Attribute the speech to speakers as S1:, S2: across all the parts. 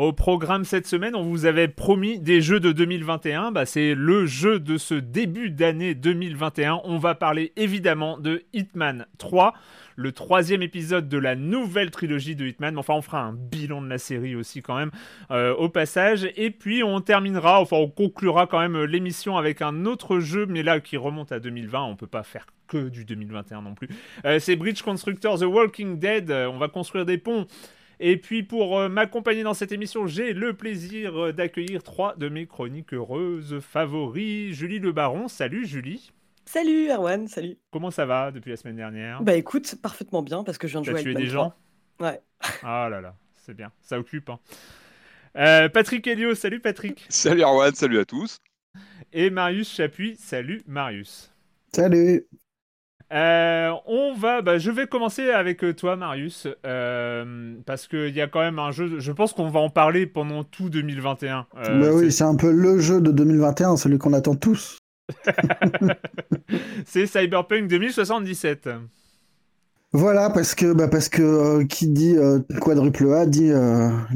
S1: Au programme cette semaine, on vous avait promis des jeux de 2021. Bah, c'est le jeu de ce début d'année 2021. On va parler évidemment de Hitman 3, le troisième épisode de la nouvelle trilogie de Hitman. Enfin, on fera un bilan de la série aussi quand même euh, au passage. Et puis on terminera, enfin on conclura quand même l'émission avec un autre jeu, mais là qui remonte à 2020. On peut pas faire que du 2021 non plus. Euh, c'est Bridge Constructor The Walking Dead. Euh, on va construire des ponts. Et puis pour euh, m'accompagner dans cette émission, j'ai le plaisir euh, d'accueillir trois de mes chroniques heureuses favoris. Julie Le Baron, salut Julie.
S2: Salut Erwan, salut.
S1: Comment ça va depuis la semaine dernière?
S2: Bah écoute, parfaitement bien parce que je viens de
S1: Tu as
S2: jouer
S1: tué
S2: avec
S1: des gens
S2: 3. Ouais.
S1: Ah là là, c'est bien, ça occupe. hein. Euh, Patrick Helio, salut Patrick.
S3: Salut Arwan, salut à tous.
S1: Et Marius Chapuis, salut Marius.
S4: Salut
S1: Euh, on va, bah, je vais commencer avec euh, toi, Marius, euh, parce qu'il y a quand même un jeu. Je pense qu'on va en parler pendant tout 2021. Euh,
S4: Bah oui,
S1: c'est-
S4: un peu le jeu de 2021, celui qu'on attend tous.
S1: c'est Cyberpunk 2077.
S4: Voilà, parce que, bah parce que qui dit quadruple A dit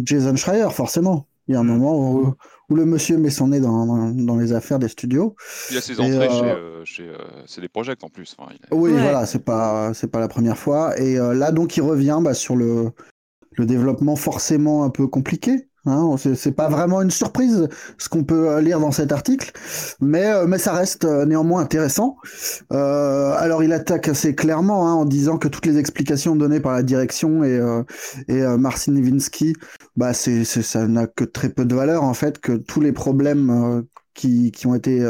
S4: Jason Schreier, forcément. Il y a un moment où, où le monsieur met son nez dans, dans, dans les affaires des studios.
S3: Il y a ses entrées
S4: euh,
S3: chez, euh, chez euh, CD Projekt en plus. Enfin, il a-
S4: Oui,
S2: Ouais.
S4: voilà, c'est pas, c'est pas la première fois. Et euh, là, donc, il revient bah, sur le, le développement forcément un peu compliqué. Hein, c'est pas vraiment une surprise ce qu'on peut euh, lire dans cet article, mais, euh, mais ça reste euh, néanmoins intéressant. Alors il attaque assez clairement hein, en disant que toutes les explications données par la direction et, et Marcin Niwiński, bah c'est, ça n'a que très peu de valeur en fait, que tous les problèmes qui, qui ont été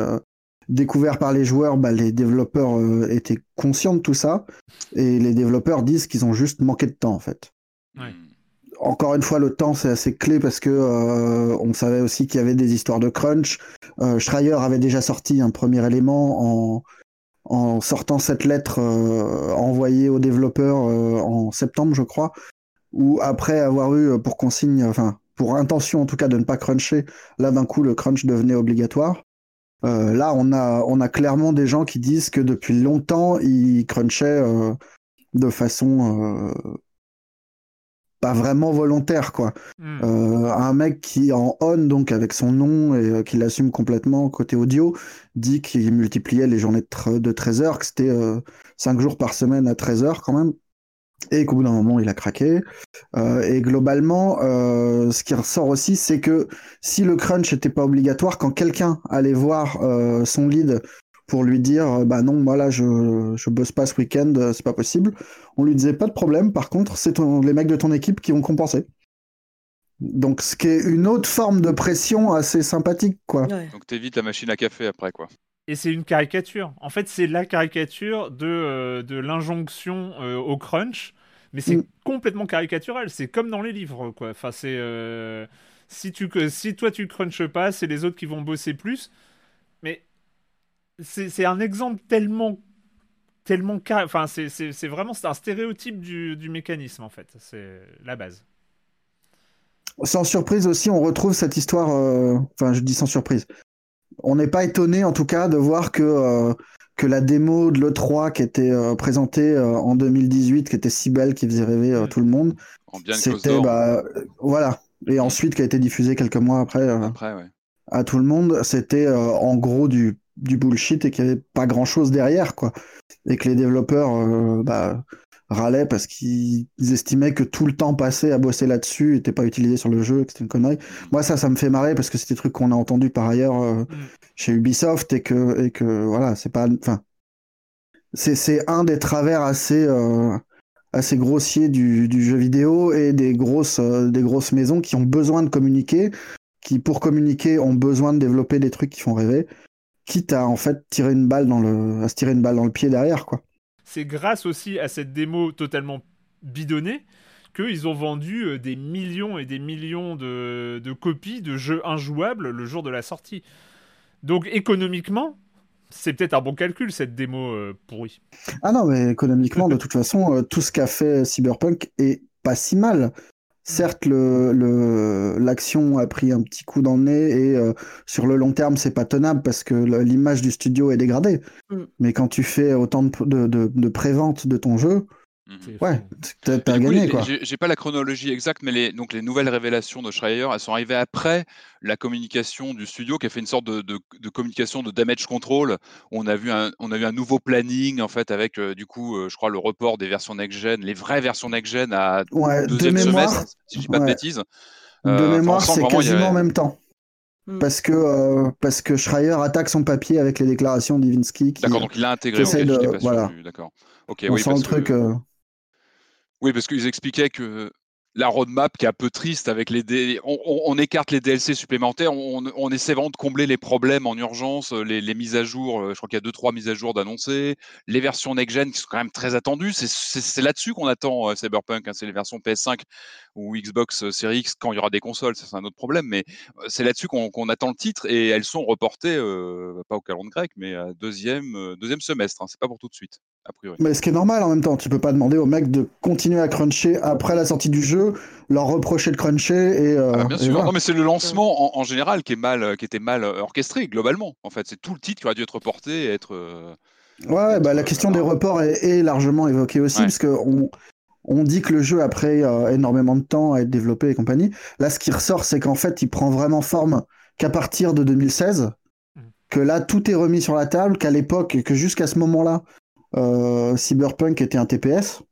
S4: découverts par les joueurs, bah, les développeurs étaient conscients de tout ça et les développeurs disent qu'ils ont juste manqué de temps en fait
S1: Ouais.
S4: Encore une fois, le temps, c'est assez clé parce que euh, on savait aussi qu'il y avait des histoires de crunch. Euh, Schreier avait déjà sorti un premier élément en, sortant cette lettre euh, envoyée aux développeurs euh, en septembre, je crois, où après avoir eu pour consigne, enfin pour intention en tout cas de ne pas cruncher, là d'un coup le crunch devenait obligatoire. Là, on a, clairement des gens qui disent que depuis longtemps, ils crunchaient de façon pas vraiment volontaire, quoi.
S1: Hmm.
S4: Euh, un mec qui en on, donc avec son nom et euh, qui l'assume complètement côté audio, dit qu'il multipliait les journées de, de 13 heures, que c'était 5 jours par semaine à 13 heures quand même. Et qu'au bout d'un moment, il a craqué. Euh, et globalement, euh, ce qui ressort aussi, c'est que si le crunch n'était pas obligatoire, quand quelqu'un allait voir euh, son lead pour lui dire euh, bah non, moi là, je, je bosse pas ce week-end, euh, c'est pas possible, on lui disait pas de problème. Par contre, c'est ton- les mecs de ton équipe qui vont compenser. Donc, ce qui est une autre forme de pression assez sympathique, quoi.
S2: Ouais.
S3: Donc t'évites la machine à café après quoi.
S1: et c'est une caricature. En fait, c'est la caricature de, euh, de l'injonction euh, au crunch, mais c'est
S4: Mm.
S1: complètement caricatural. C'est comme dans les livres, quoi. Enfin, c'est euh, si tu si toi tu crunches pas, c'est les autres qui vont bosser plus. C'est un exemple tellement tellement car- enfin c'est c'est- c'est vraiment c'est un stéréotype du, du mécanisme en fait. C'est la base.
S4: Sans surprise aussi, on retrouve cette histoire. euh, Enfin, je dis sans surprise. On n'est pas étonné, en tout cas, de voir que, euh, que la démo de l'E3 qui était euh, présentée euh, en 2018, qui était si belle, qui faisait rêver euh,
S1: Mm.
S4: tout le monde, c'était. Bah, euh, voilà. Et ensuite, qui a été diffusée quelques mois après euh,
S3: Après, ouais.
S4: à tout le monde, c'était euh, en gros du, du bullshit et qu'il n'y avait pas grand chose derrière, quoi. Et que les développeurs euh, bah, râlaient parce qu'ils ils estimaient que tout le temps passé à bosser là-dessus n'était pas utilisé sur le jeu, que c'était une connerie. Moi, ça, ça me fait marrer parce que c'est des trucs qu'on a entendus par ailleurs euh, chez Ubisoft et que, et que voilà, c'est pas. Enfin, c'est, c'est un des travers assez. euh, assez grossiers du, du jeu vidéo et des grosses, des grosses maisons qui ont besoin de communiquer, qui pour communiquer ont besoin de développer des trucs qui font rêver, quitte à en fait tirer une balle dans le, à se tirer une balle dans le pied derrière quoi.
S1: C'est grâce aussi à cette démo totalement bidonnée qu'ils ont vendu euh, des millions et des millions de, de copies de jeux injouables le jour de la sortie. Donc économiquement, c'est peut-être un bon calcul cette démo euh, pourrie.
S4: Ah non mais économiquement de toute façon euh, tout ce qu'a fait Cyberpunk est pas si mal. Certes, le, le, l'action a pris un petit coup dans le nez et euh, sur le long terme, c'est pas tenable parce que l'image du studio est dégradée.
S2: Mm.
S4: Mais quand tu fais autant de, de, de, de prévente de ton jeu, ouais,
S1: fou.
S4: t'as, gagné quoi.
S3: J'ai j'ai pas la chronologie exacte, mais les, donc les nouvelles révélations de Schreier, elles sont arrivées après la communication du studio qui a fait une sorte de, de- de communication de damage control. On a vu un, on a vu un nouveau planning en fait avec euh, du coup, euh, je crois le report des versions next gen, les vraies versions next gen à
S4: Ouais, de
S3: deuxième
S4: mémoire,
S3: semestre, si je dis pas de
S4: ouais.
S3: bêtises.
S4: de
S3: Euh, enfin, on
S4: mémoire,
S3: sent
S4: c'est
S3: a-
S4: quasiment en même temps.
S2: Mm.
S4: Parce que, euh, parce que Schreier attaque son papier avec les déclarations d'Ivinsky. qui-
S3: D'accord, donc il l'a intégré.
S4: J'essaie
S3: ok,
S4: de- voilà.
S3: du- D'accord. Ok,
S4: on
S3: oui,
S4: sent
S3: parce
S4: le truc.
S3: que-
S4: euh,
S3: Oui, parce qu'ils expliquaient que la roadmap qui est un peu triste avec les on, écarte les DLC supplémentaires, on, essaie vraiment de combler les problèmes en urgence, les, mises à jour, je crois qu'il y a deux trois mises à jour d'annoncer, les versions next gen qui sont quand même très attendues, c'est- là-dessus qu'on attend Cyberpunk, hein, c'est les versions PS5 ou Xbox Series X quand il y aura des consoles, ça c'est un autre problème, mais c'est là-dessus qu'on attend le titre et elles sont reportées, pas au calendrier grec, mais à deuxième, deuxième semestre, hein, c'est pas pour tout de suite, a priori.
S4: Mais ce qui est normal en même temps, tu peux pas demander aux mecs de continuer à cruncher après la sortie du jeu, leur reprocher de cruncher et. euh,
S3: Ah bien
S4: et
S3: sûr.
S4: voilà.
S3: Non, mais c'est le lancement en, en général qui est mal, euh, qui était mal euh, orchestré globalement. En fait, c'est tout le titre qui aurait dû être reporté et être. euh,
S4: Ouais, bah, la question
S3: euh,
S4: des reports est, est largement évoquée aussi,
S3: Ouais.
S4: parce qu'on on dit que le jeu a pris euh, énormément de temps à être développé et compagnie. Là, ce qui ressort, c'est qu'en fait, il prend vraiment forme qu'à partir de 2016,
S1: Mm.
S4: que là, tout est remis sur la table, qu'à l'époque, que jusqu'à ce moment-là, Cyberpunk était un TPS.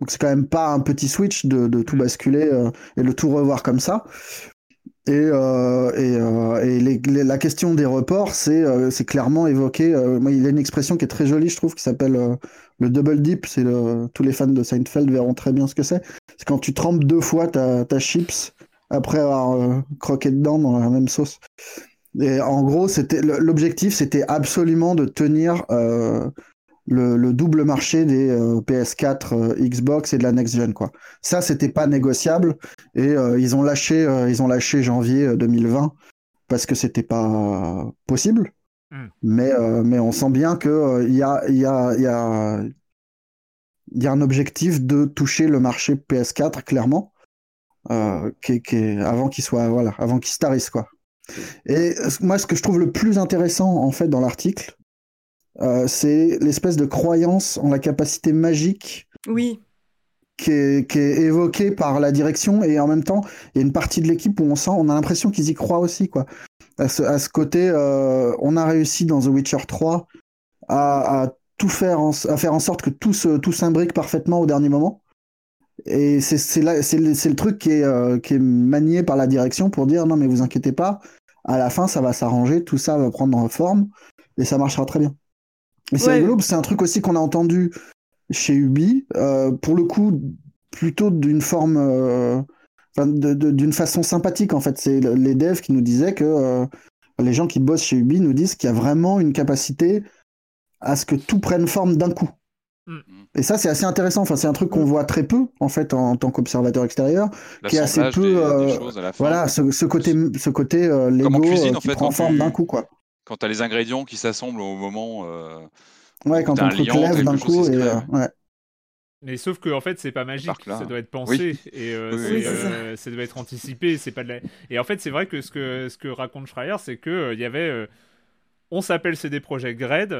S4: Donc c'est quand même pas un petit switch de, de tout basculer euh, et de tout revoir comme ça. Et, euh, et, euh, et les- les- la question des reports, c'est euh, clairement évoqué. euh, moi, il y a une expression qui est très jolie, je trouve, qui s'appelle euh, le double dip. C'est le- tous les fans de Seinfeld verront très bien ce que c'est. C'est quand tu trempes deux fois ta, ta chips après avoir euh, croqué dedans dans la même sauce. Et en gros, c'était l'objectif, c'était absolument de tenir euh, le, le double marché des euh, PS4, euh, Xbox et de la next gen quoi. Ça, c'était pas négociable et euh, ils ont lâché, ils ont lâché janvier euh, 2020 parce que c'était pas possible.
S1: Mm.
S4: Mais mais on sent bien que il y a il y a il y a il y a un objectif de toucher le marché PS4 clairement, qui, avant qu'il soit voilà, avant qu'il starisse quoi. Et moi, ce que je trouve le plus intéressant en fait dans l'article, euh, c'est l'espèce de croyance en la capacité magique
S2: Oui,
S4: qui est, qui est évoquée par la direction et en même temps, il y a une partie de l'équipe où on sent, on a l'impression qu'ils y croient aussi quoi. À ce, à ce côté, euh, on a réussi dans The Witcher 3 à, à tout faire, en, à faire en sorte que tout se, tout s'imbrique parfaitement au dernier moment. Et c'est le, le truc qui est, euh, qui est manié par la direction pour dire non mais vous inquiétez pas, à la fin ça va s'arranger, tout ça va prendre forme et ça marchera très bien. Et c'est
S2: Ouais.
S4: rigolo, parce que c'est un truc aussi qu'on a entendu chez Ubi, euh, pour le coup plutôt d'une forme, euh, d'une façon sympathique en fait. C'est le- les devs qui nous disaient que euh, les gens qui bossent chez Ubi nous disent qu'il y a vraiment une capacité à ce que tout prenne forme d'un coup.
S1: Mm.
S4: Et ça, c'est assez intéressant. Enfin, c'est un truc qu'on voit très peu, en fait, en, tant qu'observateur extérieur, qui est assez peu.
S3: Des-
S4: euh,
S3: des
S4: voilà, ce, ce côté, ce côté euh, Lego
S3: en cuisine,
S4: euh,
S3: en
S4: qui
S3: fait,
S4: prend forme d'un coup, quoi.
S3: Quand tu as les ingrédients qui s'assemblent au moment. euh,
S4: Ouais, quand on
S3: un
S4: truc
S3: liant,
S4: lève d'un coup. Et, euh, ouais.
S1: Mais sauf que en fait c'est pas magique, ça doit être pensé et euh,
S3: Oui,
S1: euh, ça doit être anticipé, c'est pas de la... Et en fait c'est vrai que ce que ce que raconte Schreier c'est que euh, il y avait, euh, on s'appelle CD Projekt Red,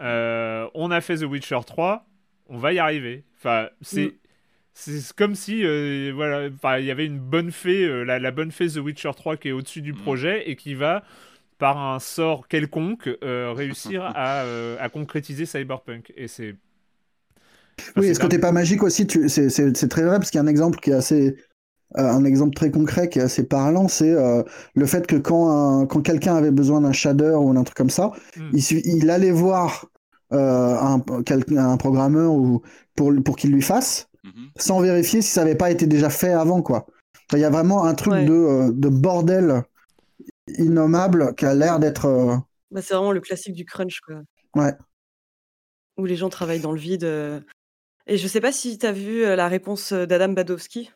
S1: euh, on a fait The Witcher 3, on va y arriver. Enfin c'est
S2: Mm.
S1: c'est comme si euh, voilà, enfin il y avait une bonne fée, euh, la, la bonne fée The Witcher 3 qui est au-dessus du
S3: Mm.
S1: projet et qui va par un sort quelconque euh, réussir à, euh, à concrétiser Cyberpunk et c'est Enfin,
S4: Oui,
S1: c'est
S4: et ce côté pas magique aussi, tu- c'est c'est- c'est très vrai, parce qu'il y a un exemple qui est assez. euh, un exemple très concret qui est assez parlant, c'est euh, le fait que quand, un- quand quelqu'un avait besoin d'un shader ou d'un truc comme ça,
S1: Mm.
S4: il, il allait voir euh, un, quel- un programmeur ou pour, pour qu'il lui fasse,
S3: mhm.
S4: sans vérifier si ça n'avait pas été déjà fait avant, quoi. Enfin, Il y a vraiment un truc
S2: Ouais.
S4: de, euh, de bordel innommable qui a l'air d'être. euh,
S2: Bah, c'est vraiment le classique du crunch, quoi.
S4: Ouais.
S2: Où les gens travaillent dans le vide. euh. Et je sais pas si tu as vu euh, la réponse d'Adam Badowski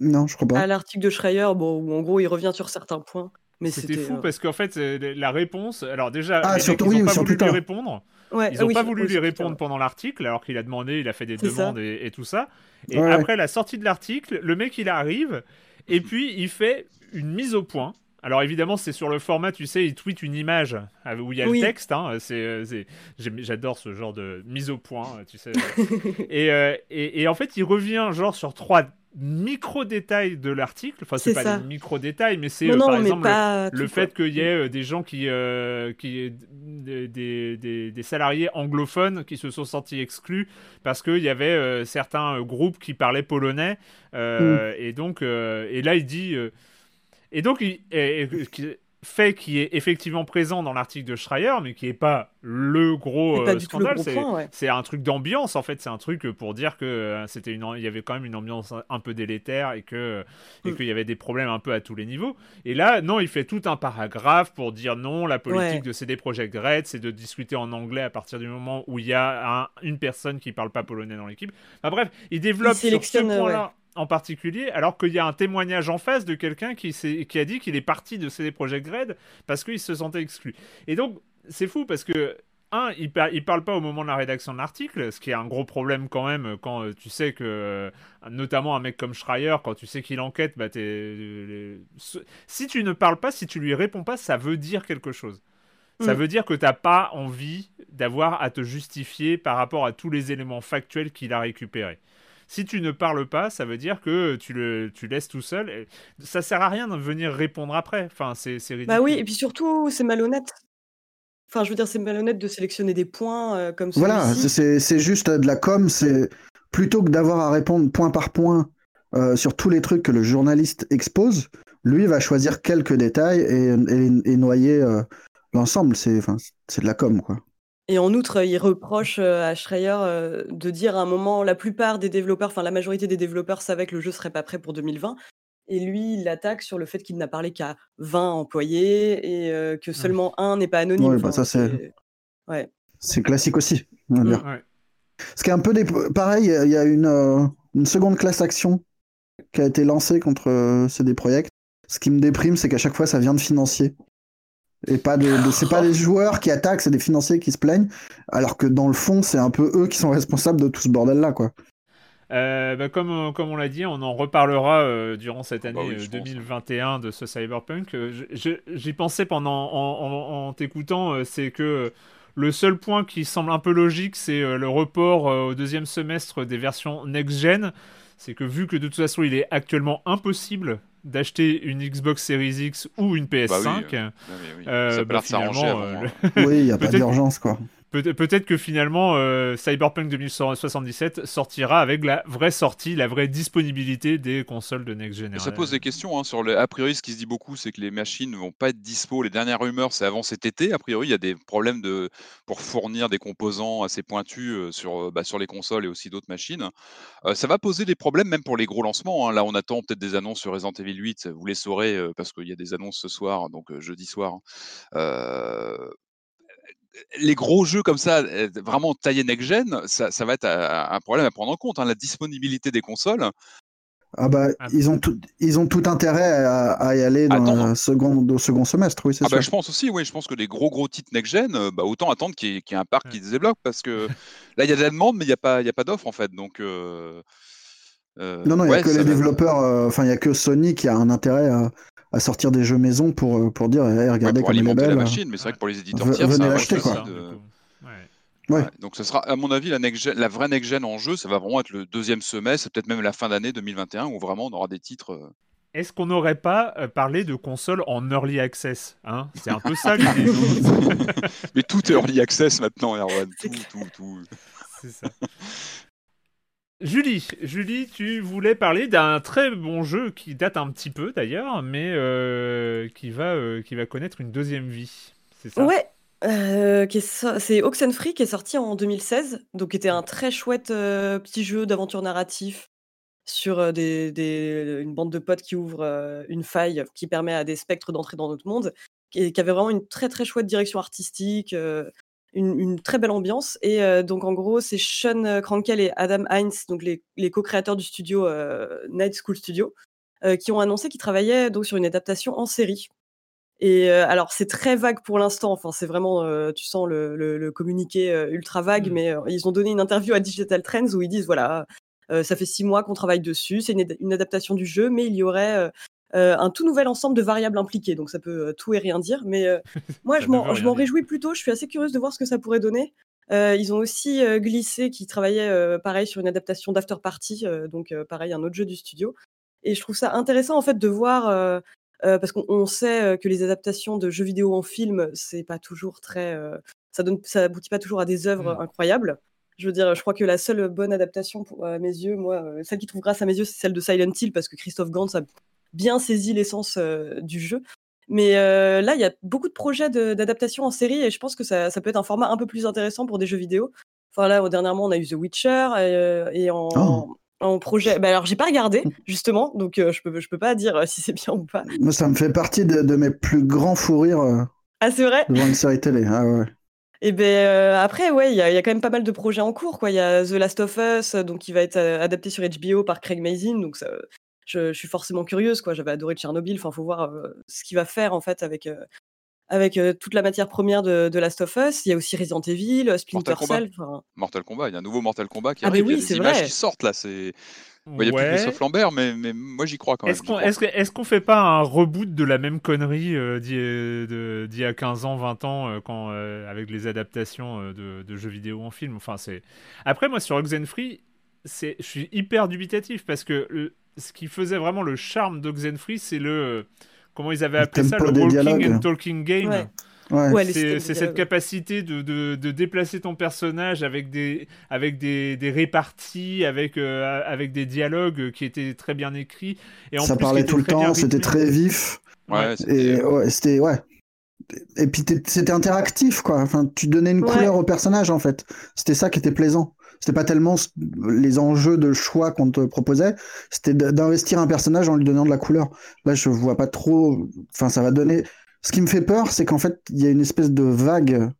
S4: Non, je crois pas.
S2: à l'article de Schreier, bon, où en gros il revient sur certains points. Mais
S1: C'était
S2: c'était
S1: fou
S2: euh,
S1: parce qu'en fait, la réponse. Alors, déjà,
S4: Ah,
S1: les
S4: surtout,
S1: mecs, ils
S4: oui,
S1: ont pas voulu lui répondre.
S2: ouais,
S1: Ils
S2: ah
S1: n'ont
S2: oui,
S1: pas voulu
S2: oui,
S1: lui
S2: Twitter,
S1: répondre pendant l'article, alors qu'il a demandé, il a fait des demandes et, et tout ça. Et
S4: Ouais.
S1: après la sortie de l'article, le mec, il arrive et puis il fait une mise au point. Alors évidemment, c'est sur le format, tu sais, il tweet une image où il y a
S2: Oui.
S1: le texte. hein, c'est, euh, j'adore ce genre de mise au point, euh, tu sais. et, euh, et, et en fait, il revient genre sur trois micro-détails de l'article. Enfin, c'est pas des micro-détails, mais c'est euh, par exemple le fait qu'il y ait euh, des gens qui, euh, qui des, des, des- salariés anglophones qui se sont sentis exclus parce qu'il y avait certains groupes qui parlaient polonais
S2: Mm.
S1: et donc et là il dit et donc il fait qui est effectivement présent dans l'article de Schreier mais qui est pas le gros
S2: C'est pas
S1: euh, scandale c'est
S2: ouais.
S1: un truc d'ambiance en fait c'est un truc pour dire que euh, c'était une il y avait quand même une ambiance un peu délétère et que et
S2: Mm.
S1: qu'il y avait des problèmes un peu à tous les niveaux et là non il fait tout un paragraphe pour dire non la politique
S2: Ouais.
S1: de CD Projekt Red c'est de discuter en anglais à partir du moment où il y a un- une personne qui parle pas polonais dans l'équipe enfin bref il développe sur ce point-là en particulier, alors qu'il y a un témoignage en face de quelqu'un qui, a dit qu'il est parti de CD Projekt Red parce qu'il se sentait exclu. Et donc, c'est fou parce que, un, il, par- il parle pas au moment de la rédaction de l'article, ce qui est un gros problème quand même quand euh, tu sais que, euh, notamment un mec comme Schreier, quand tu sais qu'il enquête, bah euh, si tu ne parles pas, si tu lui réponds pas, ça veut dire quelque chose. Ça
S2: Mm.
S1: veut dire que t'as pas envie d'avoir à te justifier par rapport à tous les éléments factuels qu'il a récupérés. Si tu ne parles pas, ça veut dire que tu le tu laisses tout seul. Et ça sert à rien de venir répondre après. Enfin, c'est c'est ridicule.
S2: Bah oui, et puis surtout, c'est malhonnête. Enfin, je veux dire, c'est malhonnête de sélectionner des points euh, comme
S4: Voilà,
S2: celui-ci.
S4: c'est- juste de la com, c'est plutôt que d'avoir à répondre point par point euh, sur tous les trucs que le journaliste expose, lui va choisir quelques détails et, et- et noyer euh, l'ensemble. C'est enfin, c'est de la com, quoi.
S2: Et en outre, il reproche à Schreier de dire à un moment, la plupart des développeurs, enfin la majorité des développeurs savaient que le jeu serait pas prêt pour 2020. Et lui, il l'attaque sur le fait qu'il n'a parlé qu'à 20 employés et euh, que seulement un n'est pas anonyme.
S4: Ouais, bah
S2: Enfin,
S4: ça, c'est-
S2: Ouais.
S4: C'est classique aussi, on va
S2: Mm.
S4: dire.
S1: Ouais.
S4: Ce qui est un peu des... pareil, il y a une, euh, une seconde classe action qui a été lancée contre euh, CD Projekt. Ce qui me déprime, c'est qu'à chaque fois, ça vient de financiers. Et pas de, de- c'est pas les joueurs qui attaquent, c'est des financiers qui se plaignent. Alors que dans le fond, c'est un peu eux qui sont responsables de tout ce bordel-là, quoi.
S1: Euh, bah, comme, euh, comme on l'a dit, on en reparlera euh, durant cette année
S3: bah oui, pense.
S1: 2021 de ce Cyberpunk. J'y pensais pendant en, en- en t'écoutant, c'est que le seul point qui semble un peu logique, c'est le report au deuxième semestre des versions next-gen. C'est que vu que de toute façon, il est actuellement impossible d'acheter une Xbox Series X ou une PS5,
S3: Bah oui, euh, Non, mais oui.
S1: Euh,
S3: ça a
S1: bah, finalement, euh,
S3: hein.
S4: Oui, il n'y a pas d'urgence, quoi.
S1: Peut-être que finalement, euh, Cyberpunk 2077 sortira avec la vraie sortie, la vraie disponibilité des consoles de next generation.
S3: Ça pose des questions. Hein, sur le... A priori, ce qui se dit beaucoup, c'est que les machines ne vont pas être dispo. Les dernières rumeurs, c'est avant cet été. A priori, il y a des problèmes de... pour fournir des composants assez pointus euh, sur, euh, bah, sur les consoles et aussi d'autres machines. ça va poser des problèmes même pour les gros lancements. Hein. Là, on attend peut-être des annonces sur Resident Evil 8. Vous les saurez parce qu'il y a des annonces ce soir, donc jeudi soir. Hein les gros jeux comme ça, euh, vraiment taillés next-gen, ça, va être un problème à prendre en compte. Hein, la disponibilité des consoles.
S4: Ah bah, ah, ils ont tout, ils ont tout intérêt à, y aller dans le second, au second semestre, oui, c'est
S3: ah bah, je pense aussi, oui, je pense que les gros gros titres next-gen, euh, bah, autant attendre qu'il y, ait un parc qui se débloque, parce que là, il y a de la demande, mais il n'y a pas, a pas d'offre, en fait. Donc, euh,
S4: non, non, il n'y a que les développeurs, enfin, il n'y a que Sony qui a un intérêt à, sortir des jeux maison pour, euh, pour dire regardez
S3: comme
S4: elle est belle.
S3: la machine, mais c'est vrai que pour les éditeurs tiers,
S4: venez l'acheter quoi.
S3: Ouais. donc ce sera, à mon avis, la, next la vraie next-gen en jeu, ça va vraiment être le deuxième semestre, peut-être même la fin d'année 2021, où vraiment on aura des titres. Euh.
S1: Est-ce qu'on n'aurait pas euh, parlé de consoles en early access hein? C'est un peu ça l'idée.
S3: Mais tout est early access maintenant, Erwan. Tout, tout, tout. C'est ça.
S1: Julie, Julie, tu voulais parler d'un très bon jeu qui date un petit peu d'ailleurs, mais euh, qui, va, euh, qui va connaître une deuxième vie. C'est ça?
S2: Ouais, euh, c'est Oxenfree qui est sorti en 2016, donc qui était un très chouette petit jeu d'aventure narratif sur une bande de potes qui ouvre une faille qui permet à des spectres d'entrer dans notre monde, et qui avait vraiment une très très chouette direction artistique, une, très belle ambiance. Et donc, en gros, c'est Sean Krankel et Adam Hines, donc les, co-créateurs du studio Night School Studio, qui ont annoncé qu'ils travaillaient donc sur une adaptation en série. Et alors, c'est très vague pour l'instant. Enfin, c'est vraiment, tu sens le, communiqué ultra vague, mmh. mais ils ont donné une interview à Digital Trends où ils disent voilà, ça fait six mois qu'on travaille dessus, c'est une, une, adaptation du jeu, mais il y aurait euh, un tout nouvel ensemble de variables impliquées. Donc ça peut euh, tout et rien dire. Mais euh, moi, je m'en réjouis plutôt. Je suis assez curieuse de voir ce que ça pourrait donner. ils ont aussi glissé qu'ils travaillaient pareil sur une adaptation d'After Party, donc pareil un autre jeu du studio. Et je trouve ça intéressant en fait de voir parce qu'on sait que les adaptations de jeux vidéo en film, c'est pas toujours très, ça donne, ça aboutit pas toujours à des œuvres mmh. incroyables. Je veux dire, je crois que la seule bonne adaptation pour, à mes yeux, moi, celle qui trouve grâce à mes yeux, c'est celle de Silent Hill parce que Christophe Gans a bien saisi l'essence du jeu. Mais là, il y a beaucoup de projets d'adaptation en série et je pense que ça, peut être un format un peu plus intéressant pour des jeux vidéo. Enfin là, dernièrement, on a eu The Witcher et, en, oh. en, projet. Bah, alors, j'ai pas regardé justement, donc je peux je peux pas dire si c'est bien ou pas.
S4: Moi, ça me fait partie de, mes plus grands fous rires.
S2: ah, c'est vrai?
S4: Devant une série télé. Ah ouais.
S2: Et ben après, ouais, il y, a quand même pas mal de projets en cours. Quoi. Il y a The Last of Us, donc qui va être adapté sur HBO par Craig Mazin, donc ça, je, suis forcément curieuse. quoi. J'avais adoré Tchernobyl. Enfin, faut voir ce qu'il va faire en fait avec avec toute la matière première de, de, Last of Us. Il y a aussi Resident Evil, Splinter Cell.
S3: Mortal Kombat, il y a un nouveau Mortal Kombat qui ah arrive. Ah, oui, il y a des images qui sortent là. C'est. Il n'y a plus Christophe Lambert, mais, mais moi j'y crois quand même.
S1: Est-ce qu'on est fait pas un reboot de la même connerie euh, d'il y a 15 ans, 20 ans, quand, avec les adaptations de, de, jeux vidéo en film? Enfin, Après, moi sur Oxenfree, je suis hyper dubitatif parce que ce qui faisait vraiment le charme d'Oxenfree, c'est le. Comment ils avaient appelé ça Le walking and talking game. Ouais. c'est cette capacité de, de, déplacer ton personnage avec des, avec des, des réparties, avec, euh, avec des dialogues qui étaient très bien écrits.
S4: Et en ça parlait tout le temps, c'était très vif. Ouais, et c'était ouais. Et puis c'était interactif quoi. Enfin, tu donnais une couleur au personnage en fait. C'était ça qui était plaisant. C'était pas tellement les enjeux de choix qu'on te proposait, c'était d'investir un personnage en lui donnant de la couleur. Là, je vois pas trop. Enfin, ça va donner. Ce qui me fait peur, c'est qu'en fait, il y a une espèce de vague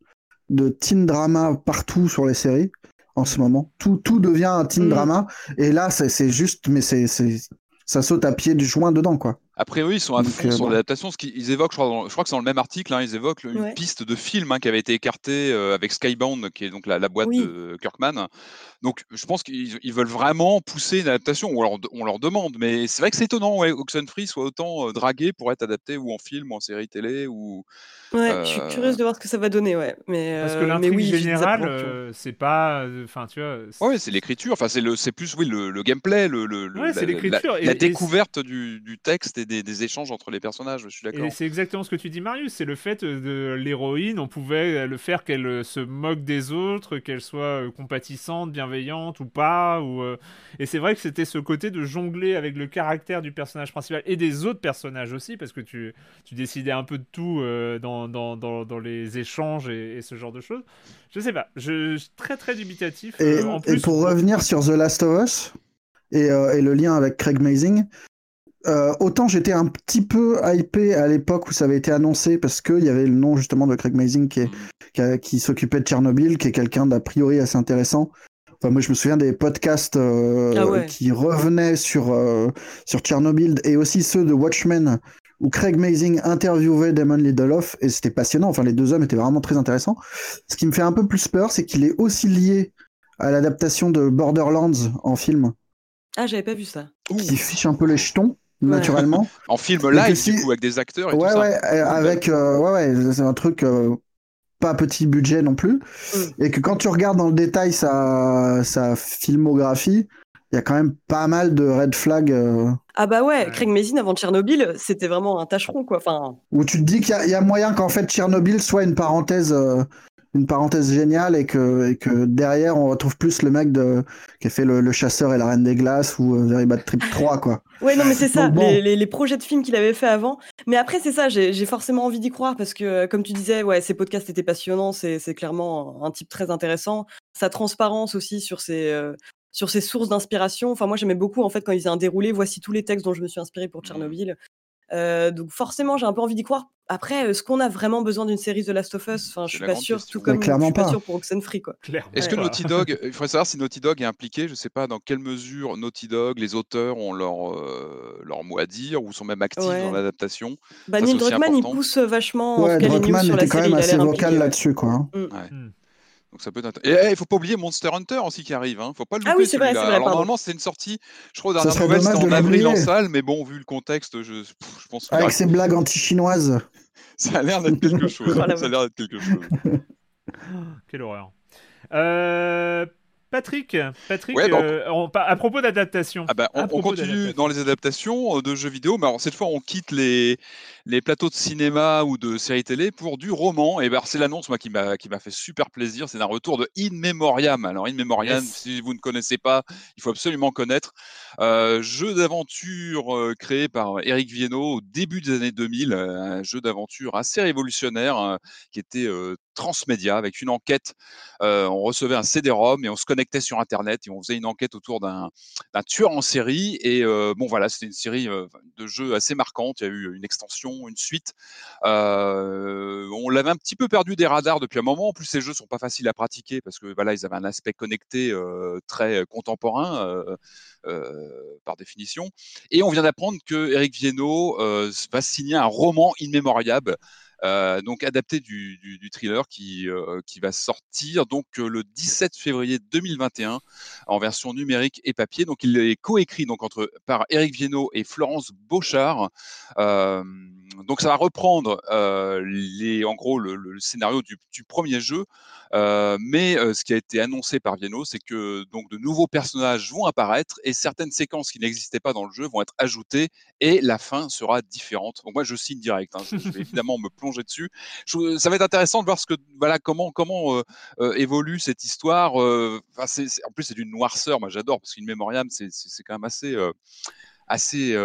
S4: de teen drama partout sur les séries en ce moment. Tout, tout devient un teen mm. drama. Et là, c'est juste, mais c'est ça saute à pied du joint dedans, quoi.
S3: Après, oui, ils sont à fond euh, sur l'adaptation. Ce qu'ils évoquent, je crois, je crois, que c'est dans le même article, hein, ils évoquent une piste de film hein, qui avait été écartée euh, avec Skybound, qui est donc la, boîte de Kirkman. Donc, je pense qu'ils veulent vraiment pousser une adaptation, ou alors on leur demande. Mais c'est vrai que c'est étonnant, ouais, Oxenfree soit autant euh, dragué pour être adapté ou en film, ou en série télé, ou.
S2: Ouais, je suis curieuse de voir ce que ça va donner, ouais. Mais,
S1: Parce que l'intrigue oui, générale, c'est pas. Enfin, tu vois.
S3: Ouais, c'est l'écriture. Enfin, c'est plus, oui, le, gameplay, le, la, la, découverte du, du texte et des, des- des échanges entre les personnages. Je suis d'accord.
S1: Et c'est exactement ce que tu dis, Marius. C'est le fait euh, de l'héroïne. On pouvait euh, le faire qu'elle euh, se moque des autres, qu'elle soit compatissante, bienveillante ou pas. Ou, Et c'est vrai que c'était ce côté de jongler avec le caractère du personnage principal et des autres personnages aussi, parce que tu, tu décidais un peu de tout dans, dans, dans, dans les échanges et, et ce genre de choses. Je sais pas. Je, suis très très dubitatif.
S4: Et, pour revenir sur The Last of Us et, euh, et le lien avec Craig Mazing, euh, autant j'étais un petit peu hypé à l'époque où ça avait été annoncé parce qu'il y avait le nom justement de Craig Mazing qui, est- qui, a- qui s'occupait de Tchernobyl, qui est quelqu'un d'a priori assez intéressant. Enfin, moi, je me souviens des podcasts euh,
S2: Ah ouais.
S4: qui revenaient sur, euh, sur Tchernobyl et aussi ceux de Watchmen où Craig Mazing interviewait Damon Lindelof et c'était passionnant. Enfin, les deux hommes étaient vraiment très intéressants. Ce qui me fait un peu plus peur, c'est qu'il est aussi lié à l'adaptation de Borderlands en film,
S2: Ah, j'avais pas vu ça.
S4: qui fiche un peu les jetons, naturellement.
S3: En film live,
S4: si-
S3: du coup, avec des acteurs et
S4: ouais,
S3: tout ça.
S4: ouais, euh, avec, euh, ouais, ouais, c'est un truc euh, pas petit budget non plus.
S2: Mm.
S4: Et que quand tu regardes dans le détail sa, sa filmographie, il y a quand même pas mal de red flags euh,
S2: Ah bah ouais,
S1: Ouais.
S2: Craig Mazin avant Tchernobyl, c'était vraiment un tâcheron quoi. Enfin,
S4: où tu te dis qu'il y, a- il y a moyen qu'en fait Tchernobyl soit une parenthèse, euh, une parenthèse géniale et que, et que derrière on retrouve plus le mec de, qui a fait le, le chasseur et la reine des glaces ou euh, Very Bad Trip 3 quoi.
S2: ouais, non mais c'est ça,
S4: bon.
S2: les, les- les projets de films qu'il avait fait avant. Mais après c'est ça, j'ai forcément envie d'y croire parce que euh, comme tu disais, ouais, ses podcasts étaient passionnants, c'est clairement un, un type très intéressant. Sa transparence aussi sur ses euh, sur ses sources d'inspiration. Enfin moi j'aimais beaucoup en fait quand il faisait un déroulé, voici tous les textes dont je me suis inspiré pour Tchernobyl. Euh, donc forcément j'ai un peu envie d'y croire. Après, est-ce qu'on a vraiment besoin d'une série The Last of Us? Enfin, je suis pas sûre,
S3: question.
S2: tout comme je suis pas
S4: pas.
S2: sûre pour Oxenfree quoi.
S1: clairement.
S3: Est-ce que
S1: pas.
S3: Naughty Dog, il faudrait savoir si Naughty Dog est impliqué, je ne sais pas dans quelle mesure Naughty Dog, les auteurs ont leur, euh, leur mot à dire ou sont même actifs
S2: Ouais.
S3: dans l'adaptation.
S2: Bah, Neil Druckmann, il pousse vachement en
S4: Ouais, Druckmann
S2: sur la
S4: était quand
S2: série.
S4: même assez vocal là-dessus quoi. hein.
S1: Hmm.
S3: Donc ça peut être int- Et eh, il faut pas oublier Monster Hunter aussi qui arrive. Hein. Faut pas le
S2: Ah
S3: louper
S2: oui, c'est vrai, c'est vrai,
S3: Alors normalement c'était une sortie. Je crois nouvelles
S4: dommage
S3: c'était en avril en salle, mais bon vu le contexte, je, pff, je pense que
S4: Avec ses blagues anti-chinoises.
S3: ça a l'air d'être quelque chose.
S2: Oh
S3: ça a l'air d'être quelque chose.
S1: Quelle horreur. Euh, Patrick, Patrick
S3: Ouais, bah,
S1: euh, on- à propos d'adaptation.
S3: Ah bah, on, continue dans les adaptations euh, de jeux vidéo, mais alors cette fois on quitte les, les plateaux de cinéma ou de séries télé pour du roman. Et ben alors, c'est l'annonce moi qui m'a fait super plaisir, c'est un retour de In Memoriam. Alors In Memoriam,
S1: Yes.
S3: si vous ne connaissez pas, il faut absolument connaître. Euh, jeu d'aventure euh, créé par Eric Viennot au début des années 2000, euh, un jeu d'aventure assez révolutionnaire qui était transmédia avec une enquête. On recevait un CD-ROM et on se connectait sur Internet et on faisait une enquête autour d'un tueur en série. Et bon, voilà, c'était une série de jeux assez marquante. Il y a eu une extension, une suite. On l'avait un petit peu perdu des radars depuis un moment. En plus, ces jeux sont pas faciles à pratiquer parce que voilà, ils avaient un aspect connecté très contemporain. par définition. Et on vient d'apprendre que Eric Viennot va signer un roman immémoriable, euh, donc adapté du, du, du thriller qui, euh, qui va sortir donc euh, le 17 février 2021 en version numérique et papier. Donc il est coécrit donc entre par Eric Viennot et Florence Beauchard. Euh, donc ça va reprendre les, en gros le, le scénario du, du premier jeu, mais ce qui a été annoncé par Viennot, c'est que donc de nouveaux personnages vont apparaître et certaines séquences qui n'existaient pas dans le jeu vont être ajoutées et la fin sera différente. Donc moi je signe direct, hein, je, je vais évidemment me plonger dessus. Ça va être intéressant de voir ce que voilà comment euh, euh, évolue cette histoire. euh, en plus c'est d'une noirceur, moi j'adore parce qu'une mémoriam c'est quand même assez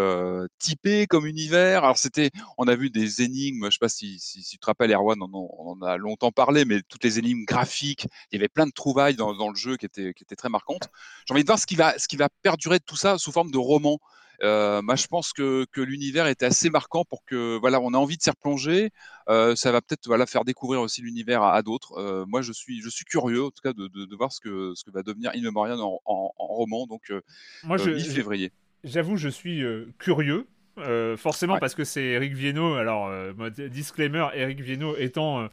S3: typé comme univers. Alors c'était, on a vu des énigmes, je sais pas si, tu te rappelles Erwan, on on en a longtemps parlé, mais toutes les énigmes graphiques, il y avait plein de trouvailles dans, le jeu qui étaient, qui étaient très marquantes. J'ai envie de voir ce qui va, ce qui va perdurer de tout ça sous forme de roman. Euh, moi, je pense que, que l'univers était assez marquant pour que, voilà, on a envie de s'y replonger. Euh, ça va peut-être, voilà, faire découvrir aussi l'univers à, à d'autres. Euh, moi, je suis, je suis curieux, en tout cas, de, de, de voir ce que, ce que va devenir In Memoriam en, en, en roman, donc euh,
S1: Moi, je,
S3: mi-février.
S1: J'avoue, je suis curieux. forcément
S3: Ouais.
S1: parce que c'est Eric Viennot. Alors, disclaimer, Eric Viennot étant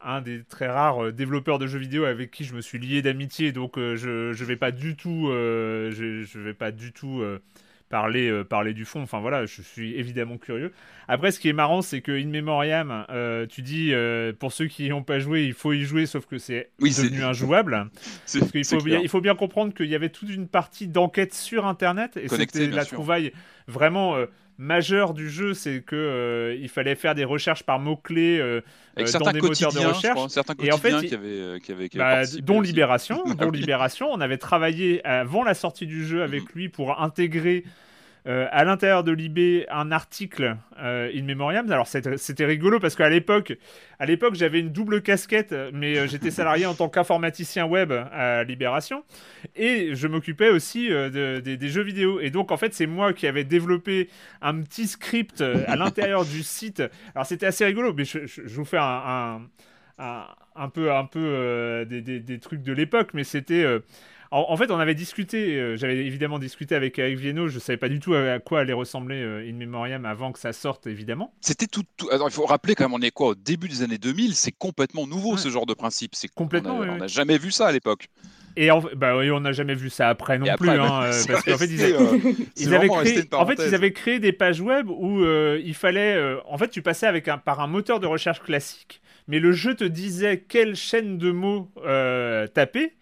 S1: un des très rares développeurs de jeux vidéo avec qui je me suis lié d'amitié, donc euh, je je vais pas du tout, euh, je, je vais pas du tout euh, parler euh, parler du fond. Enfin voilà, je suis évidemment curieux. Après, ce qui est marrant, c'est que In Memoriam, euh, tu dis euh, pour ceux qui n'y ont pas joué, il faut y jouer, sauf que c'est
S3: Oui,
S1: devenu injouable. Parce qu'il faut bien, il faut bien comprendre qu'il y avait toute une partie d'enquête sur Internet et c'était la
S3: sûr.
S1: trouvaille vraiment. Euh, majeur du jeu, c'est que euh, il fallait faire des recherches par mots-clés euh,
S3: Avec
S1: euh, dans des moteurs de recherche.
S3: crois, certains
S1: Et en fait, il-
S3: qui avaient, qui avaient, qui avaient
S1: Bah, dont. Libération,
S3: Ah
S1: dont. Libération, on avait travaillé avant la sortie du jeu avec lui pour intégrer euh, à l'intérieur de l'IB un article euh, in memoriam. Alors c'était rigolo parce qu'à l'époque, à l'époque j'avais une double casquette, mais euh, j'étais salarié en tant qu'informaticien web à Libération et je m'occupais aussi euh, de- des- jeux vidéo. Et donc en fait c'est moi qui avais développé un petit script à l'intérieur du site. Alors c'était assez rigolo, mais je, je- vous fais un, un- peu, un peu des, des- trucs de l'époque, mais c'était. En, en fait, on avait discuté, euh, j'avais évidemment discuté avec Eric Viennot, je savais pas du tout à, à quoi allait ressembler euh, In Memoriam avant que ça sorte, évidemment.
S3: C'était tout, tout- Alors, il faut rappeler quand même, on est quoi au début des années 2000, c'est complètement nouveau
S1: Ouais.
S3: ce genre de principe. C'est
S1: Complètement,
S3: On n'a
S1: oui.
S3: jamais vu ça à l'époque.
S1: Et en- bah, oui, on n'a jamais vu ça après non plus,
S3: après,
S1: hein,
S3: bah,
S1: euh, parce qu'en fait, ils,
S3: euh,
S1: avaient
S3: resté
S1: créé, en fait, ils avaient créé des pages web où euh, il fallait, euh, en fait, tu passais avec un, par un moteur de recherche classique, mais le jeu te disait quelle chaîne de mots euh, taper.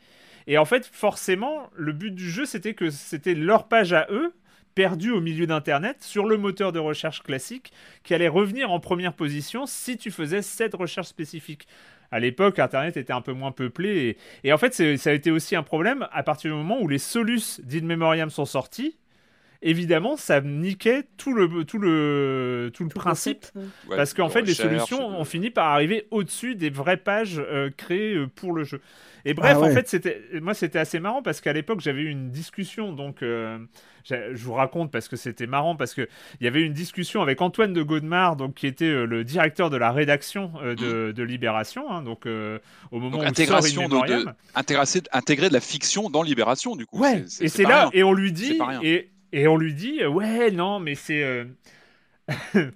S1: Et en fait, forcément, le but du jeu, c'était que c'était leur page à eux, perdue au milieu d'Internet, sur le moteur de recherche classique, qui allait revenir en première position si tu faisais cette recherche spécifique. À l'époque, Internet était un peu moins peuplé. Et, en fait, ça a été aussi un problème à partir du moment où les solus d'In Memoriam sont sortis. Évidemment, ça niquait tout le, tout le, tout le
S2: Tout
S1: principe
S2: concept, ouais.
S3: Ouais,
S1: parce qu'en fait, les solutions
S3: de-
S1: ont fini par arriver au-dessus des vraies pages euh, créées euh, pour le jeu. Et bref,
S4: Ah ouais.
S1: en fait, c'était moi, c'était assez marrant parce qu'à l'époque, j'avais eu une discussion. Donc, euh, je vous raconte parce que c'était marrant parce que il y avait une discussion avec Antoine de Godemar, donc qui était euh, le directeur de la rédaction euh, de, de Libération. hein, donc, euh, au moment
S3: Donc,
S1: où sort
S3: de- de-
S1: Memoriam.
S3: Intégrer, intégrer de la fiction dans Libération, du coup.
S1: Ouais, et c'est là,
S3: rien.
S1: et on lui dit, et, et on lui dit, euh, ouais, non, mais c'est. euh,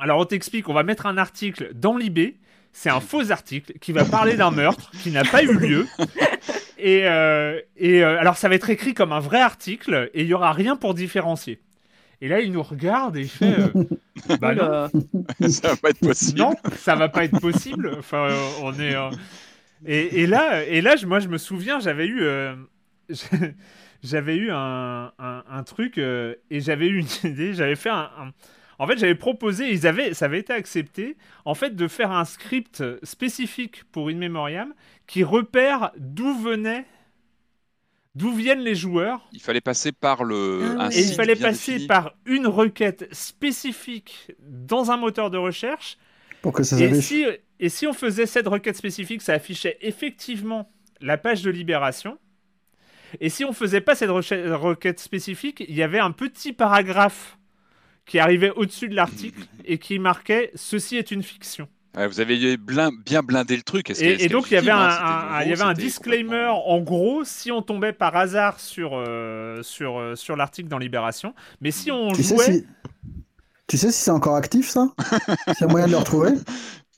S1: Alors on t'explique, on va mettre un article dans l'IB, c'est un faux article qui va parler d'un meurtre qui n'a pas eu lieu. Et, euh, et euh, alors ça va être écrit comme un vrai article et il y aura rien pour différencier. Et là il nous regarde et il fait, euh, bah non,
S3: ça va pas être possible.
S1: non, ça va pas être possible. Enfin, on est. Et, et là, et là, je- moi, je me souviens, j'avais eu, j'avais eu un, un- un truc euh, et j'avais eu une idée. J'avais fait un, un- En fait, j'avais proposé, ils avaient, ça avait été accepté, en fait, de faire un script spécifique pour In Memoriam qui repère d'où venaient, d'où viennent les joueurs.
S3: Il fallait passer par le.
S2: Ah.
S1: Et il fallait passer
S3: défini.
S1: par une requête spécifique dans un moteur de recherche
S4: pour que ça
S1: et si, et si on faisait cette requête spécifique, ça affichait effectivement la page de libération. Et si on faisait pas cette reche- requête spécifique, il y avait un petit paragraphe qui arrivait au-dessus de l'article et qui marquait ceci est une fiction.
S3: Ouais, vous avez blin- bien blindé le truc.
S1: Et, et donc il y avait
S3: légitime,
S1: un,
S3: hein,
S1: un- il y avait un disclaimer
S3: complètement-
S1: en gros si on tombait par hasard sur euh, sur euh, sur l'article dans Libération, mais si on
S4: Tu sais si. Tu sais si c'est encore actif ça? A moyen de le retrouver?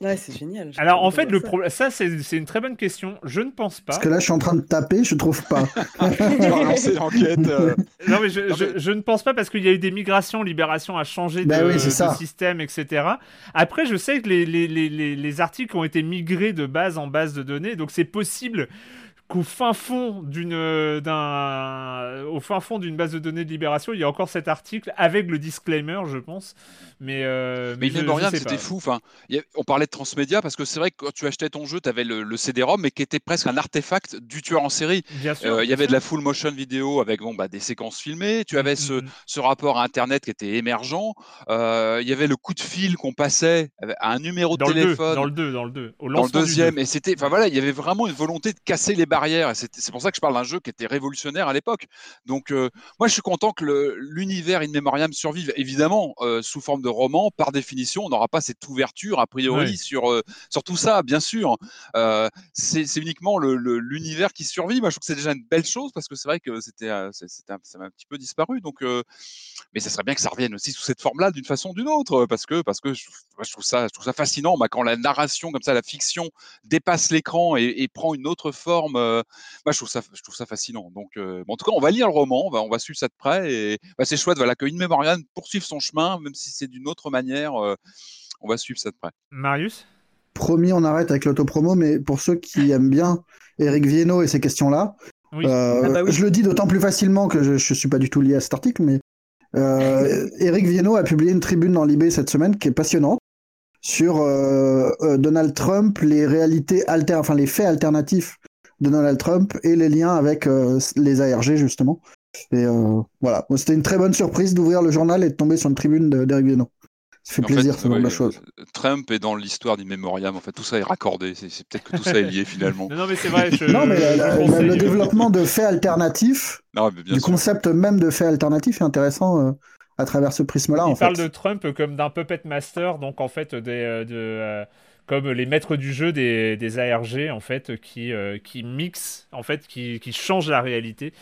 S2: Ouais, c'est génial.
S1: alors en
S2: de
S1: fait le
S2: ça.
S1: problème ça c'est c'est une très bonne question, je ne pense pas.
S4: Parce que là, je suis en train de taper, je trouve pas.
S3: Tu vas relancer l'enquête. euh,
S1: Non, mais je,
S3: Non,
S1: je-
S3: mais-
S1: je ne pense pas parce qu'il y a eu des migrations, Libération a changé de,
S4: oui, c'est
S1: de
S4: ça.
S1: système, etc. Après, je sais que les, les, les, les, les articles ont été migrés de base en base de données, donc c'est possible qu'au fin fond d'une d'un au fin fond d'une base de données de Libération, il y a encore cet article avec le disclaimer, je pense. Mais euh,
S3: Mais Memoriam,
S1: sais
S3: c'était fou. Enfin, a- on parlait de transmédia parce que c'est vrai que quand tu achetais ton jeu, tu avais le, le CD-ROM, mais qui était presque un artefact du tueur en série.
S1: Bien sûr.
S3: Euh, Il y avait de la full motion vidéo avec bon, bah, des séquences filmées. Tu avais ce,
S1: Mhm.
S3: ce rapport à Internet qui était émergent. Euh, il y avait le coup de fil qu'on passait à un numéro de
S1: dans le 2,
S3: téléphone.
S1: dans le 2, dans le 2. Au
S3: dans le deuxième,
S1: 2.
S3: et c'était, enfin voilà, il y avait vraiment une volonté de casser les et C'est pour ça que je parle d'un jeu qui était révolutionnaire à l'époque. Donc, euh, moi, je suis content que l'univers In Memoriam survive. Évidemment, euh, sous forme de roman, par définition, on n'aura pas cette ouverture a priori sur euh, sur tout ça, bien sûr. C'est uniquement le- le- l'univers qui survit. Moi, je trouve que c'est déjà une belle chose parce que c'est vrai que c'était, ça m'a un petit peu disparu. Donc, mais ça serait bien que ça revienne aussi sous cette forme-là, d'une façon ou d'une autre, parce que parce que je, moi, je trouve ça, je trouve ça fascinant. Quand la narration comme ça, la fiction dépasse l'écran et, et prend une autre forme, euh, moi, je trouve ça, je trouve ça fascinant. Donc, euh, bon, en tout cas, on va lire le roman, on va, on va suivre ça de près, et bah, c'est chouette, voilà, que In Memoriam poursuive son chemin, même si c'est d'une autre manière. euh, on va suivre ça de près.
S1: Marius?
S4: Promis, on arrête avec l'autopromo, mais pour ceux qui aiment bien Eric Viennot et ces questions-là,
S1: Oui.
S4: euh,
S2: Ah bah oui.
S4: je le dis d'autant plus facilement que je ne suis pas du tout lié à cet article, mais Eric Viennot a publié une tribune dans l'IB cette semaine qui est passionnante sur Donald Trump, les réalités alter, enfin les faits alternatifs de Donald Trump et les liens avec les ARG justement. Et voilà, c'était une très bonne surprise d'ouvrir le journal et de tomber sur une tribune d'Eric Viennot. Ça fait plaisir, ce genre de choses.
S3: Trump est dans l'histoire du mémoriam. En fait, tout ça est raccordé. C'est peut-être que tout ça est lié finalement.
S1: non, mais c'est vrai.
S4: non, mais le développement de faits alternatifs, du concept même de faits alternatifs est intéressant euh, à travers ce prisme-là.
S1: Il parle de Trump comme d'un puppet master, donc en fait des, euh, de, euh, comme les maîtres du jeu des, des ARG en fait qui qui mixent en fait qui, qui changent la réalité.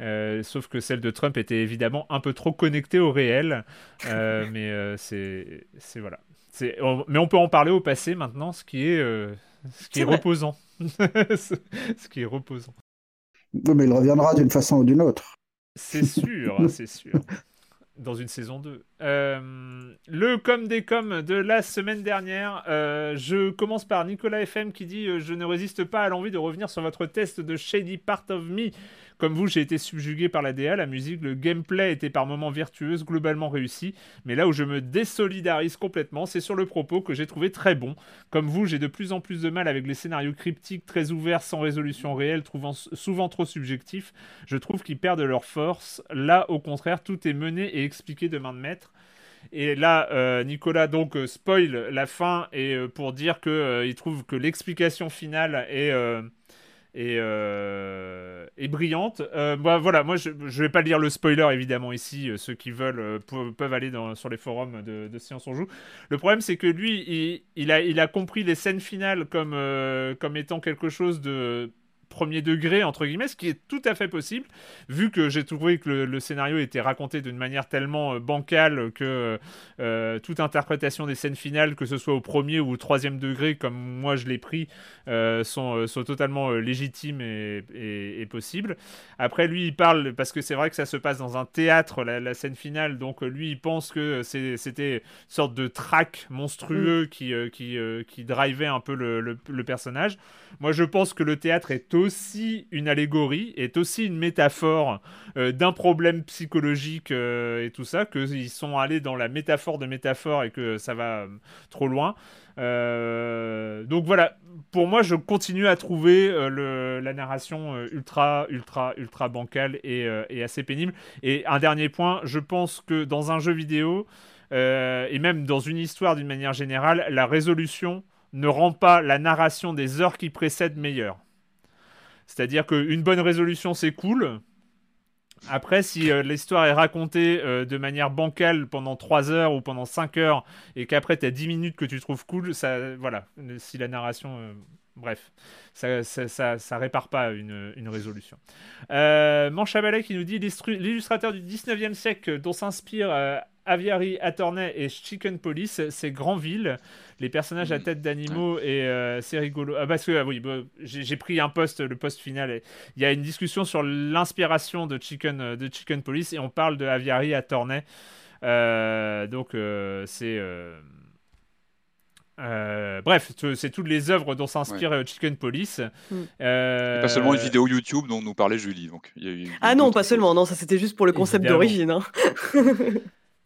S1: Euh, sauf que celle de Trump était évidemment un peu trop connectée au réel. Euh, mais euh, c'est, c'est voilà. C'est, mais on peut en parler au passé maintenant, ce qui est, ce qui est, reposant. ce qui est reposant.
S4: Oui, mais il reviendra d'une façon ou d'une autre.
S1: C'est sûr, c'est sûr. Dans une saison 2. le com des coms de la semaine dernière. je commence par Nicolas FM qui dit Je ne résiste pas à l'envie de revenir sur votre test de Shady Part of Me. Comme vous, j'ai été subjugué par la DA, la musique, le gameplay était par moments virtueuse, globalement réussi, mais là où je me désolidarise complètement, c'est sur le propos que j'ai trouvé très bon. Comme vous, j'ai de plus en plus de mal avec les scénarios cryptiques très ouverts sans résolution réelle, trouvant souvent trop subjectifs. Je trouve qu'ils perdent leur force. Là, au contraire, tout est mené et expliqué de main de maître. Et là, euh, Nicolas donc euh, spoil la fin et euh, pour dire que il trouve que l'explication finale est et, euh, et brillante. Euh, bah, voilà, moi je ne vais pas lire le spoiler évidemment ici, euh, ceux qui veulent peuvent aller sur les forums de, de Science on Joue. Le problème c'est que lui, il, il, a, il a compris les scènes finales comme, comme étant quelque chose de premier degré, entre guillemets, ce qui est tout à fait possible, vu que j'ai trouvé que le, scénario était raconté d'une manière tellement euh, bancale que euh, toute interprétation des scènes finales, que ce soit au premier ou au troisième degré, comme moi je l'ai pris, euh, sont, sont, totalement légitimes et, et, possibles. Après, lui, il parle, parce que c'est vrai que ça se passe dans un théâtre, la, scène finale, donc lui, il pense que c'était une sorte de track monstrueux mm. qui, qui, qui drivait un peu le, le personnage. Moi, je pense que le théâtre est aussi une allégorie, est aussi une métaphore euh, d'un problème psychologique euh, et tout ça, qu'ils sont allés dans la métaphore de métaphore et que ça va euh, trop loin. donc voilà, pour moi, je continue à trouver la narration ultra, ultra, ultra bancale et, et, assez pénible. Et un dernier point, je pense que dans un jeu vidéo, et même dans une histoire d'une manière générale, la résolution ne rend pas la narration des heures qui précèdent meilleure. C'est-à-dire qu'une bonne résolution, c'est cool. Après, si euh, l'histoire est racontée euh, de manière bancale pendant 3 heures ou pendant 5 heures et qu'après tu as 10 minutes que tu trouves cool, ça, voilà, si la narration. Euh, bref, ça, ça, ça, répare pas une, une résolution. Manche qui nous dit l'illustrateur du 19e siècle dont s'inspire Aviary, Attorney et Chicken Police, c'est Grandville. Les personnages à tête d'animaux et euh, c'est rigolo. Ah, parce que ah oui, bah, j'ai pris un post, le post final. Il y a une discussion sur l'inspiration de Chicken, euh, de Chicken Police et on parle de Aviary, Attorney. Euh, donc c'est bref, c'est toutes les œuvres dont s'inspire Chicken Police. Mm.
S3: pas seulement une vidéo YouTube dont nous parlait Julie. Donc,
S2: ah non, pas seulement. Non, ça c'était juste pour le concept d'origine. Hein.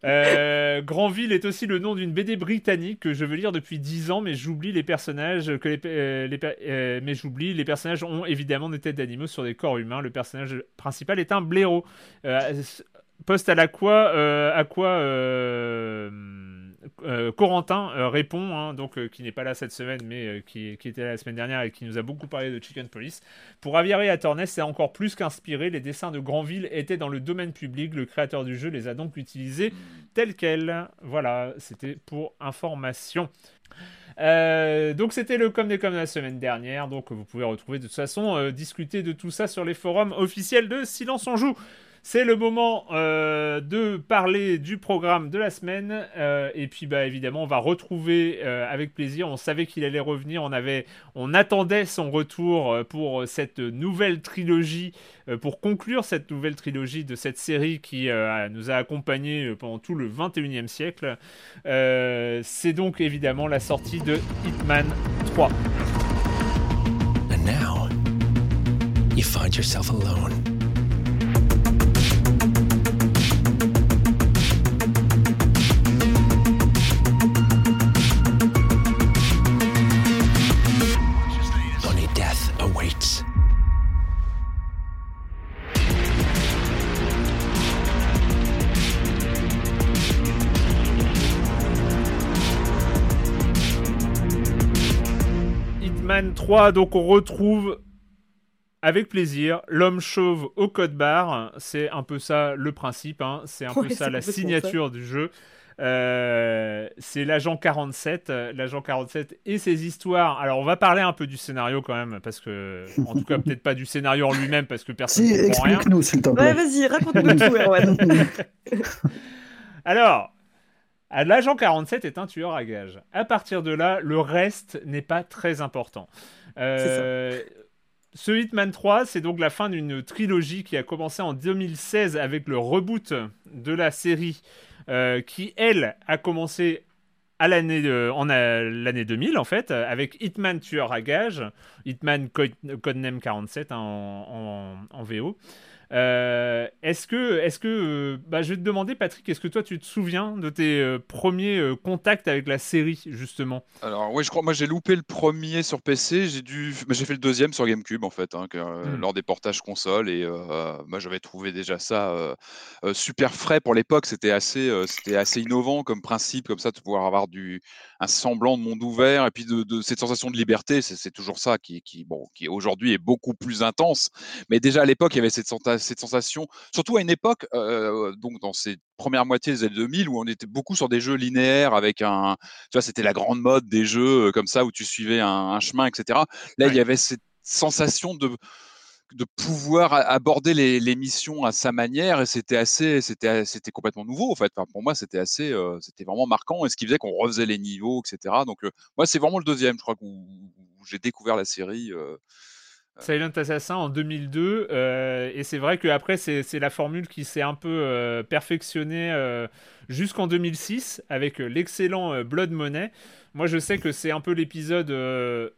S1: Euh, Grandville est aussi le nom d'une BD britannique que je veux lire depuis 10 ans, mais j'oublie les personnages euh, euh, mais j'oublie les personnages ont évidemment des têtes d'animaux sur des corps humains. Le personnage principal est un blaireau. poste à la quoi à quoi euh, Corentin euh, répond, hein, donc euh, qui n'est pas là cette semaine, mais qui, était là la semaine dernière et qui nous a beaucoup parlé de Chicken Police. Pour Aviary à Tornes, c'est encore plus qu'inspiré. Les dessins de Granville étaient dans le domaine public. Le créateur du jeu les a donc utilisés tels quels. Voilà, c'était pour information. donc c'était le com des com de la semaine dernière. Donc vous pouvez retrouver de toute façon discuter de tout ça sur les forums officiels de Silence on joue. C'est le moment euh, de parler du programme de la semaine. Euh, et puis, bah, évidemment, on va retrouver euh, avec plaisir. On savait qu'il allait revenir. On, avait, on attendait son retour pour cette nouvelle trilogie, pour conclure cette nouvelle trilogie de cette série qui nous a accompagnés pendant tout le 21e siècle. C'est donc évidemment la sortie de Hitman 3. And now, you find yourself alone. 3, donc on retrouve avec plaisir l'homme chauve au code barre. C'est un peu ça le principe, hein. c'est un peu ça la signature du jeu. Euh, c'est l'agent 47, euh, l'agent 47 et ses histoires. Alors on va parler un peu du scénario quand même, parce que, en tout cas peut-être pas du scénario en lui-même, parce que personne
S4: Si,
S1: ne comprend rien.
S4: explique-nous, s'il te
S2: Ouais,
S4: plaît.
S2: vas-y, raconte-nous tout, Erwan.
S1: Alors, l'agent 47 est un tueur à gages. À partir de là, le reste n'est pas très important. Euh, ce Hitman 3, c'est donc la fin d'une trilogie qui a commencé en 2016 avec le reboot de la série, euh, qui elle a commencé en l'année 2000 en fait, avec Hitman tueur à gages, Hitman Code- Codename 47 hein, en- en VO. Euh, est-ce que, est-ce que, euh, bah, je vais te demander, Patrick, est-ce que toi tu te souviens de tes euh, premiers euh, contacts avec la série justement?
S3: Alors oui, je crois, moi j'ai loupé le premier sur PC, j'ai dû, j'ai fait le deuxième sur GameCube en fait, hein, que, euh,
S1: Mm.
S3: lors des portages console et moi j'avais trouvé déjà ça super frais pour l'époque. C'était assez, c'était assez innovant comme principe, comme ça de pouvoir avoir du un semblant de monde ouvert et puis de, de cette sensation de liberté. C'est, toujours ça qui, qui bon, qui aujourd'hui est beaucoup plus intense. Mais déjà à l'époque, il y avait cette, senta- cette sensation, surtout à une époque, euh, donc dans ces premières moitiés des années 2000 où on était beaucoup sur des jeux linéaires avec un, tu vois, c'était la grande mode des jeux comme ça où tu suivais un, un chemin, etc. Là, il y avait cette sensation de de pouvoir aborder les, les missions à sa manière et c'était assez c'était c'était complètement nouveau en fait. Enfin, pour moi c'était assez euh, c'était vraiment marquant et ce qui faisait qu'on refaisait les niveaux etc donc euh, moi c'est vraiment le deuxième je crois où, où j'ai découvert la série
S1: Silent Assassin en 2002, euh, et c'est vrai qu'après, c'est la formule qui s'est un peu euh, perfectionnée euh, jusqu'en 2006 avec euh, l'excellent euh, Blood Money. Moi, je sais que c'est un peu l'épisode. euh,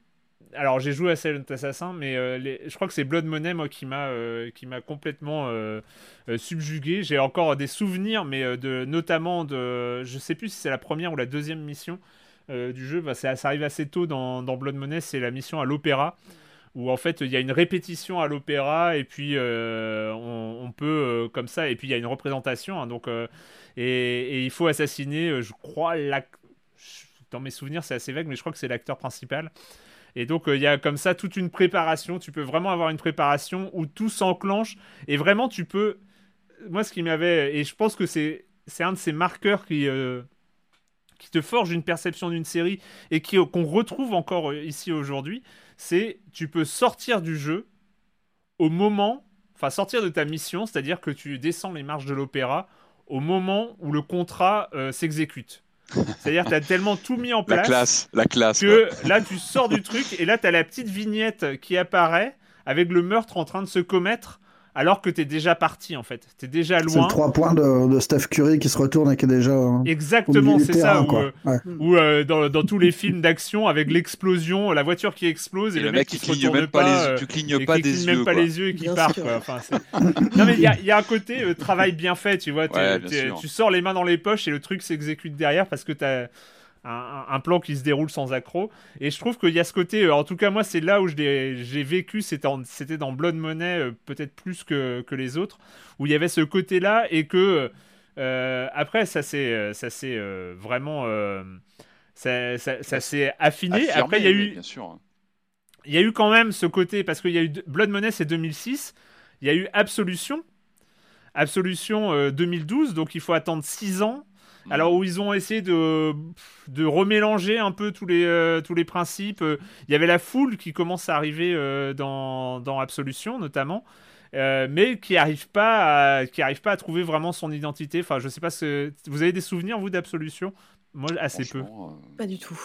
S1: Alors, j'ai joué à Silent Assassin, mais euh, je crois que c'est Blood Money, moi, qui m'a euh, qui m'a complètement euh, euh, subjugué. J'ai encore des souvenirs, mais euh, de, notamment de. Je sais plus si c'est la première ou la deuxième mission euh, du jeu. Bah, ça, ça arrive assez tôt dans, dans Blood Money, c'est la mission à l'opéra où en fait il y a une répétition à l'opéra et puis euh, on, peut euh, comme ça et puis il y a une représentation hein, donc euh, et, et il faut assassiner je crois dans mes souvenirs c'est assez vague mais je crois que c'est l'acteur principal. Et donc il y a comme ça toute une préparation tu peux vraiment avoir une préparation où tout s'enclenche et vraiment tu peux moi ce qui m'avait et je pense que c'est c'est un de ces marqueurs qui qui te forge une perception d'une série et qui qu'on retrouve encore euh, ici aujourd'hui c'est tu peux sortir du jeu au moment, enfin sortir de ta mission, c'est-à-dire que tu descends les marches de l'opéra au moment où le contrat euh, s'exécute. C'est-à-dire que tu as tellement tout mis en
S3: la
S1: place
S3: classe la classe
S1: que là tu sors du truc et là tu as la petite vignette qui apparaît avec le meurtre en train de se commettre alors que tu es déjà parti en fait. Tu es déjà
S4: C'est le
S1: loin.
S4: 3 points de, de Steph Curry qui se retourne et qui est déjà euh,
S1: Exactement, c'est ça. euh,
S4: Ouais.
S1: ou euh, dans, dans tous les films d'action avec l'explosion, la voiture qui explose et,
S3: et
S1: le,
S3: le mec qui
S1: se
S3: cligne
S1: retourne
S3: même pas, les
S1: euh,
S3: yeux tu clignes
S1: et
S3: pas
S1: qui
S3: des
S1: cligne
S3: yeux
S1: même pas
S3: quoi.
S1: les yeux et qui
S2: Bien
S1: part
S2: sûr.
S1: quoi. Enfin, c'est- non mais il y a, y a un côté euh, travail bien fait, tu vois. t'es-
S3: Ouais, bien
S1: t'es-
S3: sûr.
S1: tu sors les mains dans les poches et le truc s'exécute derrière parce que t'as un, plan qui se déroule sans accroc. Et je trouve qu'il y a ce côté, euh, en tout cas moi c'est là où j'ai vécu, c'était dans Blood Money euh, peut-être plus que, que les autres, où il y avait ce côté-là et que euh, après ça euh, vraiment euh, ça, ça- ça s'est affiné.
S3: Affirmé,
S1: après il y a eu
S3: bien sûr
S1: il y a eu quand même ce côté, parce qu'il y a eu Blood Money, c'est 2006, il y a eu Absolution, Absolution euh, 2012, donc il faut attendre 6 ans.
S3: Mm.
S1: Alors où ils ont essayé de, de remélanger un peu tous les, euh, tous les principes. Euh, Il y avait la foule qui commence à arriver euh, dans, dans Absolution notamment, euh, mais qui n'arrive pas, à- qui arrive pas à trouver vraiment son identité. Enfin, je sais pas, ce... vous avez des souvenirs vous d'Absolution? Moi, assez peu.
S3: euh,
S2: Pas du tout.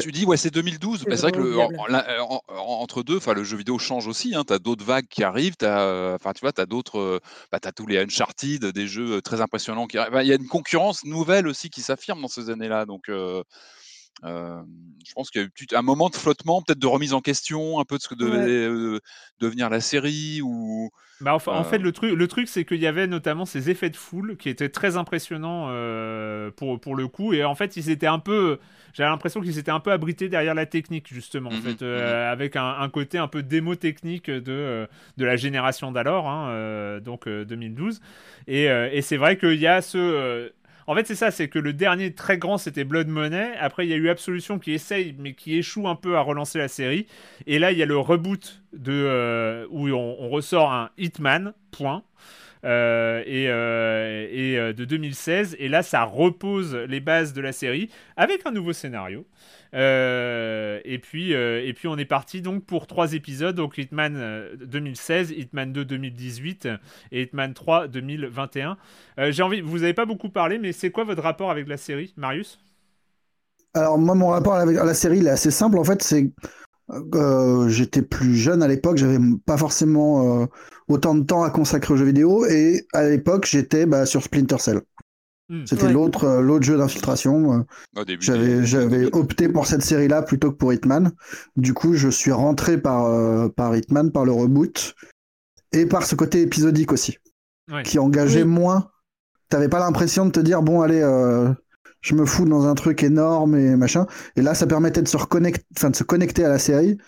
S3: Tu dis ouais c'est 2012,
S2: C'est
S3: mais c'est vrai que le-
S2: vraiment
S3: en- la- en- en- entre deux, enfin le jeu vidéo change aussi. Hein, t'as d'autres vagues qui arrivent, t'as, euh, enfin tu vois, t'as d'autres, euh, bah, t'as tous les Uncharted, des jeux euh, très impressionnants qui arrivent. Enfin, Il y a une concurrence nouvelle aussi qui s'affirme dans ces années-là, donc. euh, euh, je pense qu'il y a eu un moment de flottement, peut-être de remise en question, un peu de ce que devait
S2: Ouais.
S3: euh, devenir la série ou
S1: Bah, enfin, En fait, le truc, le truc c'est qu'il y avait notamment ces effets de foule qui étaient très impressionnants euh, pour, pour le coup. Et en fait, ils étaient un peu. J'avais l'impression qu'ils étaient un peu abrités derrière la technique justement, en
S3: Mhm,
S1: fait, euh, avec un, un côté un peu démo technique de euh, de la génération d'alors, hein, euh, donc euh, 2012. Et, et c'est vrai qu'il y a ce en fait, c'est ça, c'est que le dernier très grand, c'était Blood Money. Après, il y a eu Absolution qui essaye, mais qui échoue un peu à relancer la série. Et là, il y a le reboot de, euh, où on, on ressort un Hitman, point. Euh, et, euh, euh, de 2016 et là ça repose les bases de la série avec un nouveau scénario. Et puis et puis on est parti donc pour trois épisodes. Donc Hitman euh, 2016 Hitman 2 2018 et Hitman 3 2021 Euh, j'ai envie vous avez pas beaucoup parlé mais c'est quoi votre rapport avec la série Marius?
S4: Alors moi, mon rapport avec la série, il est assez simple. En fait, c'est euh, j'étais plus jeune à l'époque, j'avais pas forcément euh, autant de temps à consacrer aux jeux vidéo, et à l'époque, j'étais bah, sur Splinter Cell.
S1: Hmm.
S4: C'était
S2: Ouais.
S4: l'autre euh, l'autre jeu d'infiltration. J'avais j'avais opté pour cette série-là plutôt que pour Hitman. Du coup, je suis rentré par euh, par Hitman, par le reboot, et par ce côté épisodique aussi,
S1: Ouais.
S4: qui engageait
S2: Oui.
S4: moins. T'avais pas l'impression de te dire bon allez. Euh, je me fous dans un truc énorme et machin. Et là, ça permettait de se reconnecter, enfin de se connecter à la série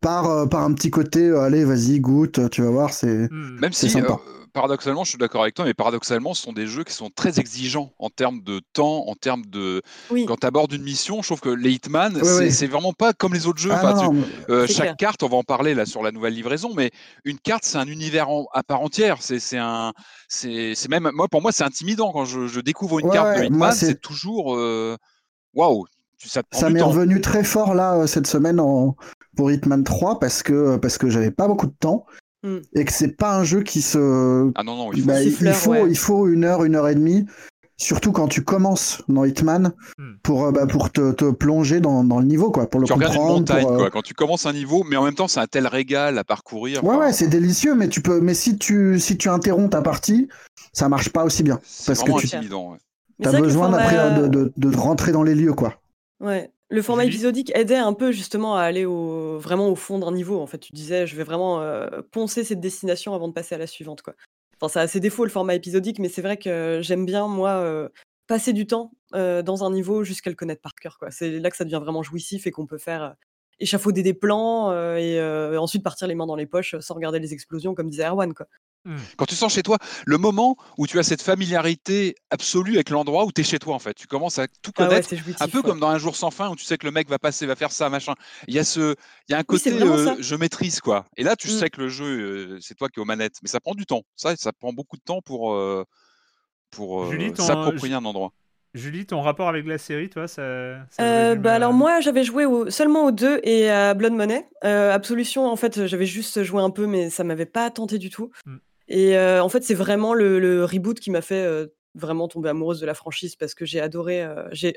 S4: par, euh, par un petit côté, euh, allez, vas-y, goûte, tu vas voir, c'est.
S1: Hmm.
S3: Même
S4: C'est
S3: si,
S4: sympa.
S3: Paradoxalement, je suis d'accord avec toi, mais paradoxalement, ce sont des jeux qui sont très exigeants en termes de temps, en termes de.
S2: Oui,
S3: Quand tu abordes une mission, je trouve que les Hitman, c'est vraiment pas comme les autres jeux.
S4: Ah,
S3: Enfin,
S4: non,
S3: tu-
S4: non,
S3: euh, chaque
S2: clair.
S3: carte, on va en parler là sur la nouvelle livraison, mais une carte, c'est un univers en- à part entière. C'est c'est un, c'est c'est même moi pour moi, c'est intimidant quand je, je découvre une
S4: Ouais,
S3: carte de Hitman.
S4: c'est-
S3: toujours euh, waouh, tu- ça
S4: m'est revenu très fort là euh, cette semaine en... pour Hitman 3 parce que parce que j'avais pas beaucoup de temps
S2: Mm.
S4: et que c'est pas un jeu qui se
S3: Ah non non, il faut.
S4: bah, il,
S2: Siffleur,
S4: il faut
S2: ouais.
S4: il faut une heure une heure et demie surtout quand tu commences dans Hitman
S1: Mm.
S4: pour euh, bah, pour te, te plonger dans, dans le niveau quoi pour le
S3: tu regardes une
S4: comprendre
S3: montagne
S4: pour, euh,
S3: quoi. Quand tu commences un niveau, mais en même temps, c'est un tel régal à parcourir.
S4: Ouais ouais c'est délicieux mais tu peux mais si tu si tu interromps ta partie ça marche pas aussi bien
S3: c'est
S4: parce que tu-
S3: intimidant. ouais.
S4: T'as besoin d'après
S2: format-
S4: de, de, de rentrer dans les lieux quoi
S2: Ouais. Le format
S1: Julie
S2: épisodique aidait un peu justement à aller au, vraiment au fond d'un niveau. En fait, tu disais, je vais vraiment euh, poncer cette destination avant de passer à la suivante. Quoi. Enfin, ça a ses défauts le format épisodique, mais c'est vrai que j'aime bien, moi, euh, passer du temps euh, dans un niveau jusqu'à le connaître par cœur. C'est là que ça devient vraiment jouissif et qu'on peut faire échafauder des plans et ensuite partir les mains dans les poches sans regarder les explosions, comme disait Erwan. Quoi.
S3: Quand tu sens chez toi, le moment où tu as cette familiarité absolue avec l'endroit où tu es chez toi, en fait, tu commences à tout
S2: Ah ouais,
S3: connaître.
S2: c'est jouissif.
S3: un peu
S2: ouais.
S3: comme dans Un jour sans fin où tu sais que le mec va passer, va faire ça, machin. Il y a ce, il y a un
S2: Oui,
S3: côté
S2: vraiment
S3: euh, je maîtrise quoi. Et là, tu
S2: Mm.
S3: sais que le jeu, euh, c'est toi qui es aux manettes, mais ça prend du temps. Ça, ça prend beaucoup de temps pour pour euh,
S1: Julie, ton-
S3: s'approprier un endroit.
S1: Julie ton rapport avec la série toi ça,
S2: Euh, bah
S1: euh,
S2: alors moi j'avais joué au- seulement aux deux et à Blood Money. Euh, Absolution en fait j'avais juste joué un peu mais ça m'avait pas tenté du tout.
S1: Mm.
S2: Et en fait c'est vraiment le, reboot qui m'a fait vraiment tomber amoureuse de la franchise parce que j'ai adoré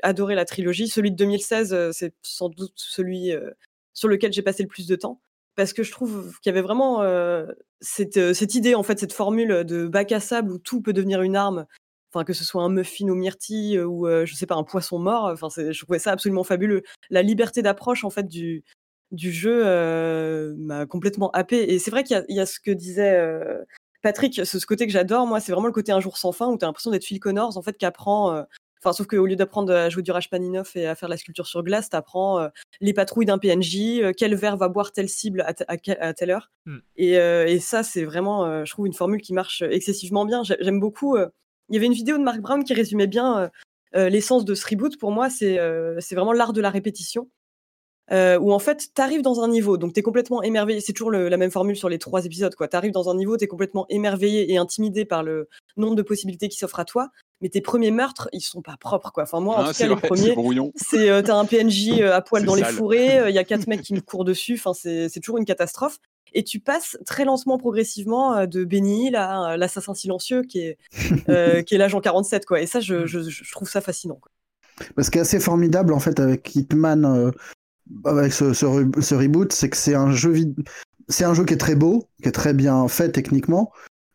S2: adoré la trilogie. Celui de 2016 euh, c'est sans doute celui sur lequel j'ai passé le plus de temps parce que je trouve qu'il y avait vraiment cette, cette idée en fait cette formule de bac à sable où tout peut devenir une arme. Enfin que ce soit un muffin aux myrtilles ou je sais pas un poisson mort enfin je trouvais ça absolument fabuleux. La liberté d'approche en fait du du jeu m'a complètement happé et c'est vrai qu'il y a- ce que disait Patrick ce, ce côté que j'adore moi c'est vraiment le côté un jour sans fin où tu as l'impression d'être Phil Connors en fait qui apprend euh, Enfin, sauf qu'au lieu d'apprendre à jouer du Rachmaninoff et à faire la sculpture sur glace, tu apprends les patrouilles d'un PNJ, euh, quel verre va boire telle cible à, telle heure.
S1: Mm.
S2: Et, euh, et ça, c'est vraiment, euh, je trouve, une formule qui marche excessivement bien. J'ai- J'aime beaucoup. euh, il y avait une vidéo de Mark Brown qui résumait bien euh, euh, l'essence de ce reboot. Pour moi, c'est euh, c'est vraiment l'art de la répétition. Euh, où en fait, tu arrives dans un niveau, donc tu es complètement émerveillé. C'est toujours le- la même formule sur les trois épisodes. Tu arrives dans un niveau, tu es complètement émerveillé et intimidé par le nombre de possibilités qui s'offrent à toi. Mais tes premiers meurtres, ils sont pas propres. Quoi. Enfin, moi, en
S3: Hein,
S2: tout
S3: c'est
S2: cas, les
S3: vrai, c'est
S2: premiers, c'est euh, t'as un PNJ euh, à poil dans les fourrés, euh, il y a quatre mecs qui me courent dessus, enfin c'est c'est toujours une catastrophe. Et tu passes très lentement, progressivement, euh, de Benny Hill à euh, l'assassin silencieux qui est euh, qui est l'agent 47 quoi. Et ça, je, je, je trouve ça fascinant. Quoi.
S4: Ce qui est assez formidable en fait avec Hitman, euh, avec ce, ce, re- ce reboot, c'est que c'est un jeu vid- c'est un jeu qui est très beau, qui est très bien fait techniquement,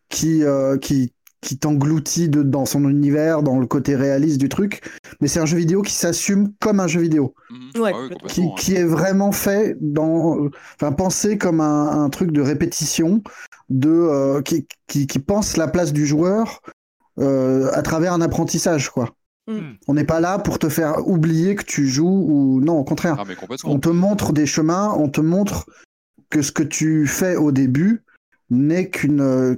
S4: qui euh, qui qui t'engloutit dans son univers, dans le côté réaliste du truc. Mais c'est un jeu vidéo qui s'assume comme un jeu vidéo,
S3: Mhm.
S2: Ouais,
S3: Ah
S4: qui, qui est vraiment fait dans, enfin pensé comme un, un truc de répétition, de euh, qui, qui qui pense la place du joueur euh, à travers un apprentissage quoi.
S2: Mm.
S4: On n'est pas là pour te faire oublier que tu joues ou non, au contraire.
S3: Ah, mais.
S4: On te montre des chemins, on te montre que ce que tu fais au début n'est qu'une euh,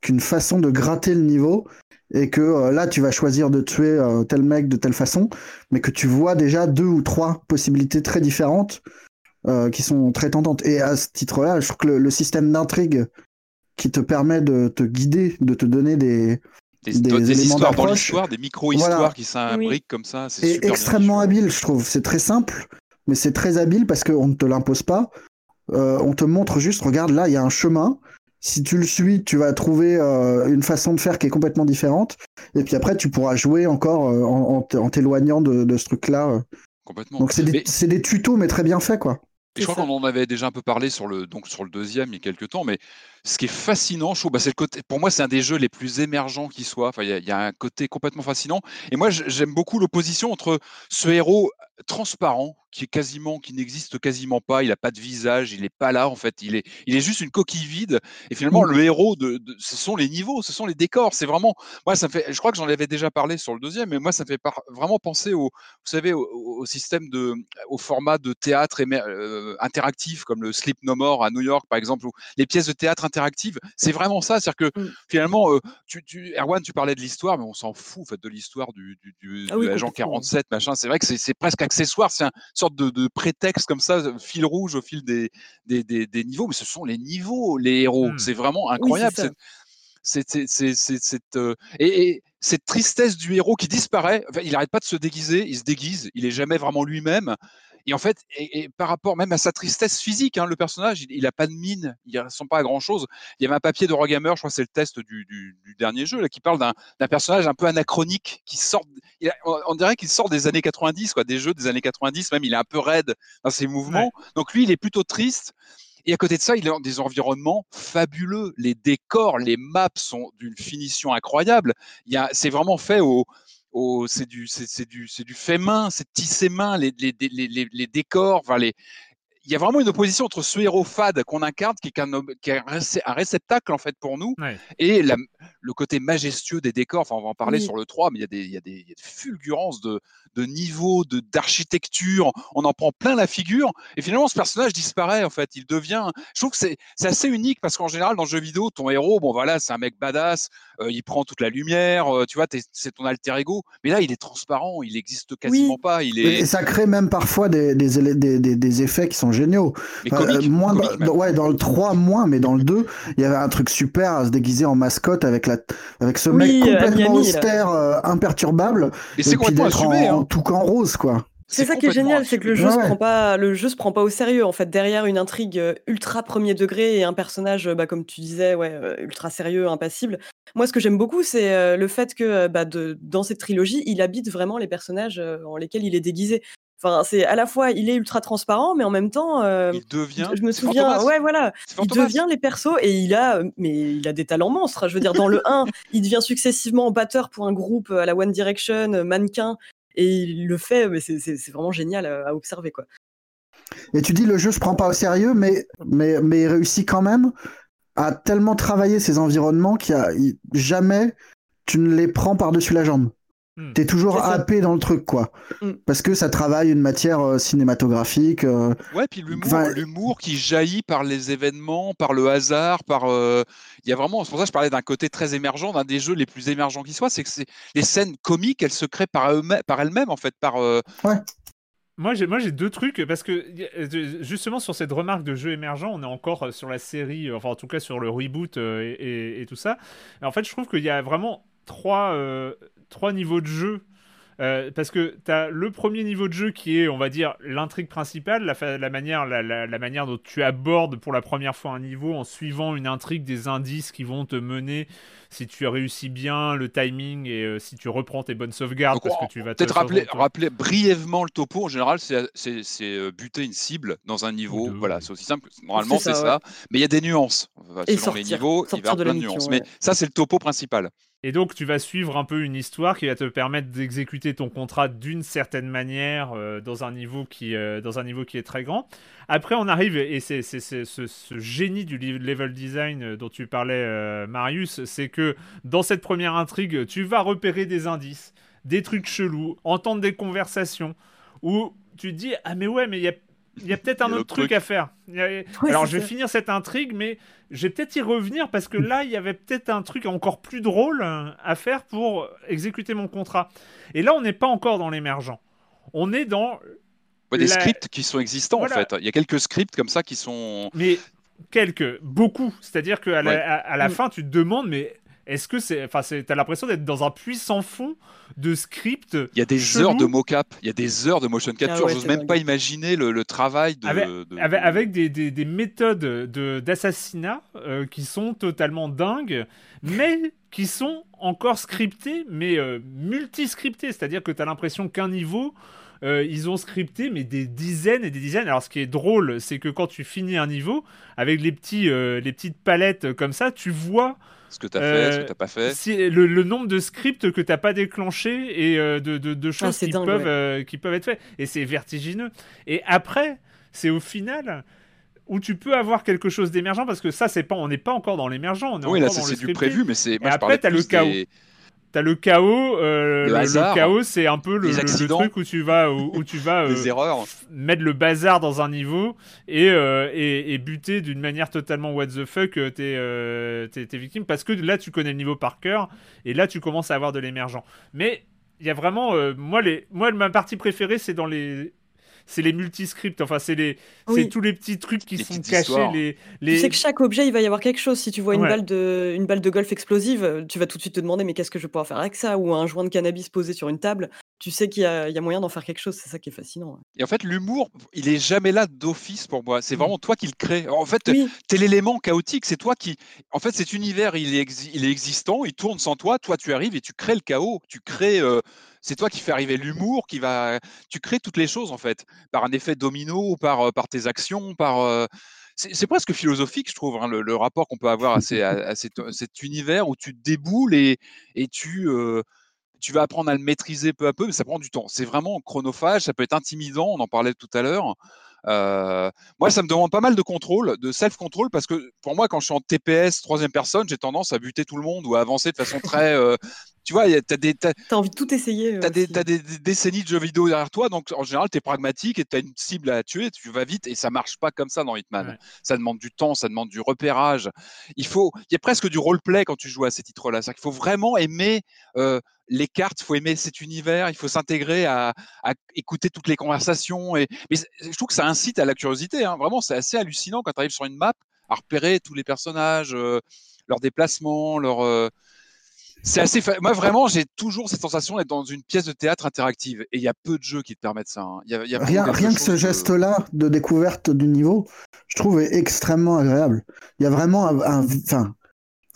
S4: qu'une- façon de gratter le niveau et que euh, là tu vas choisir de tuer euh, tel mec de telle façon, mais que tu vois déjà deux ou trois possibilités très différentes euh, qui sont très tentantes. Et à ce titre-là, je trouve que le, le système d'intrigue qui te permet de te guider, de te donner des,
S3: Des,
S4: des
S3: des
S4: éléments
S3: histoires dans l'histoire, des micro-histoires
S4: Voilà.
S3: qui s'imbriquent comme ça. C'est bien
S4: extrêmement habile, je trouve. C'est très simple, mais c'est très habile parce qu'on ne te l'impose pas. Euh, on te montre juste, regarde, là, il y a un chemin. Si tu le suis, tu vas trouver euh, une façon de faire qui est complètement différente. Et puis après, tu pourras jouer encore euh, en, t'éloignant de, de ce truc-là.
S3: Complètement.
S4: Donc c'est des,
S3: Mais-
S4: des tutos, mais très bien faits, quoi.
S3: Et je crois qu'on en avait déjà un peu parlé sur le, donc sur le deuxième il y a quelques temps, mais ce qui est fascinant, je trouve, bah, c'est le côté. Pour moi, c'est un des jeux les plus émergents qui soit. Enfin, il y, a- il y a un côté complètement fascinant. Et moi, j'aime beaucoup l'opposition entre ce héros transparent qui est quasiment, qui n'existe quasiment pas. Il n'a pas de visage, il n'est pas là en fait. Il est, il est juste une coquille vide. Et finalement,
S4: Mm.
S3: le héros de, de- ce sont les niveaux, ce sont les décors. C'est vraiment. Moi, ça me fait. Je crois que j'en avais déjà parlé sur le deuxième, mais moi, ça me fait par- vraiment penser au, vous savez, au, système de, au format de théâtre émer- euh, interactif comme le Sleep No More à New York, par exemple, ou les pièces de théâtre interactives. C'est vraiment ça. C'est-à-dire que
S2: Mm.
S3: finalement, euh, tu, tu, Erwan, tu parlais de l'histoire, mais on s'en fout en fait, de l'histoire du, du, du-
S2: Ah oui,
S3: de l'agent
S2: complètement.
S3: 47, machin. C'est vrai que c'est presque accessoire. C'est sorte de, de prétexte comme ça, fil rouge au fil des, des, des, des niveaux. Mais ce sont les niveaux, les héros.
S1: Mm.
S3: C'est vraiment incroyable. c'est euh, et, et cette tristesse du héros qui disparaît. Enfin, il n'arrête pas de se déguiser. Il se déguise. Il est jamais vraiment lui-même. Et en fait, et, et par rapport même à sa tristesse physique, hein, le personnage, il n'a pas de mine, il ne ressemble pas à grand chose. Il y avait un papier de Rogamer, je crois que c'est le test du, du- du dernier jeu, là, qui parle d'un personnage un peu anachronique, qui sort, il a- on, on dirait qu'il sort des années 90, quoi, des jeux des années 90, même il est un peu raide dans ses mouvements. Donc lui, il est plutôt triste. Et à côté de ça, il est dans des environnements fabuleux. Les décors, les maps sont d'une finition incroyable. Il y a, c'est vraiment fait au c'est du, c'est, du, c'est du fait main, c'est tissé main, les, les, les, les décors, enfin les, il y a vraiment une opposition entre ce héros fade qu'on incarne, qui est, un, qui est réceptacle en fait pour nous,
S1: Ouais.
S3: et la- le côté majestueux des décors. Enfin, on va en parler
S2: Oui.
S3: sur le 3, mais il y a des, il y a des, il y a des fulgurances de, de niveau, de d'architecture. On en prend plein la figure, et finalement, ce personnage disparaît. En fait, il devient. Je trouve que c'est assez unique parce qu'en général, dans le jeu vidéo, ton héros, bon voilà, c'est un mec badass, euh, il prend toute la lumière, euh, tu vois, c'est ton alter ego. Mais là, il est transparent, il n'existe quasiment
S2: Oui.
S3: pas. Il
S4: Et
S3: est
S4: ça crée même parfois des, des, élé- des, des- des effets qui sont géniaux.
S3: mais
S4: Enfin,
S3: comique.
S4: euh, moins
S3: comique
S4: dans, ouais, le 3, moins, mais dans le 2, il y avait un truc super à se déguiser en mascotte avec, la, avec ce
S2: Oui,
S4: mec
S2: à
S4: complètement
S2: Miami,
S4: austère, euh, imperturbable,
S3: Et c'est complètement assumé.
S4: en,
S3: hein.
S4: tout qu'en rose, quoi.
S2: C'est ça qui est génial, c'est que le jeu
S4: Ouais,
S2: se prend pas, le jeu se prend pas au sérieux en fait. Derrière une intrigue euh, ultra premier degré et un personnage, euh, bah, comme tu disais, ouais, euh, ultra sérieux, impassible. Moi, ce que j'aime beaucoup, c'est euh, le fait que euh, bah, de, dans cette trilogie, il habite vraiment les personnages euh, en lesquels il est déguisé. Enfin, c'est à la fois, il est ultra transparent, mais en même temps, euh,
S3: Il devient.
S2: je me souviens, ouais, voilà, il devient les persos et il a, mais il a des talents monstres. Je veux dire, dans le 1, il devient successivement batteur pour un groupe euh, à la One Direction, euh, mannequin, et il le fait, mais c'est- vraiment génial à observer, quoi.
S4: Et tu dis le jeu se prend pas au sérieux, mais, mais, mais il réussit quand même à tellement travailler ses environnements qu'il y a il- jamais tu ne les prends par-dessus la jambe.
S1: Hmm.
S4: T'es toujours happé dans le truc, quoi.
S2: Hmm.
S4: Parce que ça travaille une matière euh, cinématographique. euh,
S3: Ouais, puis l'humour,
S4: Enfin-
S3: l'humour qui jaillit par les événements, par le hasard, par. euh, Il y a vraiment. C'est pour ça que je parlais d'un côté très émergent, d'un des jeux les plus émergents qui soit. C'est que c'est les scènes comiques, elles se créent par, eux-mêmes- par elles-mêmes, en fait, par. euh,
S1: Moi, j'ai, moi, j'ai deux trucs parce que justement sur cette remarque de jeu émergent, on est encore sur la série, enfin en tout cas sur le reboot euh, et, et- et tout ça. Et en fait, je trouve qu'il y a vraiment trois, euh, trois niveaux de jeu. Euh, parce que tu as le premier niveau de jeu qui est, on va dire, l'intrigue principale, la, manière, la, la- la manière dont tu abordes pour la première fois un niveau en suivant une intrigue, des indices qui vont te mener si tu as réussi bien le timing et euh, si tu reprends tes bonnes sauvegardes
S3: Donc,
S1: parce
S3: on-
S1: que tu vas te
S3: Peut-être rappeler,
S1: te-
S3: rappeler brièvement le topo. En général, c'est euh, buter une cible dans un niveau. Voilà, c'est aussi simple. que- Normalement,
S2: C'est ça.
S3: Mais il y a des nuances. Enfin,
S2: Et
S3: selon les
S2: sortir-
S3: niveaux, il va y avoir
S2: de la
S3: plein de nuances.
S2: ouais.
S3: Mais ça, c'est le topo principal.
S1: Et donc, tu vas suivre un peu une histoire qui va te permettre d'exécuter ton contrat d'une certaine manière euh, dans, un niveau qui, euh, dans un niveau qui est très grand. Après, on arrive, et c'est ce, ce génie du level design euh, dont tu parlais, Marius, c'est que dans cette première intrigue, tu vas repérer des indices des trucs chelous, entendre des conversations où tu te dis ah mais ouais mais il y a il y a peut-être un autre truc, à faire. Alors, je vais finir cette intrigue, mais je vais peut-être y revenir parce que là, il y avait peut-être un truc encore plus drôle à faire pour exécuter mon contrat. Et là, on n'est pas encore dans l'émergent. On est dans.
S3: des scripts qui sont existants, en fait. Il y a quelques scripts comme ça qui sont.
S1: Mais quelques, beaucoup. C'est-à-dire qu'à la, à la mm. fin, tu te demandes, mais est-ce que c'est. Enfin, t'as l'impression d'être dans un puissant fond de script.
S3: Il y a des heures de mocap, il y a des heures de motion ah capture. J'ose même pas imaginer le, travail de.
S1: Avec, des, des, des, méthodes d'assassinat euh, qui sont totalement dingues, mais qui sont encore scriptées, mais euh, multi-scriptées. C'est-à-dire que tu as l'impression qu'un niveau. Euh, ils ont scripté mais des dizaines et des dizaines. Alors ce qui est drôle, c'est que quand tu finis un niveau avec les petits, les petites palettes comme ça, tu vois
S3: ce que tu as fait, ce que tu pas fait.
S1: Si, le, nombre de scripts que tu n'as pas déclenché et euh, de, de, ah, choses qui, peuvent, euh, qui peuvent être faites. Et c'est vertigineux. Et après, c'est au final où tu peux avoir quelque chose d'émergent parce que ça, c'est pas, on n'est pas encore dans l'émergent.
S3: Oui, là, c'est du prévu, mais c'est.
S1: Après, tu as le chaos. T'as le chaos, euh, le, chaos c'est un peu le, truc où tu vas, où, tu vas
S3: euh,
S1: mettre le bazar dans un niveau et, euh, et, buter d'une manière totalement what the fuck tes, tes, victimes parce que là tu connais le niveau par cœur et là tu commences à avoir de l'émergent. Mais il y a vraiment, moi, les, moi ma partie préférée c'est dans les c'est les multiscripts, enfin c'est les, c'est tous les petits trucs qui sont cachés. Les, les...
S2: Tu sais que chaque objet, il va y avoir quelque chose. Si tu vois une balle de, une balle de golf explosive, tu vas tout de suite te demander mais qu'est-ce que je vais pouvoir faire avec ça? Ou un joint de cannabis posé sur une table. Tu sais qu'il y, a moyen d'en faire quelque chose, c'est ça qui est fascinant.
S3: Et en fait, l'humour, il est jamais là d'office pour moi. C'est mmh. vraiment toi qui le crée. En fait, oui. t'es l'élément chaotique. C'est toi qui. En fait, cet univers, il est, il est existant, il tourne sans toi. Toi, tu arrives et tu crées le chaos. Tu crées. Euh, c'est toi qui fais arriver l'humour, qui va, tu crées toutes les choses en fait, par un effet domino, par, par tes actions, par. c'est presque philosophique, je trouve, hein, le, rapport qu'on peut avoir à, cet, univers où tu déboules et, et tu, tu vas apprendre à le maîtriser peu à peu, mais ça prend du temps. C'est vraiment chronophage, ça peut être intimidant, on en parlait tout à l'heure. moi, ça me demande pas mal de contrôle, de self-control, parce que pour moi, quand je suis en TPS troisième personne, j'ai tendance à buter tout le monde ou à avancer de façon très, tu vois, t'as des.
S2: T'as envie de tout essayer.
S3: T'as des, as des, décennies de jeux vidéo derrière toi, donc en général, t'es pragmatique et t'as une cible à tuer, tu vas vite et ça marche pas comme ça dans Hitman. Ça demande du temps, ça demande du repérage. Il faut, il y a presque du roleplay quand tu joues à ces titres-là. Qu'il faut vraiment aimer euh, les cartes, il faut aimer cet univers, il faut s'intégrer à, à, écouter toutes les conversations. Et, mais je trouve que ça incite à la curiosité. Hein. Vraiment, c'est assez hallucinant quand tu arrives sur une map à repérer tous les personnages, euh, leurs déplacements, leurs. Euh, c'est assez. Moi, vraiment, j'ai toujours cette sensation d'être dans une pièce de théâtre interactive. Et il y a peu de jeux qui te permettent ça. Hein. Y a,
S4: rien, rien que ce geste-là de découverte du niveau, je trouve est extrêmement agréable. Il y a vraiment un, enfin,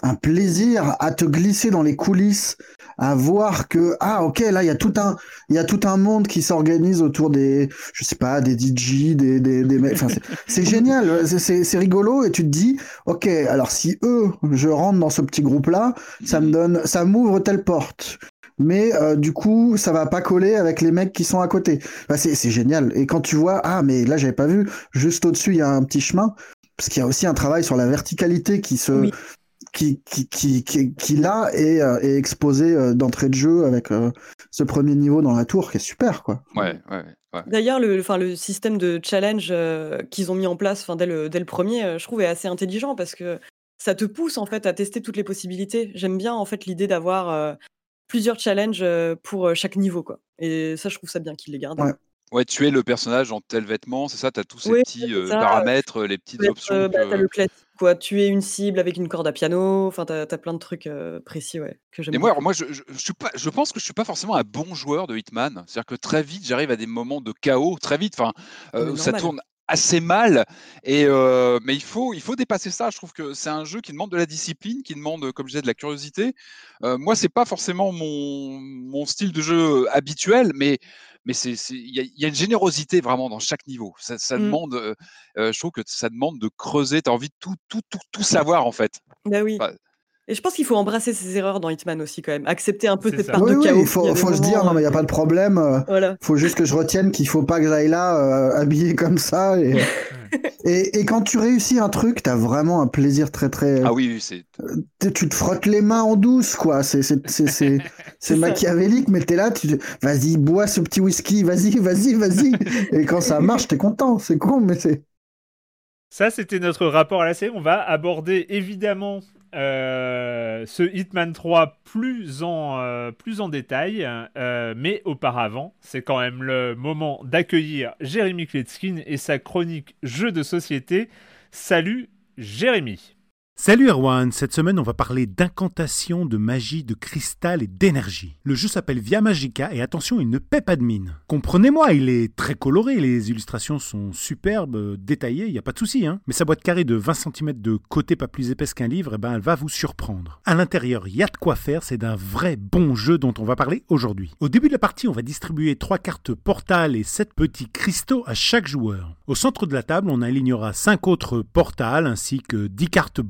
S4: un plaisir à te glisser dans les coulisses, à voir que ah ok là il y a tout un il y a tout un monde qui s'organise autour des je sais pas des DJ des des, des enfin, c'est génial c'est rigolo et tu te dis ok alors si eux je rentre dans ce petit groupe là ça me donne ça m'ouvre telle porte. Mais euh, du coup ça va pas coller avec les mecs qui sont à côté. C'est c'est génial. Et quand tu vois ah mais là j'avais pas vu juste au dessus il y a un petit chemin parce qu'il y a aussi un travail sur la verticalité qui se qui, qui, qui, qui, qui là est, euh, est exposé euh, d'entrée de jeu avec euh, ce premier niveau dans la tour qui est super quoi.
S3: Ouais, ouais. ouais.
S2: D'ailleurs, le, enfin, le système de challenge qu'ils ont mis en place dès, le, dès le premier, je trouve est assez intelligent parce que ça te pousse en fait à tester toutes les possibilités. J'aime bien en fait l'idée d'avoir plusieurs challenges pour chaque niveau quoi. Et ça, je trouve ça bien qu'ils les gardent.
S3: Ouais. Ouais, tu es le personnage en tel vêtement, c'est ça? Tu as tous ces petits paramètres, les petites options
S2: bah, as le classique quoi, tuer une cible avec une corde à piano, enfin tu as plein de trucs, précis, ouais, que j'aime
S3: Et moi moi je je suis pas je pense que je suis pas forcément un bon joueur de Hitman. C'est-à-dire que très vite, j'arrive à des moments de chaos, très vite, enfin, ça tourne assez mal et mais il faut il faut dépasser ça. Je trouve que c'est un jeu qui demande de la discipline, qui demande, comme je disais, de la curiosité. moi, c'est pas forcément mon mon style de jeu habituel, mais mais c'est il y, a une générosité vraiment dans chaque niveau. Ça, ça mmh. demande, je trouve que ça demande de creuser. Tu as envie de tout, tout, tout, tout savoir en fait.
S2: Bah oui. et je pense qu'il faut embrasser ses erreurs dans Hitman aussi quand même, accepter un peu cette part de chaos.
S4: il faut, faut se dire non mais il n'y a pas de problème. Il faut juste que je retienne qu'il faut pas que j'aille là habillé comme ça et, Et, et quand tu réussis un truc, t'as vraiment un plaisir très très.
S3: Ah oui, oui, c'est.
S4: Tu tu te frottes les mains en douce, quoi. C'est c'est c'est c'est c'est
S2: ça.
S4: machiavélique, mais t'es là, tu vas-y, bois ce petit whisky, vas-y, vas-y, vas-y. Et quand ça marche, t'es content. C'est con, mais c'est.
S1: Ça, c'était notre rapport à la série. On va aborder évidemment euh, ce Hitman 3 plus en, euh, plus en détail. euh, mais auparavant, c'est quand même le moment d'accueillir Jérémy Kletskin et sa chronique Jeux de société. Salut Jérémy.
S5: Salut Erwan, cette semaine on va parler d'incantation, de magie, de cristal et d'énergie. Le jeu s'appelle Via Magica et attention, il ne paie pas de mine. Comprenez-moi, il est très coloré, les illustrations sont superbes, euh, détaillées, il n'y a pas de souci, hein. Mais sa boîte carrée de 20 cm de côté pas plus épaisse qu'un livre, eh ben, elle va vous surprendre. À l'intérieur, il y a de quoi faire, c'est d'un vrai bon jeu dont on va parler aujourd'hui. Au début de la partie, on va distribuer trois cartes portales et 7 petits cristaux à chaque joueur. Au centre de la table, on alignera 5 autres portales ainsi que 10 cartes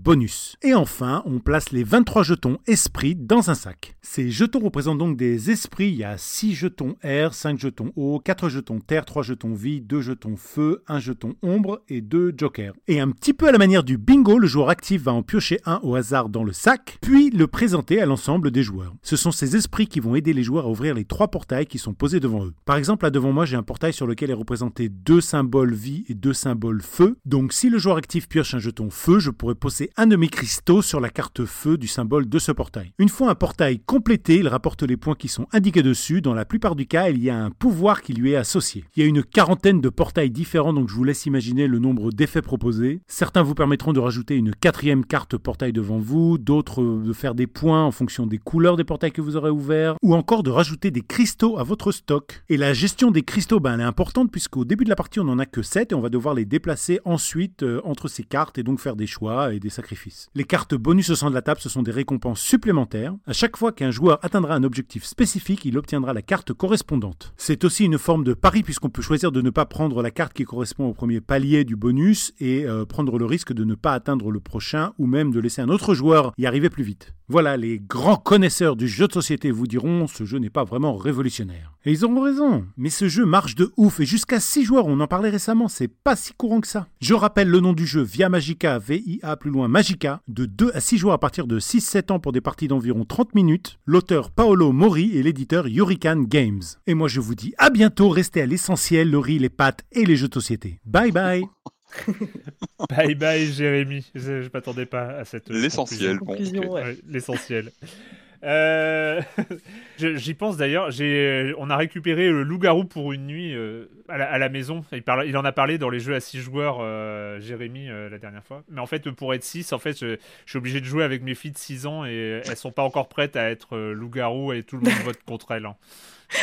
S5: Et enfin, on place les 23 jetons esprits dans un sac. Ces jetons représentent donc des esprits. Il y a 6 jetons air, 5 jetons eau, 4 jetons terre, 3 jetons vie, 2 jetons feu, 1 jeton ombre et 2 jokers. Et un petit peu à la manière du bingo, le joueur actif va en piocher un au hasard dans le sac, puis le présenter à l'ensemble des joueurs. Ce sont ces esprits qui vont aider les joueurs à ouvrir les trois portails qui sont posés devant eux. Par exemple, là devant moi, j'ai un portail sur lequel est représenté deux symboles vie et deux symboles feu. Donc si le joueur actif pioche un jeton feu, je pourrais poser un de mes cristaux sur la carte feu du symbole de ce portail. Une fois un portail complété, il rapporte les points qui sont indiqués dessus. Dans la plupart du cas, il y a un pouvoir qui lui est associé. Il y a une quarantaine de portails différents, donc je vous laisse imaginer le nombre d'effets proposés. Certains vous permettront de rajouter une quatrième carte portail devant vous, d'autres euh, de faire des points en fonction des couleurs des portails que vous aurez ouverts, ou encore de rajouter des cristaux à votre stock. Et la gestion des cristaux, ben, elle est importante puisqu'au début de la partie, on n'en a que 7 et on va devoir les déplacer ensuite euh, entre ces cartes et donc faire des choix et des sacrifices. Les cartes bonus au centre de la table, ce sont des récompenses supplémentaires. À chaque fois qu'un joueur atteindra un objectif spécifique, il obtiendra la carte correspondante. C'est aussi une forme de pari puisqu'on peut choisir de ne pas prendre la carte qui correspond au premier palier du bonus et euh, prendre le risque de ne pas atteindre le prochain ou même de laisser un autre joueur y arriver plus vite. Voilà, les grands connaisseurs du jeu de société vous diront ce jeu n'est pas vraiment révolutionnaire. Et ils auront raison, mais ce jeu marche de ouf et jusqu'à 6 joueurs, on en parlait récemment, c'est pas si courant que ça. Je rappelle le nom du jeu Via Magica, V-I-A plus loin Magica, de 2 à 6 joueurs à partir de 6-7 ans pour des parties d'environ 30 minutes, l'auteur Paolo Mori et l'éditeur Yurikan Games. Et moi je vous dis à bientôt, restez à l'essentiel, le riz, les pâtes et les jeux de société. Bye bye
S1: Bye bye Jérémy. Je, je m'attendais pas à cette.
S3: L'essentiel. Bon,
S1: L'essentiel. Euh, J'y pense d'ailleurs. J'ai, on a récupéré le loup-garou pour une nuit euh, à, la, maison. Il, en a parlé dans les jeux à 6 joueurs, euh, Jérémy, euh, la dernière fois. Mais en fait, pour être 6, en fait, je, suis obligé de jouer avec mes filles de 6 ans et elles sont pas encore prêtes à être euh, loup-garou et tout le monde vote contre elles. hein.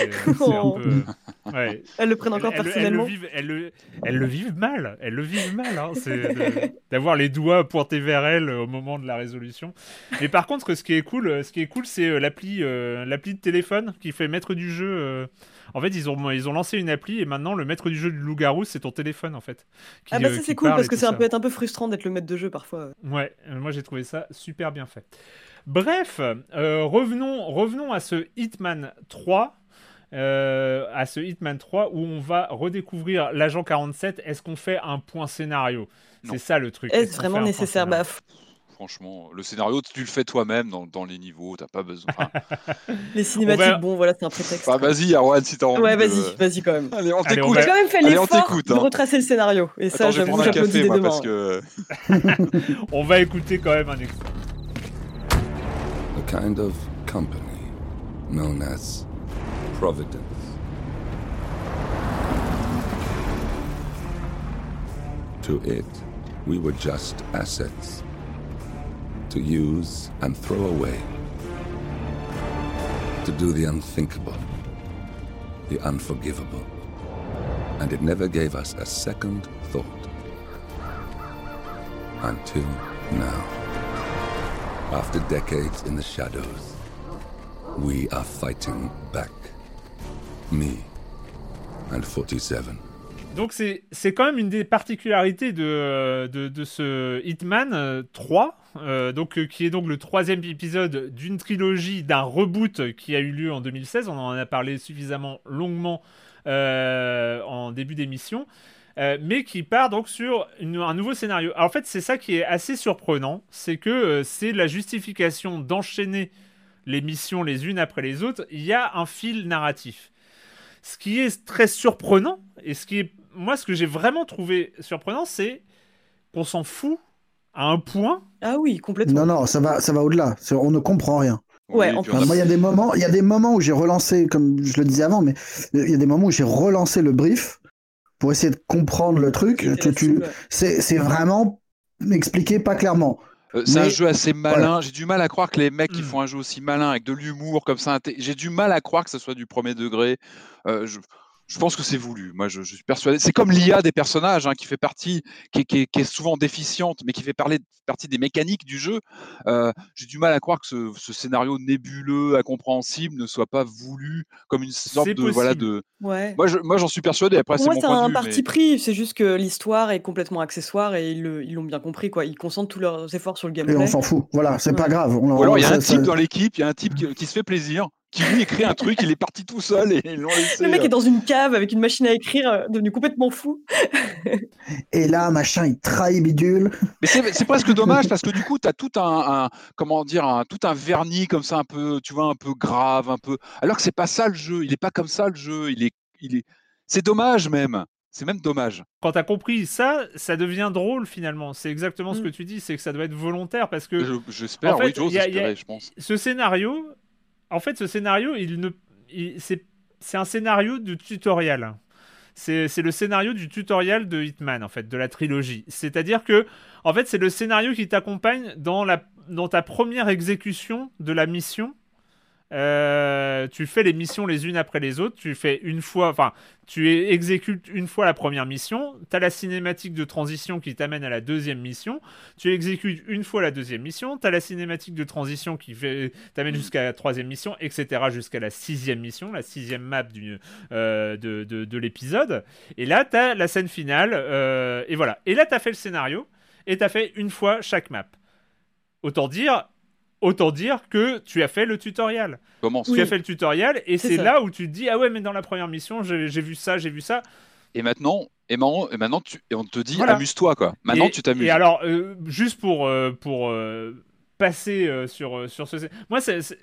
S1: Un
S2: Oh.
S1: peu. Ouais.
S2: Elles le prennent encore
S1: Elles-
S2: personnellement.
S1: Elles le, vivent, elles, le, vivent mal. Elles le vivent mal. hein. C'est d'avoir les doigts pointés vers elles au moment de la résolution. Mais par contre, ce qui est cool, euh, ce qui est cool, c'est euh, l'appli, euh, l'appli de téléphone qui fait maître du jeu. euh. En fait, ils ont, ils ont lancé une appli et maintenant le maître du jeu du loup-garou, c'est ton téléphone en fait. qui,
S2: Ah bah
S1: euh,
S2: ça c'est cool parce que un
S1: ça.
S2: peut être un peu frustrant d'être le maître de jeu parfois.
S1: Ouais, euh, moi j'ai trouvé ça super bien fait. Bref, euh, revenons, revenons à ce Hitman 3. Euh, à ce Hitman 3 où on va redécouvrir l'agent 47. Est-ce qu'on fait un point scénario? C'est ça le truc.
S2: Est-ce vraiment nécessaire? Bah, f-
S3: Franchement, le scénario, tu le fais toi-même dans, dans les niveaux, t'as pas besoin. Enfin,
S2: les cinématiques,
S1: va-
S2: bon voilà, c'est un prétexte.
S3: bah, vas-y, Arwan, si t'as envie.
S2: ouais,
S3: de-
S2: vas-y, vas-y quand même.
S3: Allez, on t'écoute.
S1: va-
S2: J'ai quand même fait
S3: Allez, on
S2: l'effort
S3: t'écoute,
S2: de
S3: hein.
S2: retracer le scénario. Et ça,
S3: Attends,
S2: j'avoue, j'applaudis mains.
S3: parce que.
S1: On va écouter quand même un extrait.
S6: a kind of company known as Providence. To it, we were just assets to use and throw away, to do the unthinkable, the unforgivable. And it never gave us a second thought. Until now. After decades in the shadows, we are fighting back. Me and 47.
S1: Donc c'est quand même une des particularités de, de, ce Hitman euh, 3, euh, donc, euh, qui est donc le troisième épisode d'une trilogie, d'un reboot qui a eu lieu en 2016. On en a parlé suffisamment longuement euh, en début d'émission. euh, mais qui part donc sur un nouveau scénario. En fait, c'est ça qui est assez surprenant, c'est que euh, c'est la justification d'enchaîner les missions les unes après les autres. Il y a un fil narratif. Ce qui est très surprenant, et ce qui est, moi, ce que j'ai vraiment trouvé surprenant, c'est qu'on s'en fout à un point.
S2: Ah oui, complètement.
S4: Non, non, ça va, ça va au-delà. C'est- On ne comprend rien.
S2: Ouais,
S3: Oui,
S2: en
S4: Enfin, moi, il y a des moments, il y a des moments où j'ai relancé, comme je le disais avant, mais il y a des moments où j'ai relancé le brief pour essayer de comprendre le truc. Tu- tu- c'est, c'est vraiment expliqué pas clairement.
S3: Euh, C'est un jeu assez malin. J'ai du mal à croire que les mecs qui
S1: Hmm.
S3: font un jeu aussi malin avec de l'humour comme ça, j'ai du mal à croire que ce soit du premier degré. Euh, je, je pense que c'est voulu. Moi, je, je suis persuadé. C'est comme l'IA des personnages hein, qui fait partie, qui, est- qui est- qui est souvent déficiente, mais qui fait parler, partie des mécaniques du jeu. Euh, j'ai du mal à croire que ce, ce scénario nébuleux, incompréhensible, ne soit pas voulu comme une sorte de voilà de.
S2: Ouais.
S3: Moi, je- moi, j'en suis persuadé. Après,
S2: Pour
S3: c'est mon de
S2: un
S3: vue.
S2: parti
S3: mais-
S2: pris. C'est juste que l'histoire est complètement accessoire et ils l'ont bien compris. Quoi. Ils concentrent tous leurs efforts sur le
S4: Et
S2: gameplay.
S4: on s'en fout. Voilà, c'est pas grave. On-
S3: Ou alors il y a un type
S4: ça-
S3: dans l'équipe, il y a un type qui, qui se fait plaisir, qui lui écrit un truc, il est parti tout seul et ils l'ont laissé.
S2: Le mec
S3: euh,
S2: est dans une cave avec une machine à écrire, euh, devenu complètement fou.
S4: Et là, machin, il trahit bidule.
S3: Mais c'est presque dommage parce que du coup, tu as tout un, un- comment dire, un, tout un vernis comme ça, un peu, tu vois, un peu grave, un peu. Alors que c'est pas ça le jeu, il est pas comme ça le jeu, il est, il est. C'est dommage même. C'est même dommage.
S1: Quand t'as compris ça, ça devient drôle finalement. C'est exactement ce
S2: Mm.
S1: que tu dis, c'est que ça doit être volontaire parce que
S3: Je- J'espère,
S1: en fait,
S3: oui, j'ose espérer, je pense.
S1: ce scénario, en fait, ce scénario, il ne, c'est, un scénario de tutoriel. C'est, c'est le scénario du tutoriel de Hitman, en fait, de la trilogie. C'est-à-dire que, en fait, c'est le scénario qui t'accompagne dans, la, dans ta première exécution de la mission. Euh, tu fais les missions les unes après les autres. Tu fais une fois, enfin, tu exécutes une fois la première mission. Tu as la cinématique de transition qui t'amène à la deuxième mission. Tu exécutes une fois la deuxième mission. Tu as la cinématique de transition qui fait, t'amène jusqu'à la troisième mission, etc. jusqu'à la sixième mission, la sixième map du, euh, de, de, de l'épisode. Et là, tu as la scène finale. euh, et voilà. Et là, tu as fait le scénario. Et tu as fait une fois chaque map. Autant dire. Autant dire que tu as fait le tutoriel.
S3: Comment
S1: Tu as fait le tutoriel et
S2: C'est
S1: là où tu te dis ah ouais mais dans la première mission j'ai j'ai vu ça j'ai vu ça
S3: Et maintenant, et maintenant, et maintenant tu, et on te dit
S1: Voilà.
S3: amuse-toi quoi. Maintenant,
S1: Et-
S3: tu t'amuses.
S1: Et alors, euh, juste pour, euh, pour euh, passer euh, sur, euh, sur ce. Moi, c'est- c'est-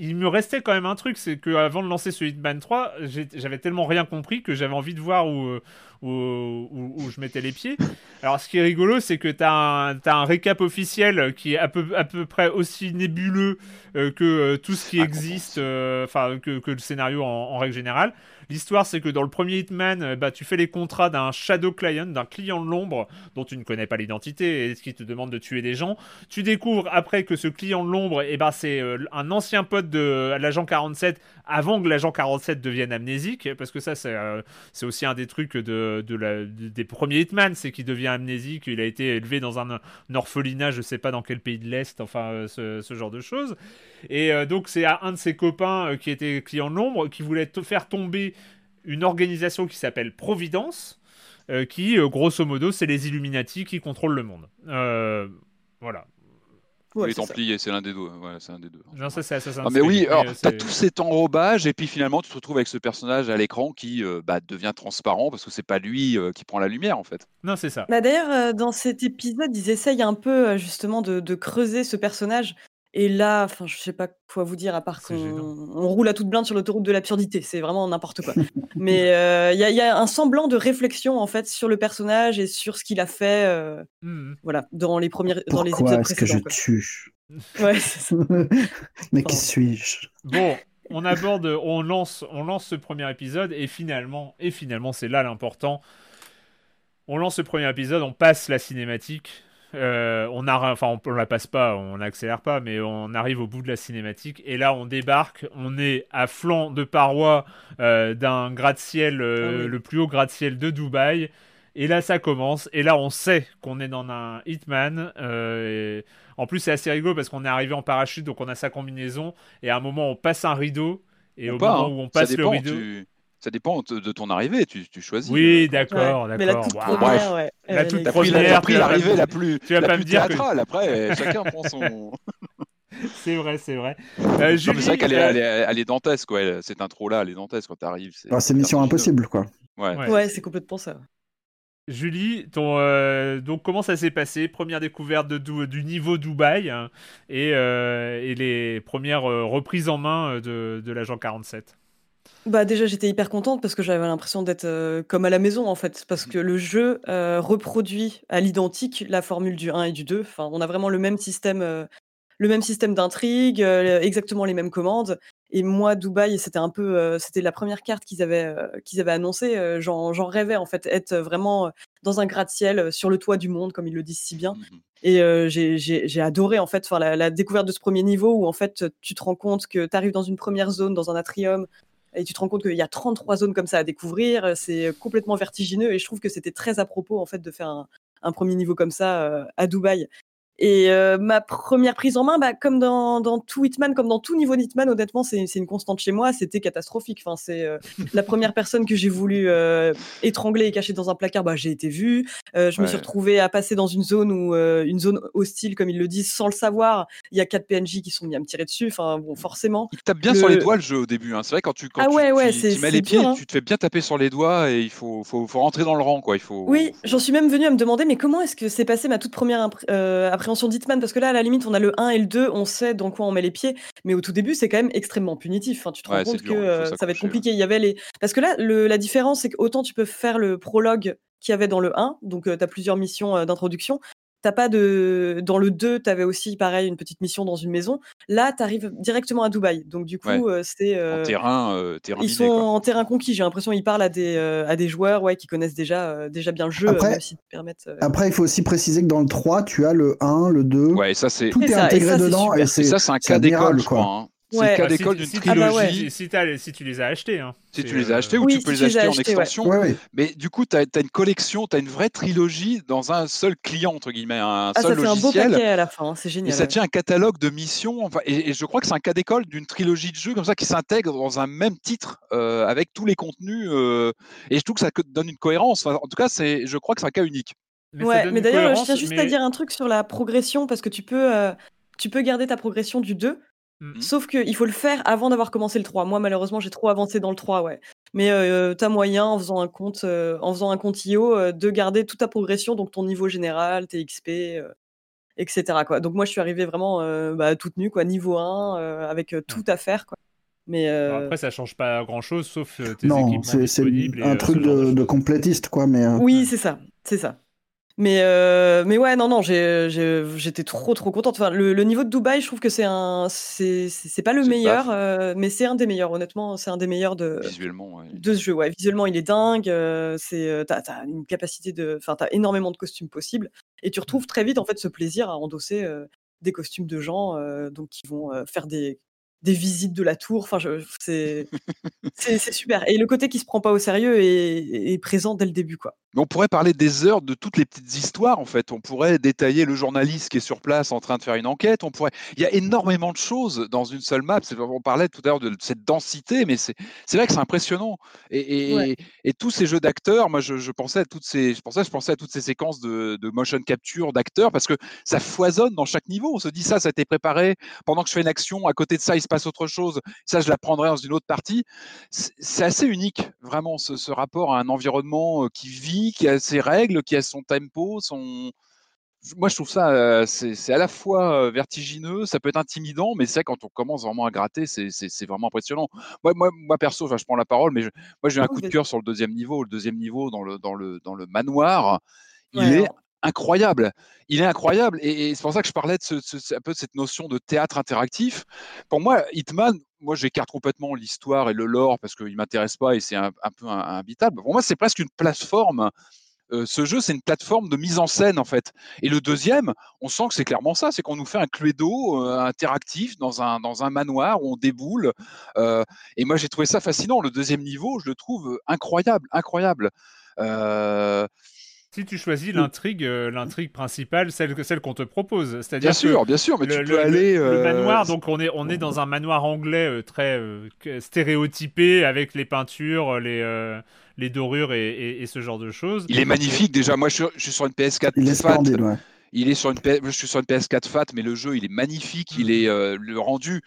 S1: il me restait quand même un truc, c'est que avant de lancer ce Hitman 3, j'ai- j'avais tellement rien compris que j'avais envie de voir où, euh, où, où- où je mettais les pieds. Alors, ce qui est rigolo, c'est que tu as, un récap officiel qui est à peu, à peu près aussi nébuleux euh, que euh, tout ce qui existe, euh, enfin, que, que le scénario en, en règle générale. L'histoire, c'est que dans le premier Hitman, euh, bah, tu fais les contrats d'un shadow client, d'un client de l'ombre dont tu ne connais pas l'identité et qui te demande de tuer des gens. Tu découvres après que ce client de l'ombre, eh ben, c'est euh, un ancien pote de l'agent 47 avant que l'agent 47 devienne amnésique, parce que ça, c'est euh, aussi un des trucs de, de la- de- des premiers Hitman, c'est qu'il devient amnésique, il a été élevé dans un, orphelinat, je sais pas dans quel pays de l'Est, enfin, euh, ce genre de choses. Et euh, donc, c'est un de ses copains euh, qui était client de l'ombre qui voulait te faire tomber une organisation qui s'appelle Providence, euh, qui, euh, grosso modo, c'est les Illuminati qui contrôlent le monde. Euh, voilà.
S2: Ouais,
S3: les. Templiers, c'est l'un des deux. Ouais, c'est un des deux.
S1: Non, ça, c'est Assassin's
S3: Ah, mais oui, alors, t'as tout cet enrobage et puis finalement, tu te retrouves avec ce personnage à l'écran qui euh, bah, devient transparent parce que c'est pas lui euh, qui prend la lumière en fait.
S1: Non, c'est ça.
S2: Bah, D'ailleurs, euh, dans cet épisode, ils essayent un peu justement de, de creuser ce personnage. Et là, enfin, je sais pas quoi vous dire à part qu'on on roule à toute blinde sur l'autoroute de l'absurdité. C'est vraiment n'importe quoi. Mais euh, il y, a- il y a un semblant de réflexion en fait sur le personnage et sur ce qu'il a fait, euh,
S1: Mhm.
S2: voilà, dans les premiers, dans les
S4: Pourquoi
S2: épisodes
S4: est-ce que je
S2: précédents.
S4: tue?
S2: Quoi. Ouais, c'est ça.
S4: Mais qui suis-je?
S1: Bon, on aborde, on lance, on lance ce premier épisode et finalement, et finalement, c'est là l'important. On lance ce premier épisode, on passe la cinématique. Euh, on a, enfin, on, on la passe pas, on n'accélère pas, mais on arrive au bout de la cinématique et là, on débarque. On est à flanc de paroi euh, d'un gratte-ciel, euh,
S2: Ah oui.
S1: le plus haut gratte-ciel de Dubaï. Et là, ça commence. Et là, on sait qu'on est dans un Hitman. et En plus, c'est assez rigolo parce qu'on est arrivé en parachute, donc on a sa combinaison. Et à un moment, on passe un rideau. Et au moment
S3: hein.
S1: où on passe le rideau.
S3: tu- Ça dépend de de ton arrivée, tu, tu choisis.
S1: Oui,
S3: euh,
S1: d'accord,
S2: Ouais. Mais la
S1: d'accord.
S2: toute première, ouais.
S1: La toute
S3: pris, la- l'arrivée
S1: me-
S3: la plus,
S1: tu vas
S3: la
S1: pas
S3: plus
S1: me dire que-.
S3: Après, chacun prend son.
S1: C'est vrai, c'est vrai. Euh, Julie,
S3: c'est vrai qu'elle est,
S1: euh,
S3: elle est, elle est dantesque, quoi. elle- Cette intro-là, elle est dantesque quand t'arrives.
S4: C'est mission impossible, quoi.
S3: Ouais.
S1: Ouais.
S2: Ouais, c'est complètement ça.
S1: Julie, ton, euh, donc comment ça s'est passé? Première découverte de, du niveau Dubaï hein, et, euh, et, les premières euh, reprises en main de, de l'agent 47
S2: bah déjà j'étais hyper contente parce que j'avais l'impression d'être comme à la maison en fait parce que le jeu reproduit à l'identique la formule du 1 et du 2 enfin on a vraiment le même système le même système d'intrigue exactement les mêmes commandes et moi, Dubaï, c'était un peu, euh, c'était la première carte qu'ils avaient, euh, qu'ils avaient annoncée. Euh, j'en, rêvais en fait, être vraiment dans un gratte-ciel sur le toit du monde, comme ils le disent si bien. Mmh et j'ai, adoré en fait, la, la découverte de ce premier niveau où en fait, tu te rends compte que tu arrives dans une première zone, dans un atrium, et tu te rends compte qu'il y a 33 zones comme ça à découvrir. C'est complètement vertigineux et je trouve que c'était très à propos en fait de faire un, un premier niveau comme ça à Dubaï. Et euh, ma première prise en main, bah, comme dans, dans, tout Hitman, comme dans tout niveau d'Hitman, honnêtement, c'est une constante chez moi. C'était catastrophique. Enfin, c'est euh, la première personne que j'ai voulu euh, étrangler et cacher dans un placard. Bah, j'ai été vue. je me suis retrouvée à passer dans une zone où une zone hostile, comme ils le disent, sans le savoir. Il y a quatre PNJ qui sont mis à me tirer dessus. Enfin, bon, forcément.
S3: Il tape bien sur les doigts le jeu au début. Hein. C'est vrai quand tu quand
S2: ah ouais,
S3: tu,
S2: ouais,
S3: tu, mets les pieds, hein. tu te fais bien taper sur les doigts et il faut, faut, faut rentrer dans le rang, quoi. Il faut.
S2: Oui, j'en suis même venue à me demander, mais comment est-ce que c'est passé ma toute première appréhension d'Hitman Parce que là, à la limite, on a le 1 et le 2, on sait dans quoi on met les pieds, mais au tout début, c'est quand même extrêmement punitif. Enfin, tu te rends compte que euh, ça va être compliqué. Il y avait les... Parce que là, la différence, c'est qu'autant tu peux faire le prologue qu'il y avait dans le 1, donc euh, tu as plusieurs missions euh, d'introduction, T'as pas de. Dans le 2, tu avais aussi, pareil, une petite mission dans une maison. Là, tu arrives directement à Dubaï. Donc, du coup, euh, c'est.
S3: Euh, terrain, euh, terrain
S2: Ils sont en terrain conquis. J'ai l'impression qu'ils parlent à des, à des joueurs ouais, qui connaissent déjà, déjà bien le jeu.
S4: Après,
S2: permettent,
S4: après, il faut aussi préciser que dans le 3, tu as le 1, le 2.
S3: Ouais, ça, c'est.
S4: Tout est, intégré dedans. Et,
S3: ça, c'est un cas d'école, quoi. Hein. C'est le cas bah, d'école d'une trilogie.
S1: Si, si, tu les as achetés. Hein.
S3: Si tu les as achetés ou tu peux les acheter en extension. Mais du coup, tu as, une collection, tu as une vraie trilogie dans un seul client, entre guillemets, un
S2: ah,
S3: seul
S2: ça
S3: logiciel.
S2: un beau paquet à la fin, c'est génial.
S3: Et ça tient un catalogue de missions. Enfin, et, je crois que c'est un cas d'école d'une trilogie de jeux comme ça qui s'intègre dans un même titre euh, avec tous les contenus. Euh, et je trouve que ça donne une cohérence. en tout cas, je crois que c'est un cas unique.
S2: Mais ouais, mais d'ailleurs, je tiens juste à dire un truc sur la progression parce que tu peux, euh, tu peux garder ta progression du 2 Mmh. Sauf qu'il faut le faire avant d'avoir commencé le 3. Moi, malheureusement, j'ai trop avancé dans le 3, ouais. Mais euh, tu as moyen, en faisant un compte, euh, en faisant un compte IO, euh, de garder toute ta progression, donc ton niveau général, tes XP, etc. Quoi. Donc moi, je suis arrivé vraiment bah, toute nue, quoi, niveau 1, avec tout à faire. Quoi. Mais
S1: après, ça change pas grand-chose, sauf tes non, c'est
S4: un truc de, de, complétiste, quoi. Mais
S2: oui, c'est ça, c'est ça. Mais, euh, mais ouais, non, non, j'étais trop, trop contente. Enfin, le, niveau de Dubaï, je trouve que c'est un. C'est pas le meilleur, euh, mais c'est un des meilleurs, honnêtement. C'est un des meilleurs de,
S3: Visuellement,
S2: de ce jeu. Ouais, visuellement, il est dingue. Euh, c'est T'as as une capacité de. Enfin, t'as énormément de costumes possibles. Et tu retrouves très vite, en fait, ce plaisir à endosser des costumes de gens donc, qui vont faire des des visites de la tour. Enfin, c'est super. Et le côté qui se prend pas au sérieux est, est, présent dès le début, quoi.
S3: on pourrait parler des heures de toutes les petites histoires, en fait. On pourrait détailler le journaliste qui est sur place en train de faire une enquête. On pourrait. Il y a énormément de choses dans une seule map. On parlait tout à l'heure de cette densité, mais c'est vrai que c'est impressionnant. Et, et, tous ces jeux d'acteurs, moi, je, pensais à toutes ces, je pensais, je pensais à toutes ces séquences de, de motion capture d'acteurs parce que ça foisonne dans chaque niveau. On se dit ça, ça a été préparé pendant que je fais une action. À côté de ça, il se passe autre chose. Ça, je l'apprendrai dans une autre partie. C'est assez unique, vraiment, ce, rapport à un environnement euh, qui vit, qui a ses règles, qui a son tempo, son. Moi, je trouve ça, euh, c'est à la fois euh, vertigineux, ça peut être intimidant, mais c'est quand on commence vraiment à gratter, c'est vraiment impressionnant. Moi, moi, moi perso, je prends la parole, mais moi, j'ai un coup de cœur sur le deuxième niveau. Le deuxième niveau, dans le, dans le, dans le manoir, il est incroyable. Il est incroyable. Et, c'est pour ça que je parlais de un peu de cette notion de théâtre interactif. Pour moi, Hitman, moi, j'écarte complètement l'histoire et le lore parce qu'il ne m'intéresse pas et c'est un, peu imbitable. Pour moi, c'est presque une plateforme. Euh, ce jeu, c'est une plateforme de mise en scène, en fait. Et le deuxième, on sent que c'est clairement ça, c'est qu'on nous fait un Cluedo euh, interactif dans un, dans un manoir où on déboule. Euh, et moi, j'ai trouvé ça fascinant. Le deuxième niveau, je le trouve incroyable, incroyable.
S1: Si tu choisis l'intrigue, euh, l'intrigue principale, celle, celle qu'on te propose, c'est-à-dire
S3: bien sûr, bien sûr, mais tu peux aller
S1: le, euh, manoir. Donc on est on est dans un manoir anglais euh, très stéréotypé avec les peintures, les les dorures et, ce genre de choses.
S3: Il est magnifique déjà. Moi, je, suis sur une PS4
S4: il est splendide,
S3: Il est sur une je suis sur une PS4 Fat, mais le jeu il est magnifique. Il est le rendu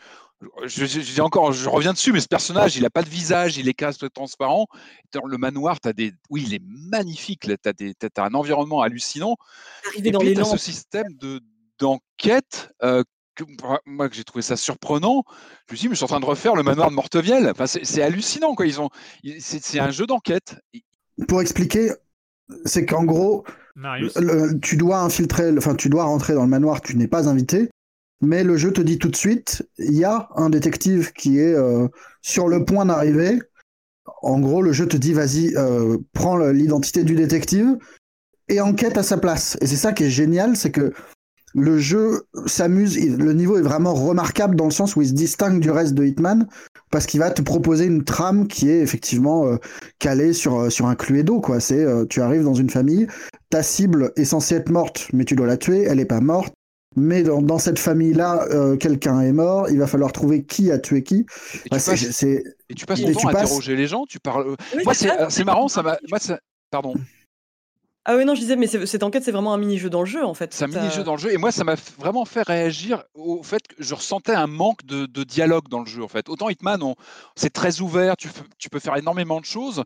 S3: je, je, dis encore, je reviens dessus, mais ce personnage, il a pas de visage, il est casque transparent. Dans le manoir, as des, oui, il est magnifique. Tu as, as, un environnement hallucinant.
S2: Arrivé dans les
S3: ce système de d'enquête euh, que, moi que j'ai trouvé ça surprenant. Je me suis dit, mais je suis en train de refaire le manoir de Mortevielle. Enfin, c'est hallucinant, quoi. Ils ont, c'est un jeu d'enquête.
S4: Pour expliquer, c'est qu'en gros, tu dois infiltrer, enfin, tu dois rentrer dans le manoir, tu n'es pas invité mais le jeu te dit tout de suite, il y a un détective qui est euh, sur le point d'arriver. En gros, le jeu te dit, vas-y, euh, prends l'identité du détective et enquête à sa place. Et c'est ça qui est génial, c'est que le jeu s'amuse, le niveau est vraiment remarquable dans le sens où il se distingue du reste de Hitman, parce qu'il va te proposer une trame qui est effectivement euh, calée sur, un cluedo, quoi. Tu arrives dans une famille, ta cible est censée être morte, mais tu dois la tuer, elle n'est pas morte, mais dans, cette famille-là, euh, quelqu'un est mort, il va falloir trouver qui a tué qui.
S3: Et, tu, passes, et tu passes ton temps à interroger les gens, tu parles. moi, c'est marrant, ça m'a. Pardon.
S2: Ah oui, non, je disais, mais cette enquête, c'est vraiment un mini-jeu dans le jeu, en fait.
S3: C'est un mini-jeu dans le jeu, et moi, ça m'a vraiment fait réagir au fait que je ressentais un manque de, dialogue dans le jeu, en fait. Autant Hitman, c'est très ouvert, tu, tu, peux faire énormément de choses,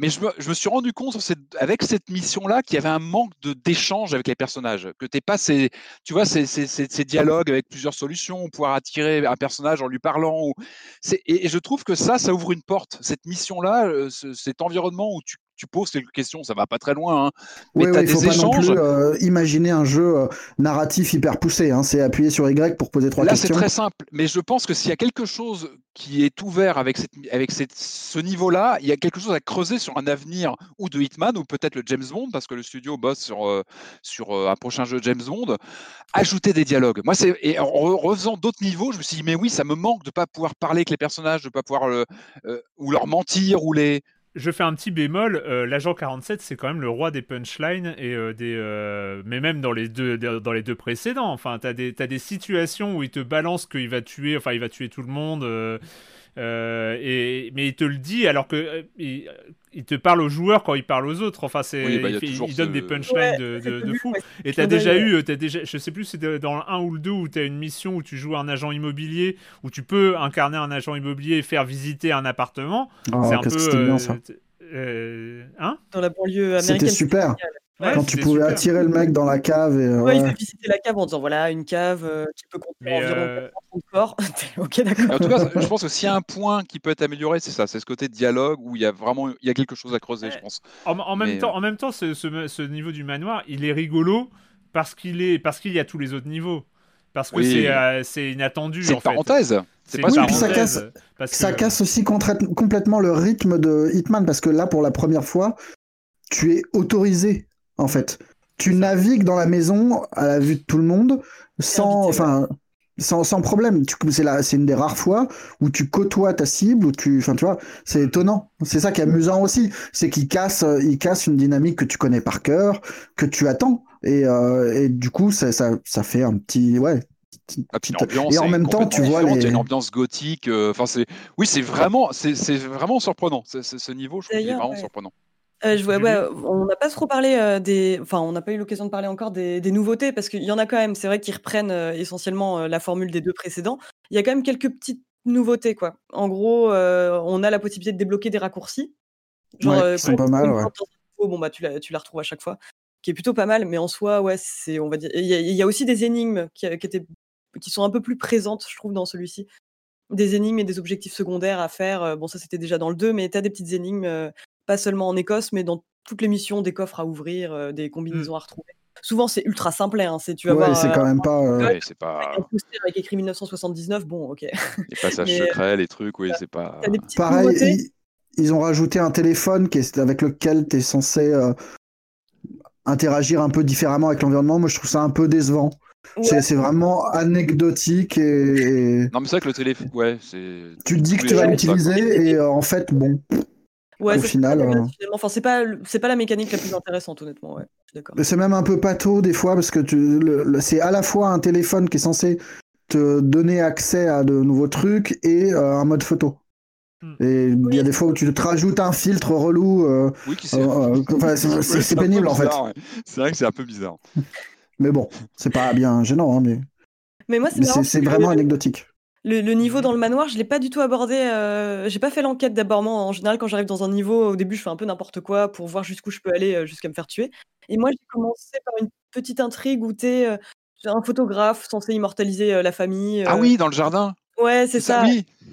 S3: mais je me, je me suis rendu compte avec cette mission-là qu'il y avait un manque d'échange avec les personnages, que t'es pas ces, tu vois, ces, ces, ces, dialogues avec plusieurs solutions, pouvoir attirer un personnage en lui parlant. Ou, et, et, je trouve que ça, ça ouvre une porte. Cette mission-là, euh, cet environnement où tu tu poses quelques questions, ça va pas très loin, hein.
S4: mais tu as des échanges. Pas non plus, euh, imaginer un jeu euh, narratif hyper poussé, hein. c'est appuyer sur Y pour poser trois questions.
S3: Là, c'est très simple, mais je pense que s'il y a quelque chose qui est ouvert avec, cette, avec cette, ce niveau-là, il y a quelque chose à creuser sur un avenir ou de Hitman ou peut-être le James Bond, parce que le studio bosse sur, euh, sur un prochain jeu James Bond. Ajouter des dialogues. Moi, c'est et en refaisant d'autres niveaux, je me suis dit mais oui, ça me manque de pas pouvoir parler avec les personnages, de pas pouvoir ou leur mentir ou les
S1: je fais un petit bémol. Euh, l'agent 47, c'est quand même le roi des punchlines et euh, des, euh, mais même dans les deux, dans les deux précédents. Enfin, t'as des, as des situations où il te balance qu'il va tuer, enfin, il va tuer tout le monde. Euh, et, mais il te le dit alors que euh, il, te parle aux joueurs quand il parle aux autres. Enfin, c'est bah, il, donne des punchlines de, de, fou. Et t'as déjà eu, as déjà, je sais plus si c'est dans le 1 ou le 2 où t'as une mission où tu joues un agent immobilier, où tu peux incarner un agent immobilier et faire visiter un appartement.
S4: Oh, c'est un peu. Bien, ça.
S2: Euh, hein? Dans la banlieue américaine.
S4: C'était super quand tu pouvais attirer le mec dans la cave. Et,
S2: ouais, il fait visiter la cave en disant voilà, une cave euh, qui peut contenir environ euh... corps. ok, d'accord.
S3: En tout cas, je pense que s'il y a un point qui peut être amélioré, c'est ça c'est ce côté dialogue où il y a vraiment il y a quelque chose à creuser, je pense.
S1: En, même, temps, euh, en même temps, ce, ce, niveau du manoir, il est rigolo parce qu'il est parce qu'il y a tous les autres niveaux. Parce que euh, c'est inattendu.
S3: C'est
S1: une
S3: parenthèse.
S4: C'est pas ça casse, ça casse aussi complètement le rythme de Hitman parce que là, pour la première fois, tu es autorisé en fait. Tu navigues dans la maison à la vue de tout le monde sans, enfin, sans, sans, problème. C'est une des rares fois où tu côtoies ta cible, où tu, enfin, tu vois, c'est étonnant. C'est ça qui est amusant aussi, c'est qu'il casse, il casse une dynamique que tu connais par cœur, que tu attends, et, euh, et du coup, ça, ça, ça, fait un petit, ouais,
S3: ah, et en même temps, tu vois, il y a une ambiance gothique. Euh, enfin, c'est, oui, c'est vraiment, c'est vraiment surprenant. ce niveau, je trouve, est vraiment surprenant.
S2: Euh, je ouais, on n'a pas trop parlé euh, des. Enfin, on n'a pas eu l'occasion de parler encore des, nouveautés parce qu'il y en a quand même. C'est vrai qu'ils reprennent euh, essentiellement la formule des deux précédents. Il y a quand même quelques petites nouveautés, quoi. En gros, on a la possibilité de débloquer des raccourcis.
S4: Genre, c'est pas mal, ouais.
S2: bon, bah, tu la, tu la retrouves à chaque fois, qui est plutôt pas mal. Mais en soi, ouais, c'est, on va dire. Il y, a aussi des énigmes qui, qui, étaient, qui sont un peu plus présentes, je trouve, dans celui-ci. Des énigmes et des objectifs secondaires à faire. Bon, ça, c'était déjà dans le 2, mais tu as des petites énigmes pas seulement en Écosse, mais dans toutes les missions, des coffres à ouvrir, euh, des combinaisons mmh. à retrouver. Souvent, c'est ultra simple. Hein, c'est tu vas
S4: ouais, c'est quand même pas.
S3: Ouais, c'est pas.
S2: Avec écrit 1979, bon, ok.
S3: Les passages secrets, les trucs, oui, c'est pas.
S4: Pareil, ils, ont rajouté un téléphone qui est, avec lequel tu es censé euh, interagir un peu différemment avec l'environnement. Moi, je trouve ça un peu décevant. C'est vraiment anecdotique et.
S3: Non, mais c'est vrai que le téléphone, ouais, c'est.
S4: Tu te dis que tu vas l'utiliser et euh, en fait, bon. Ouais, au final.
S2: Euh, enfin, c'est pas, c'est pas la mécanique la plus intéressante, honnêtement. Ouais.
S4: C'est même un peu pâteau des fois parce que tu, c'est à la fois un téléphone qui est censé te donner accès à de nouveaux trucs et euh, un mode photo. Hmm. Et il y a des fois où tu te rajoutes un filtre relou. Euh,
S3: oui, qui c'est
S4: pénible en fait.
S3: C'est vrai que c'est un peu bizarre.
S4: mais bon, c'est pas bien gênant, hein, mais.
S2: Mais moi, c'est
S4: vraiment anecdotique.
S2: Le, le niveau
S1: Mhm.
S2: dans le manoir, je l'ai pas du tout abordé. euh, j'ai pas fait l'enquête d'abord. En général, quand j'arrive dans un niveau, au début, je fais un peu n'importe quoi pour voir jusqu'où je peux aller euh, jusqu'à me faire tuer. Et moi, j'ai commencé par une petite intrigue où t'es euh, un photographe censé immortaliser euh, la famille.
S3: Ah oui, dans le jardin.
S2: Ouais, c'est ça.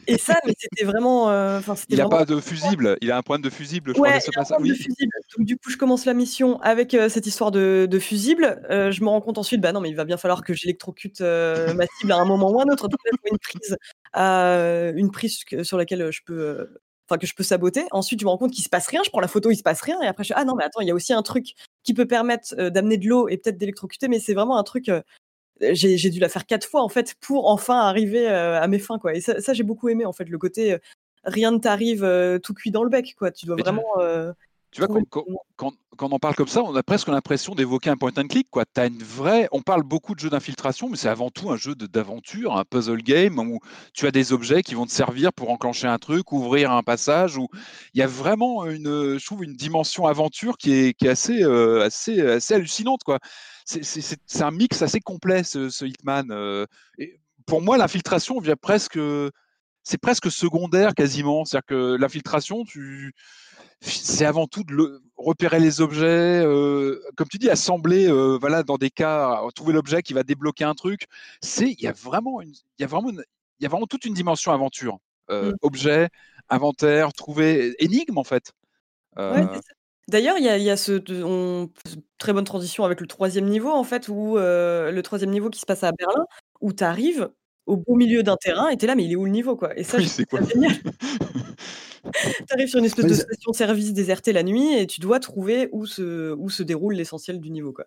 S2: Et ça, mais c'était vraiment. euh,
S3: Il a
S2: vraiment.
S3: pas de fusible. Il a un point de fusible, je
S2: Ouais,
S3: crois. de
S2: il a un problème de
S3: Oui.
S2: fusible. Donc, du coup, je commence la mission avec euh, cette histoire de, de fusible. Euh, je me rends compte ensuite, bah non, mais il va bien falloir que j'électrocute ma cible à un moment ou un autre. Donc là, une prise, à- une prise sur laquelle je peux. Enfin, que je peux saboter. Ensuite, je me rends compte qu'il se passe rien. Je prends la photo, il se passe rien. Et après, je ah non, mais attends, il y a aussi un truc qui peut permettre d'amener de l'eau et peut-être d'électrocuter. Mais c'est vraiment un truc. J'ai dû la faire quatre fois en fait pour enfin arriver à mes fins quoi. Et ça, ça, j'ai beaucoup aimé en fait le côté rien ne t'arrive euh, tout cuit dans le bec quoi. Tu dois
S3: Mais
S2: vraiment. euh,
S3: Tu vois, quand, quand- quand- on en parle comme ça, on a presque l'impression d'évoquer un point and click. Quoi. As une vraie... On parle beaucoup de jeux d'infiltration, mais c'est avant tout un jeu d'aventure, un puzzle game où tu as des objets qui vont te servir pour enclencher un truc, ouvrir un passage. Où... Il y a vraiment une, je trouve, une dimension aventure qui est, qui est assez, euh, assez, assez hallucinante. Quoi. C'est, un mix assez complet, ce, ce Hitman. euh, et pour moi, l'infiltration vient presque. C'est presque secondaire quasiment. C'est-à-dire que l'infiltration, tu c'est avant tout de le- repérer les objets, euh, comme tu dis, assembler, euh, voilà, dans des cas, trouver l'objet qui va débloquer un truc. C'est, il y a vraiment, une, il y a vraiment, une- il y a vraiment toute une dimension aventure. Euh,
S2: Mm.
S3: Objet, inventaire, trouver, énigme en fait.
S2: Ouais, ça. D'ailleurs, il y a, il y a ce on- très bonne transition avec le troisième niveau en fait, où euh, le troisième niveau qui se passe à Berlin, où tu arrives au beau milieu d'un terrain et t'es là, mais il est où le niveau quoi? Et ça,
S3: oui, c'est
S2: trouve
S3: quoi?
S2: ça génial. T'arrives sur une espèce
S4: Mais
S2: de station-service désertée la nuit et tu dois trouver où se, où se déroule l'essentiel du niveau quoi.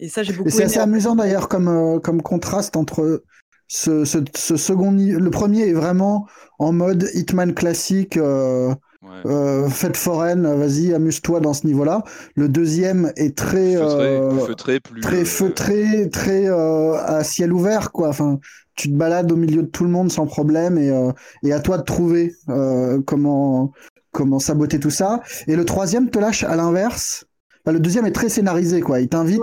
S2: Et ça, j'ai beaucoup
S4: c'est
S2: aimé.
S4: assez amusant d'ailleurs comme, euh, comme contraste entre ce, ce, ce second niveau. Le premier est vraiment en mode Hitman classique, euh,
S3: Ouais.
S4: euh, fête foraine, vas-y, amuse-toi dans ce niveau-là. Le deuxième est très,
S3: Feutré,
S4: euh,
S3: plus feutré, plus.
S4: très
S3: euh,
S4: feutré, très euh, à ciel ouvert, quoi. Enfin, tu te balades au milieu de tout le monde sans problème et, euh, et à toi de trouver euh, comment, comment saboter tout ça. Et le troisième te lâche à l'inverse. Enfin, le deuxième est très scénarisé, quoi. Il t'invite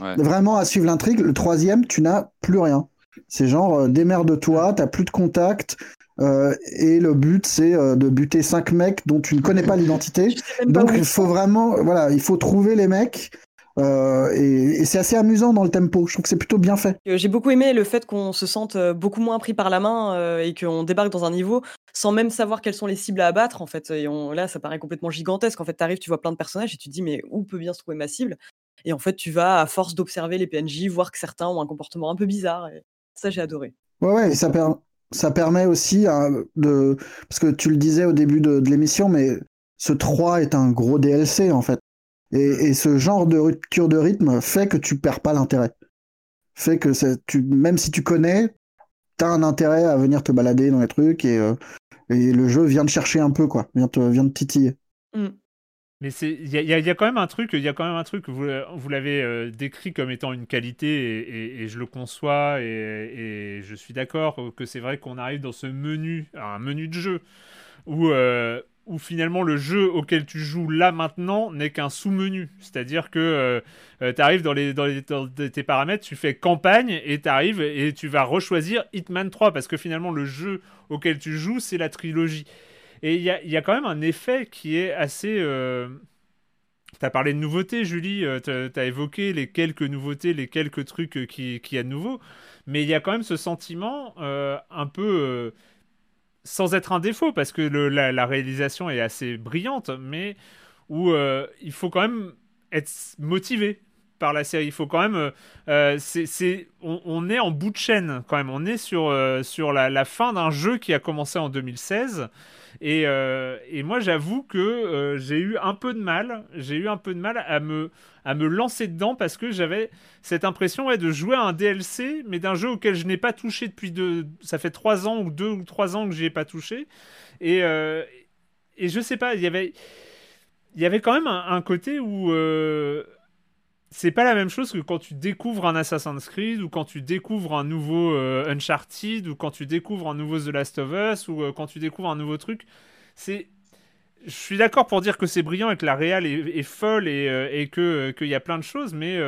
S2: Ouais,
S4: vraiment à suivre l'intrigue. Le troisième, tu n'as plus rien. C'est genre, euh, démerde-toi, t'as plus de contact. Euh, et le but, c'est euh, de buter cinq mecs dont tu ne connais pas l'identité. Donc, il faut vraiment, voilà, il faut trouver les mecs. euh, et et c'est assez amusant dans le tempo. Je trouve que c'est plutôt bien fait.
S2: J'ai beaucoup aimé le fait qu'on se sente beaucoup moins pris par la main euh, et qu'on débarque dans un niveau sans même savoir quelles sont les cibles à abattre en fait. Et on, là, ça paraît complètement gigantesque. En fait, tu arrives, tu vois plein de personnages et tu te dis mais où peut bien se trouver ma cible? Et en fait, tu vas à force d'observer les PNJ, voir que certains ont un comportement un peu bizarre. Et ça, j'ai adoré.
S4: Ouais, ouais, et ça, per- ça permet aussi hein, de. Parce que tu le disais au début de, l'émission, mais ce 3 est un gros DLC en fait. Et, ce genre de rupture de rythme fait que tu perds pas l'intérêt. Fait que même si tu connais, t'as un intérêt à venir te balader dans les trucs et, euh, et le jeu vient te chercher un peu, quoi. Vient te, vient te titiller.
S2: Mm.
S1: Mais il y, a- quand même un truc, il y a quand même un truc. Vous, vous l'avez euh, décrit comme étant une qualité et, je le conçois et, je suis d'accord que c'est vrai qu'on arrive dans ce menu, un menu de jeu où euh, où finalement le jeu auquel tu joues là maintenant n'est qu'un sous-menu. C'est-à-dire que tu arrives dans, les, dans, dans tes paramètres, tu fais campagne et tu arrives et tu vas rechoisir Hitman 3 parce que finalement le jeu auquel tu joues c'est la trilogie. Et il y a, quand même un effet qui est assez. Euh... Tu as parlé de nouveautés, Julie. Euh, tu as évoqué les quelques nouveautés, les quelques trucs qu'il qui, y a de nouveau. Mais il y a quand même ce sentiment euh, un peu. Euh, sans être un défaut, parce que la, réalisation est assez brillante, mais où euh, il faut quand même être motivé par la série. Il faut quand même. Euh, c'est, on, est en bout de chaîne quand même. On est sur, euh, sur la, fin d'un jeu qui a commencé en 2016. Et, euh, et moi, j'avoue que euh, j'ai eu un peu de mal. J'ai eu un peu de mal à me, à me lancer dedans parce que j'avais cette impression ouais, de jouer à un DLC, mais d'un jeu auquel je n'ai pas touché depuis deux. Ça fait trois ans ou deux ou trois ans que j'y ai pas touché. Et, euh, et je sais pas, il y avait. Il y avait quand même un, côté où c'est pas la même chose que quand tu découvres un Assassin's Creed ou quand tu découvres un nouveau euh, Uncharted ou quand tu découvres un nouveau The Last of Us ou euh, quand tu découvres un nouveau truc. C'est je suis d'accord pour dire que c'est brillant et que la réal est, folle et, euh, que qu'il y a plein de choses, mais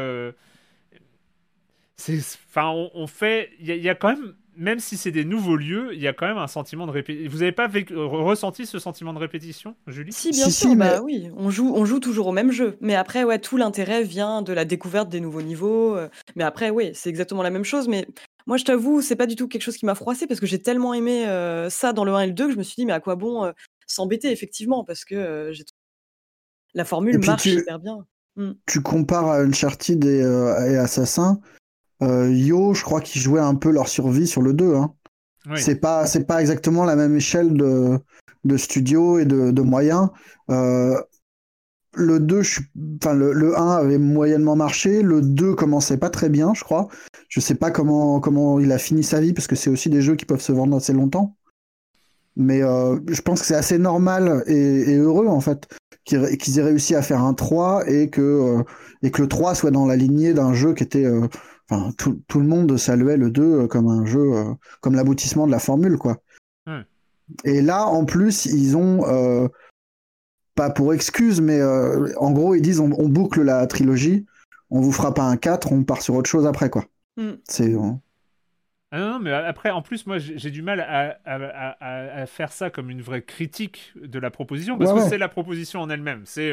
S1: c'est enfin on, fait il y, a quand même même si c'est des nouveaux lieux, il y a quand même un sentiment de répétition. Vous n'avez pas ressenti ce sentiment de répétition, Julie?
S2: Si, bien sûr, bah oui, on joue, on joue toujours au même jeu. Mais après, ouais, tout l'intérêt vient de la découverte des nouveaux niveaux. Euh. Mais après, oui, c'est exactement la même chose. Mais moi, je t'avoue, c'est pas du tout quelque chose qui m'a froissé parce que j'ai tellement aimé euh, ça dans le 1 et le 2 que je me suis dit, mais à quoi bon euh, s'embêter, effectivement, parce que j'ai la formule marche super bien.
S4: Mmh. Tu compares à Uncharted et, et Assassin. Euh, Yo, je crois qu'ils jouaient un peu leur survie sur le 2. Hein. C'est pas, c'est pas exactement la même échelle de, de studio et de, de moyens. Euh, le 2, enfin, le, le, 1 avait moyennement marché, le 2 commençait pas très bien, je crois. Je sais pas comment, comment il a fini sa vie, parce que c'est aussi des jeux qui peuvent se vendre assez longtemps. Mais euh, je pense que c'est assez normal et, heureux, en fait, qu'ils aient réussi à faire un 3 et que, euh, et que le 3 soit dans la lignée d'un jeu qui était Enfin, tout, tout, le monde saluait le 2 euh, comme un jeu, euh, comme l'aboutissement de la formule, quoi. Et là, en plus, ils ont, euh, pas pour excuse, mais en gros, ils disent on, boucle la trilogie, on vous fera pas un 4, on part sur autre chose après, quoi. Mm. C'est.
S1: Ah non, mais après, en plus, moi, j'ai du mal à, à, à, faire ça comme une vraie critique de la proposition, parce que c'est la proposition en elle-même. C'est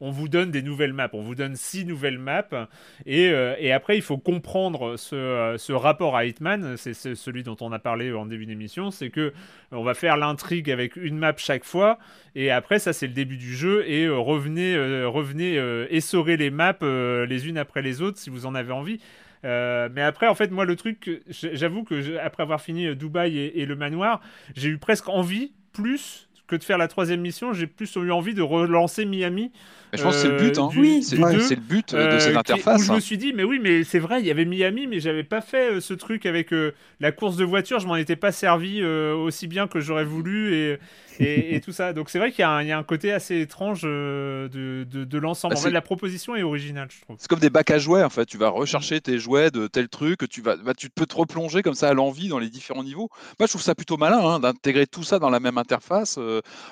S1: on vous donne des nouvelles maps, on vous donne six nouvelles maps, et, euh, et après il faut comprendre ce, euh, ce rapport à Hitman, c'est celui dont on a parlé en début d'émission, c'est que on va faire l'intrigue avec une map chaque fois, et après ça c'est le début du jeu, et euh, revenez, revenez essorer les maps les unes après les autres si vous en avez envie. mais après, en fait, moi, le truc, j'avoue que après avoir fini Dubaï et le manoir, j'ai eu presque envie, plus que de faire la troisième mission, j'ai plus eu envie de relancer Miami
S3: je pense que c'est le but. Hein. Oui, c'est le but euh, de cette interface.
S1: Où je me suis dit, mais oui, mais c'est vrai, il y avait Miami, mais j'avais pas fait euh, ce truc avec euh, la course de voiture. Je m'en étais pas servi aussi bien que j'aurais voulu et, et, tout ça. Donc c'est vrai qu'il y, y, a un côté assez étrange de, de, de l'ensemble. Bah, en fait, la proposition est originale, je trouve.
S3: C'est comme des bacs à jouets. En fait, tu vas rechercher tes jouets de tel truc, tu vas, bah, tu peux te replonger comme ça à l'envie dans les différents niveaux. Moi, je trouve ça plutôt malin hein, d'intégrer tout ça dans la même interface.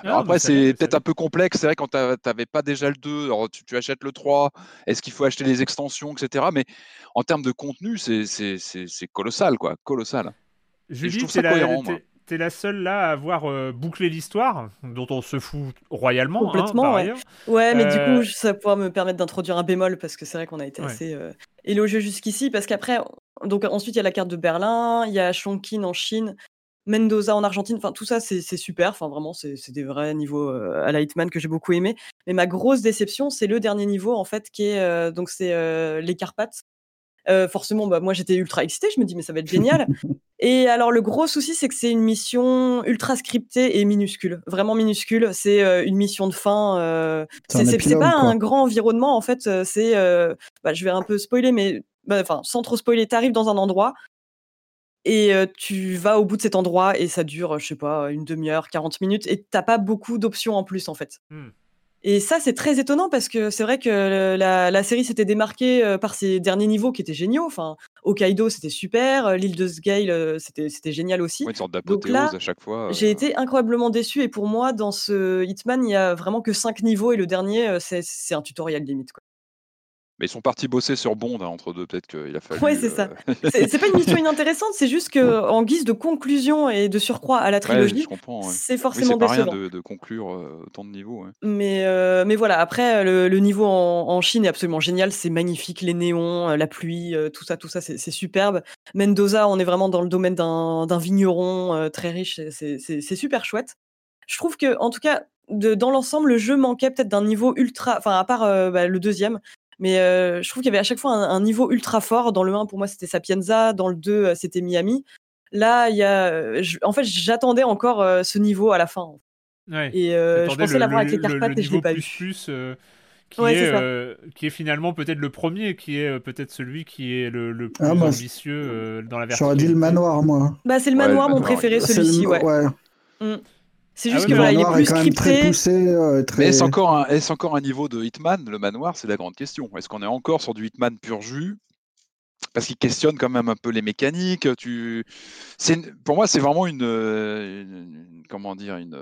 S3: Ah, après, c'est peut-être un peu complexe. C'est vrai quand tu n'avais pas déjà le 2, alors tu, tu achètes le 3, est-ce qu'il faut acheter les extensions, etc. Mais en termes de contenu, c'est colossal, quoi, colossal.
S1: Julie, je trouve ça cohérent. T'es la seule là à avoir euh, bouclé l'histoire, dont on se fout royalement. Hein,
S2: Complètement, ouais. Ouais, mais du coup, euh, ça va pouvoir me permettre d'introduire un bémol parce que c'est vrai qu'on a été assez euh, élogieux jusqu'ici. Parce qu'après, donc ensuite, il y a la carte de Berlin, il y a Chongqing en Chine, Mendoza en Argentine, enfin tout ça c'est super, enfin vraiment c'est des vrais niveaux à la Hitman que j'ai beaucoup aimé. Mais ma grosse déception c'est le dernier niveau en fait qui est donc c'est les Carpates. Forcément bah, moi j'étais ultra excitée, je me dis mais ça va être génial. et alors le gros souci c'est que c'est une mission ultra scriptée et minuscule, vraiment minuscule. C'est une mission de fin. c'est pas un grand environnement en fait. C'est bah, je vais un peu spoiler mais bah, enfin sans trop spoiler, t'arrives dans un endroit et tu vas au bout de cet endroit et ça dure, je sais pas, une demi-heure, 40 minutes et t'as pas beaucoup d'options en plus en fait. Mmh. Et ça, c'est très étonnant parce que c'est vrai que la, série s'était démarquée par ses derniers niveaux qui étaient géniaux. Enfin, Hokkaido, c'était super. L'île de Sgale, c'était, c'était génial aussi.
S3: une sorte d'apothéose à chaque fois.
S2: J'ai été incroyablement déçu. Et pour moi, dans ce Hitman, il y a vraiment que 5 niveaux et le dernier, c'est, c'est un tutoriel limite.
S3: Mais ils sont partis bosser sur Bond hein, entre deux, peut-être qu'il a fallu.
S2: Ouais, c'est ça. Euh, c'est pas une mission inintéressante, c'est juste que en guise de conclusion et de surcroît à la trilogie, c'est forcément
S3: oui,
S2: décevant.
S3: pas rien de, conclure euh, autant de niveaux.
S2: Mais, euh, mais voilà, après, le, niveau en, Chine est absolument génial, c'est magnifique, les néons, la pluie, tout ça, tout ça, c'est superbe. Mendoza, on est vraiment dans le domaine d'un vigneron très riche, c'est super chouette. Je trouve que, en tout cas, de, dans l'ensemble, le jeu manquait peut-être d'un niveau ultra, enfin à part bah, le deuxième, mais euh, je trouve qu'il y avait à chaque fois un, niveau ultra fort. Dans le 1, pour moi, c'était Sapienza. Dans le 2, euh, c'était Miami. Là, il y a. Euh, en fait, j'attendais encore ce niveau à la fin. Et je pensais l'avoir avec les Carpates et je l'ai pas
S1: plus, Plus, qui, est, qui est finalement peut-être le premier, qui est peut-être celui qui est le, le plus ah, ambitieux dans la version.
S4: J'aurais dit le manoir, moi.
S2: Bah, c'est le manoir, mon préféré, celui-ci, ouais. Mm. C'est ah juste qu'il est plus scripté.
S4: Euh,
S3: Mais est-ce encore, un, est encore un niveau de Hitman Le manoir, c'est la grande question. Est-ce qu'on est encore sur du Hitman pur jus? Parce qu'il questionne quand même un peu les mécaniques. Tu... Pour moi, c'est vraiment une, comment dire, une,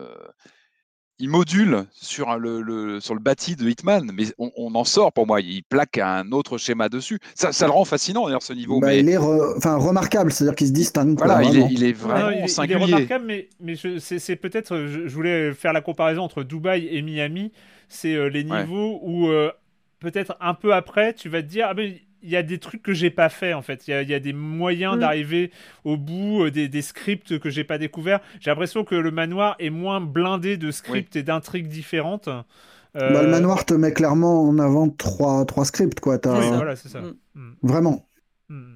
S3: il module sur le, le, sur le bâti de Hitman, mais on, en sort pour moi. Il plaque un autre schéma dessus. Ça, ça le rend fascinant d'ailleurs ce niveau.
S4: Bah,
S3: mais...
S4: Il est enfin, remarquable, c'est-à-dire qu'il se distingue.
S3: Voilà, il, est, il, est, vraiment
S1: il,
S3: singulier.
S1: Il est remarquable, mais, mais c'est peut-être. Je, je, voulais faire la comparaison entre Dubaï et Miami. C'est euh, les niveaux ouais. où euh, peut-être un peu après, tu vas te dire. Ah, mais il y a des trucs que j'ai pas fait en fait. Il y a, il y a des moyens mmh. d'arriver au bout, euh, des, des, scripts que j'ai pas découverts. J'ai l'impression que le manoir est moins blindé de scripts oui. et d'intrigues différentes.
S4: Euh... Bah, le manoir te met clairement en avant trois, trois scripts quoi. As...
S1: Oui, voilà, c'est ça.
S4: Mmh. Vraiment.
S1: Mmh.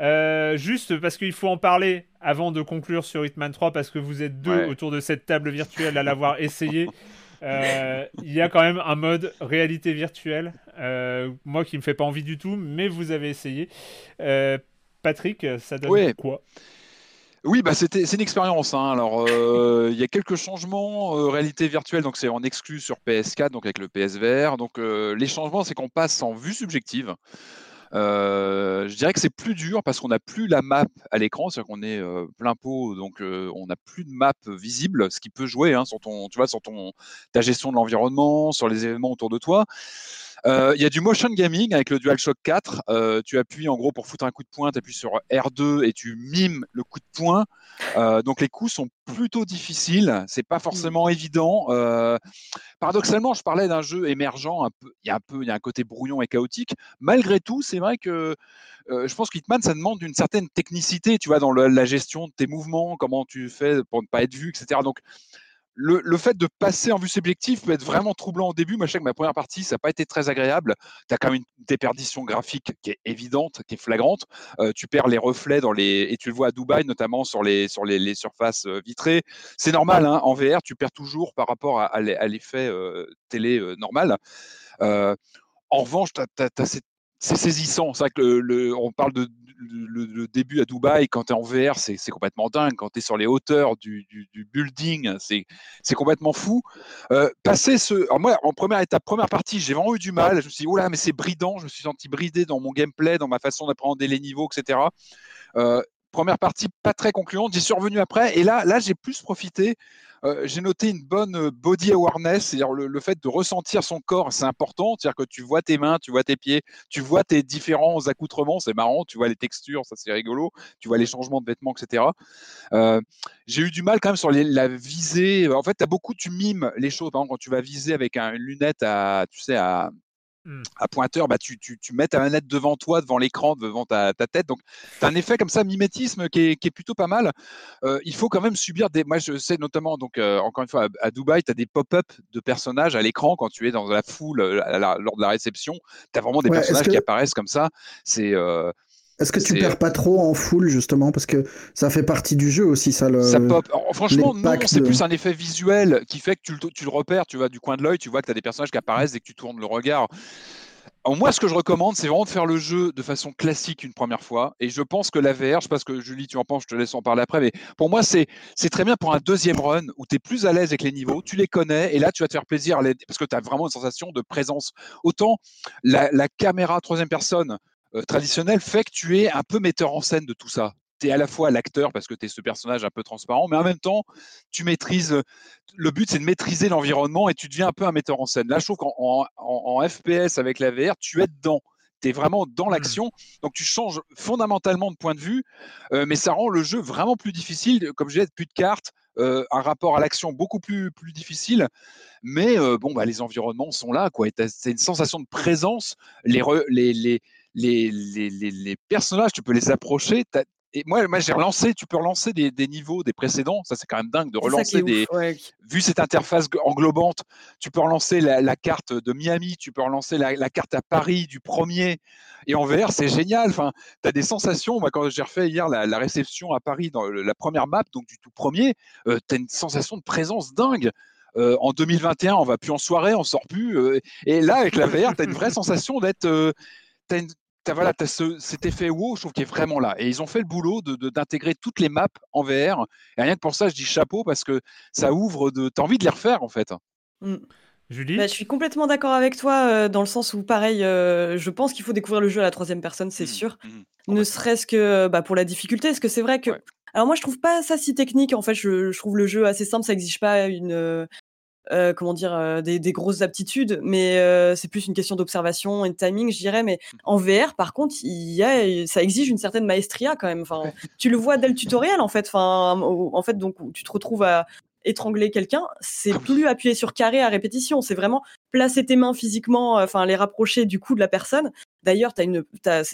S1: Euh, juste parce qu'il faut en parler avant de conclure sur Hitman 3 parce que vous êtes deux
S3: Ouais.
S1: autour de cette table virtuelle à l'avoir essayé. Euh, Il y a quand même un mode réalité virtuelle, euh, moi qui me fait pas envie du tout, mais vous avez essayé. Euh, Patrick, ça donne
S3: Ouais.
S1: quoi?
S3: Oui, bah c'était c'est une expérience. hein. Alors euh, il y a quelques changements euh, réalité virtuelle, donc c'est en exclu sur PS4, donc avec le PSVR. Donc euh, les changements, c'est qu'on passe en vue subjective. Euh, je dirais que c'est plus dur parce qu'on n'a plus la map à l'écran, c'est-à-dire qu'on est euh, plein pot, donc euh, on n'a plus de map visible, ce qui peut jouer hein, sur ton, tu vois, sur ton ta gestion de l'environnement, sur les événements autour de toi. Euh, Il y a du motion gaming avec le DualShock 4. Euh, tu appuies en gros pour foutre un coup de poing, tu appuies sur R2 et tu mimes le coup de poing. Euh, donc les coups sont plutôt difficiles. C'est pas forcément évident. Paradoxalement, je parlais d'un jeu émergent. Un peu, il y a un peu, il y a un côté brouillon et chaotique. Malgré tout, c'est vrai que euh, je pense que Hitman, ça demande une certaine technicité, tu vois, dans le- la gestion de tes mouvements, comment tu fais pour ne pas être vu, etc. Donc le, fait de passer en vue subjective peut être vraiment troublant au début. Moi, je sais que ma première partie, ça n'a pas été très agréable. Tu as quand même une déperdition graphique qui est évidente, qui est flagrante. Euh, tu perds les reflets dans les et tu le vois à Dubaï, notamment sur les sur les, surfaces euh, vitrées. C'est normal, hein, en VR, tu perds toujours par rapport à, à l'e- à l'effet euh, télé normal. En revanche, cette- c'est saisissant. C'est vrai que le- on parle de le, début à Dubaï, quand tu es en VR, c'est complètement dingue. Quand tu es sur les hauteurs du, du, building, c'est complètement fou. Euh, passer ce. Alors moi, en première étape, première partie, j'ai vraiment eu du mal. Je me suis dit, oh là, mais c'est bridant. Je me suis senti bridé dans mon gameplay, dans ma façon d'appréhender les niveaux, etc. première partie pas très concluante. J'y suis revenu après. Et là, là j'ai plus profité. Euh, j'ai noté une bonne euh, body awareness, c'est-à-dire le, fait de ressentir son corps, c'est important. C'est-à-dire que tu vois tes mains, tu vois tes pieds, tu vois tes différents accoutrements, c'est marrant. Tu vois les textures, ça c'est rigolo. Tu vois les changements de vêtements, etc. Euh, j'ai eu du mal quand même sur la visée. En fait, as beaucoup, tu mimes les choses. Quand tu vas viser avec un- une lunette tu sais, à,
S1: Hmm.
S3: à pointeur, bah, tu, tu, tu mets ta manette devant toi, devant l'écran, devant ta, ta tête. Donc, tu as un effet comme ça, mimétisme, qui est, qui est plutôt pas mal. Euh, il faut quand même subir des. Moi, je sais notamment, donc, euh, encore une fois, à, à Dubaï, tu as des pop-up de personnages à l'écran quand tu es dans la foule euh, à la- lors de la réception. Tu as vraiment des
S4: Ouais,
S3: personnages
S4: que-
S3: qui apparaissent comme ça. C'est. euh,
S4: Est-ce que tu perds pas trop en full justement parce que ça fait partie du jeu aussi ça le.
S3: Ça pop. Alors, franchement, non, c'est
S4: de-
S3: plus un effet visuel qui fait que tu le, tu le repères, tu vois, du coin de l'œil, tu vois que tu as des personnages qui apparaissent dès que tu tournes le regard. Alors, moi, ce que je recommande, c'est vraiment de faire le jeu de façon classique une première fois. Et je pense que la VR, je sais pas ce que Julie, tu en penses, je te laisse en parler après, mais pour moi, c'est c'est très bien pour un deuxième run où tu es plus à l'aise avec les niveaux, tu les connais, et là, tu vas te faire plaisir à les- parce que tu as vraiment une sensation de présence. Autant la, la caméra troisième personne euh, traditionnelle fait que tu es un peu metteur en scène de tout ça. Tu es à la fois l'acteur parce que tu es ce personnage un peu transparent, mais en même temps, tu maîtrises. euh, Le but, c'est de maîtriser l'environnement et tu deviens un peu un metteur en scène. Là, je trouve qu'en en, en- en FPS avec la VR, tu es dedans. Tu es vraiment dans l'action. Donc, tu changes fondamentalement de point de vue, euh, mais ça rend le jeu vraiment plus difficile. Comme je disais, plus de cartes, euh, un rapport à l'action beaucoup plus, plus difficile. Mais euh, bon, bah, les environnements sont là. quoi. C'est une sensation de présence. Les, re- les, les, les, les, les- les personnages, tu peux les approcher. Et moi, moi j'ai relancé, tu peux relancer des, des niveaux des précédents. Ça, c'est quand même dingue de relancer des,
S2: ouf, ouais.
S3: vu cette interface englobante, tu peux relancer la, la carte de Miami, tu peux relancer la, la carte à Paris du premier. Et en VR, c'est génial. Enfin, tu as des sensations. Moi, quand j'ai refait hier la, la réception à Paris dans le- la première map, donc du tout premier, tu as une sensation de présence dingue. Euh, en 2021, on va plus en soirée, on sort plus. euh, et là, avec la VR, tu as une vraie sensation d'être. euh, une- t'as- voilà, t'as ce, cet effet wow, je trouve qu'il est vraiment là. Et ils ont fait le boulot de- de- d'intégrer toutes les maps en VR. Et rien que pour ça, je dis chapeau parce que ça ouvre de. T'as envie de les refaire en fait.
S2: Mm.
S1: Julie
S2: Bah, je suis complètement d'accord avec toi euh, dans le sens où, pareil, euh, je pense qu'il faut découvrir le jeu à la troisième personne, c'est
S3: Mhm,
S2: sûr.
S3: mhm,
S2: Ne serait-ce que bah, pour la difficulté, parce que c'est vrai que.
S3: Ouais.
S2: Alors moi, je trouve pas ça si technique. En fait, je, je trouve le jeu assez simple. Ça exige pas une, euh, euh, comment dire, euh, des, des grosses aptitudes, mais euh, c'est plus une question d'observation et de timing, je dirais. Mais en VR, par contre, il y a, ça exige une certaine maestria quand même. Enfin, tu le vois dès le tutoriel, en fait. Enfin, en fait, donc tu te retrouves à étrangler quelqu'un, c'est plus appuyer sur carré à répétition, c'est vraiment placer tes mains physiquement, enfin les rapprocher du cou de la personne. D'ailleurs, il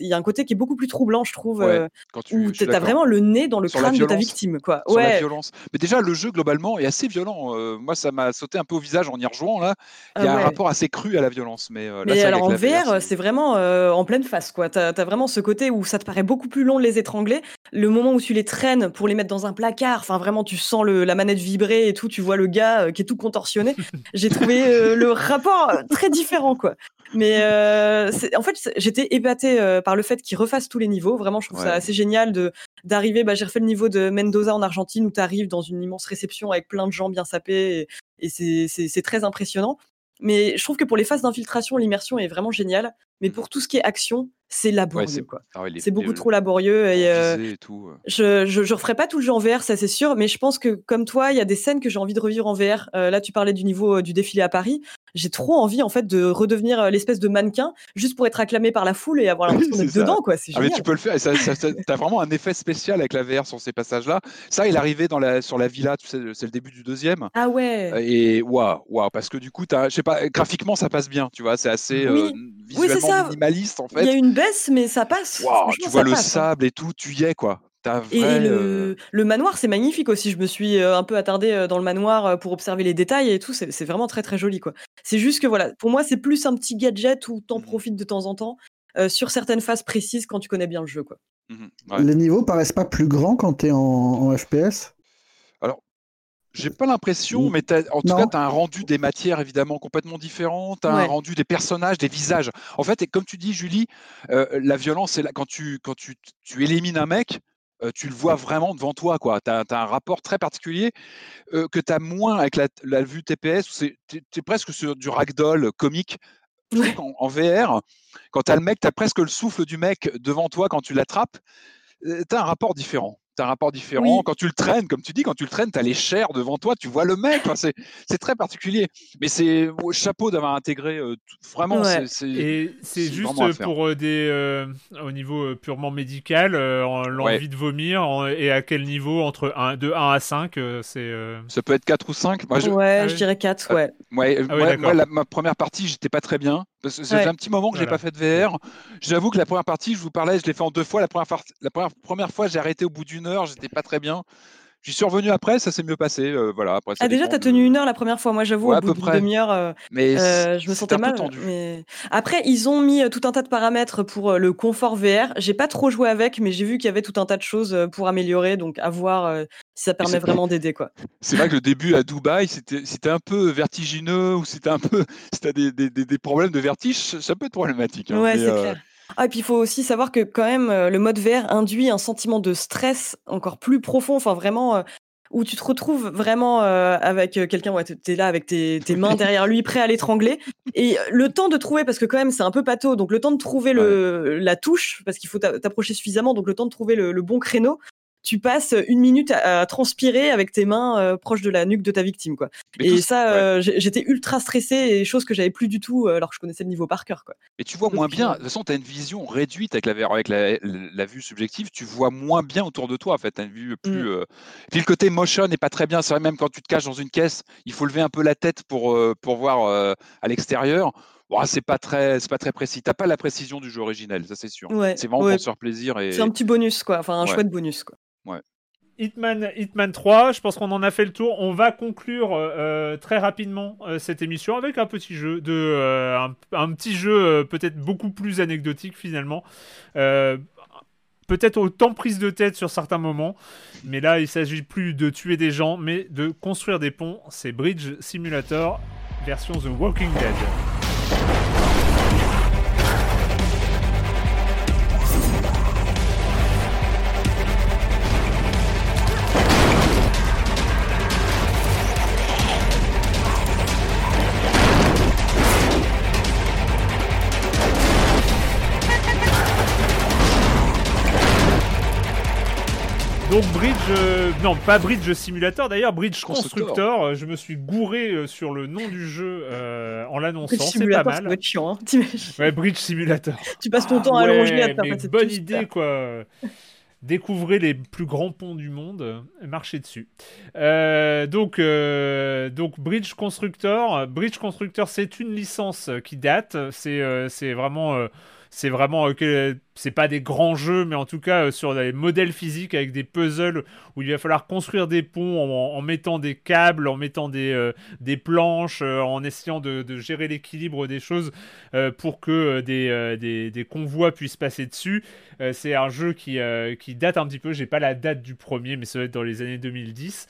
S2: y a un côté qui est beaucoup plus troublant, je trouve,
S3: Ouais, quand tu-
S2: où tu as vraiment le nez dans le
S3: la
S2: crâne de ta victime, quoi.
S3: sur la
S2: Ouais,
S3: violence. Mais déjà, le jeu globalement est assez violent. Euh, moi, ça m'a sauté un peu au visage en y rejoignant là. Il y a
S2: Ah
S3: un
S2: ouais.
S3: rapport assez cru à la violence. Mais, euh, là,
S2: Mais
S3: vrai
S2: alors en
S3: la
S2: VR, c'est vraiment euh, en pleine face, quoi. T'as as vraiment ce côté où ça te paraît beaucoup plus long de les étrangler. Le moment où tu les traînes pour les mettre dans un placard, enfin vraiment, tu sens le, la manette vibrer et tout. Tu vois le gars euh, qui est tout contorsionné. J'ai trouvé euh, le rapport euh, très différent, quoi. Mais euh, en fait, c'est- j'étais épatée euh, par le fait qu'ils refassent tous les niveaux. Vraiment, je trouve ça assez génial de d'arriver. Bah, j'ai refait le niveau de Mendoza en Argentine où tu arrives dans une immense réception avec plein de gens bien sapés et, c'est très impressionnant. Mais je trouve que pour les phases d'infiltration, l'immersion est vraiment géniale. Mais pour tout ce qui est action, c'est laborieux.
S3: Ouais, c'est
S2: quoi.
S3: ah ouais, les-
S2: C'est beaucoup trop laborieux. Et, euh,
S3: viser et tout. euh.
S2: je, je, je referai pas tout le jeu en VR, ça c'est sûr, mais je pense que comme toi, il y a des scènes que j'ai envie de revivre en VR. Euh, là, tu parlais du niveau euh, du défilé à Paris. J'ai trop envie en fait de redevenir l'espèce de mannequin juste pour être acclamé par la foule et avoir l'impression d'être dedans, quoi. C'est
S3: Ah, mais tu peux le faire. ça, ça- ça- t'as vraiment un effet spécial avec la VR sur ces passages-là. Ça, il arrivait dans la, sur la villa. Tu sais, c'est le début du deuxième.
S2: Ah ouais.
S3: Et waouh, waouh, parce que du coup, je sais pas, graphiquement, ça passe bien. Tu vois, c'est assez
S2: Oui.
S3: visuellement
S2: ça.
S3: minimaliste en
S2: Il y a une baisse, mais ça passe.
S3: Tu vois
S2: ça
S3: le
S2: passe, hein.
S3: sable et tout, tu y es quoi. T'as
S2: Et, et
S3: vrai.
S2: le,
S3: euh,
S2: le manoir, c'est magnifique aussi. Je me suis euh, un peu attardée euh, dans le manoir pour observer les détails et tout. C'est vraiment très très joli, quoi. C'est juste que voilà, pour moi, c'est plus un petit gadget où t'en
S3: Mhm.
S2: profites de temps en temps euh, sur certaines phases précises quand tu connais bien le jeu, quoi.
S3: ouais.
S4: Les niveaux paraissent pas plus grands quand t'es en, en FPS
S3: J'ai pas l'impression, mais en tout
S4: Non.
S3: cas, tu as un rendu des matières évidemment complètement différent. Tu as un rendu des personnages, des visages. En fait, et comme tu dis, Julie, euh, la violence, c'est là quand tu, quand tu, tu élimines un mec, euh, tu le vois vraiment devant toi. Tu as, un rapport très particulier euh, que tu as moins avec la, la vue TPS. Tu es, presque sur du ragdoll comique.
S2: Ouais.
S3: qu'en- en VR, quand tu as le mec, tu as presque le souffle du mec devant toi quand tu l'attrapes. tu as un rapport différent. Tu as un rapport différent.
S2: Oui.
S3: Quand tu le traînes, comme tu dis, quand tu le traînes, tu as les chairs devant toi, tu vois le mec. Enfin, c'est c'est très particulier. Mais c'est ouais, chapeau d'avoir intégré. euh, tout- vraiment,
S2: Ouais.
S3: c'est- c'est.
S1: Et c'est
S3: c'est
S1: juste pour euh, des euh, au niveau euh, purement médical, euh, en- l'envie
S3: Ouais.
S1: de vomir, en- et à quel niveau entre 1, de 1 à 5, euh, c'est euh,
S3: Ça peut être 4 ou 5. Moi, je,
S2: Ouais,
S1: Ah
S2: je dirais 4,
S3: Ah,
S2: ouais.
S3: Ouais,
S1: Ah oui,
S3: moi- la- ma première partie, j'étais pas très bien. Parce que ça
S2: Ouais.
S3: faisait un petit moment que j'ai
S1: Voilà.
S3: pas fait de VR. J'avoue que la première partie, je vous parlais, je l'ai fait en deux fois. La première, fois- la première, première fois, j'ai arrêté au bout d'une heure, j'étais pas très bien. J'y suis revenu après, ça s'est mieux passé. euh, voilà, après,
S2: Ah déjà, t'as
S3: de-
S2: tenu une heure la première fois. Moi, j'avoue, au bout
S3: peu
S2: d'une demi-heure, euh, euh, je me sentais mal. Mais après, ils ont mis euh, tout un tas de paramètres pour le confort VR. J'ai pas trop joué avec, mais j'ai vu qu'il y avait tout un tas de choses pour améliorer. Donc, à voir euh, si ça permet vraiment d'aider, quoi.
S3: C'est vrai que le début à Dubaï, c'était un peu vertigineux ou c'était un peu, si t'as des, des, des- des problèmes de vertige, ça peut être problématique. hein,
S2: Ouais, c'est clair. Ah, et puis il faut aussi savoir que quand même euh, le mode VR induit un sentiment de stress encore plus profond, enfin vraiment euh, où tu te retrouves vraiment euh, avec euh, quelqu'un, ouais, t'es- là avec tes, tes mains derrière lui, prêt à l'étrangler, et le temps de trouver, parce que quand même c'est un peu pâteau, donc le temps de trouver le, la touche, parce qu'il faut t'a- t'approcher suffisamment, donc le temps de trouver le, le bon créneau, tu passes une minute à, à transpirer avec tes mains euh, proches de la nuque de ta victime, quoi.
S3: mais
S2: Et ça,
S3: ouais.
S2: euh, j'étais ultra stressée, et chose que j'avais plus du tout euh, alors que je connaissais le niveau par cœur, quoi.
S3: Mais tu vois
S2: Donc,
S3: moins bien. De toute façon, tu as une vision réduite avec la, VR avec la, la vue subjective. Tu vois moins bien autour de toi. En fait, tu as une vue plus.
S2: Mm.
S3: Puis le côté motion n'est pas très bien. C'est vrai, même quand tu te caches dans une caisse, il faut lever un peu la tête pour, pour voir à l'extérieur. Bon, c'est pas très, c'est pas très précis. T'as pas la précision du jeu originel, ça c'est sûr.
S2: Ouais,
S3: C'est vraiment
S2: ouais.
S3: pour se faire plaisir et
S2: C'est un petit bonus, quoi. Enfin, un
S3: Ouais.
S2: chouette bonus, quoi.
S1: Hitman, Hitman 3, je pense qu'on en a fait le tour. On va conclure euh, très rapidement euh, cette émission avec un petit jeu, de, euh, un, un petit jeu euh, peut-être beaucoup plus anecdotique finalement. Euh, peut-être autant prise de tête sur certains moments, mais là il s'agit plus de tuer des gens, mais de construire des ponts. C'est Bridge Simulator version The Walking Dead. Non pas Bridge Simulator d'ailleurs, Bridge
S3: Constructor.
S1: Constructor. euh, je me suis gouré euh, sur le nom du jeu euh, en l'annonçant,
S2: Bridge
S1: c'est pas
S2: Simulator, ça
S1: mal.
S2: doit être chiant. hein, t'imagines
S1: Ouais, Bridge Simulator.
S2: Tu passes ton
S1: Ah
S2: temps à
S1: ouais,
S2: allongé à faire
S1: mais bonne idée
S2: super.
S1: quoi. Découvrez les plus grands ponts du monde, marchez dessus. Euh, donc, euh, donc Bridge Constructor, Bridge Constructor, c'est une licence qui date. C'est euh, c'est vraiment, euh, c'est vraiment, que- c'est pas des grands jeux, mais en tout cas euh, sur des modèles physiques avec des puzzles où il va falloir construire des ponts en, mettant des câbles, en mettant des, euh, des planches, euh, en essayant de, de gérer l'équilibre des choses pour que des, des, des convois puissent passer dessus. C'est un jeu qui, qui date un petit peu, j'ai pas la date du premier, mais ça va être dans les années 2010.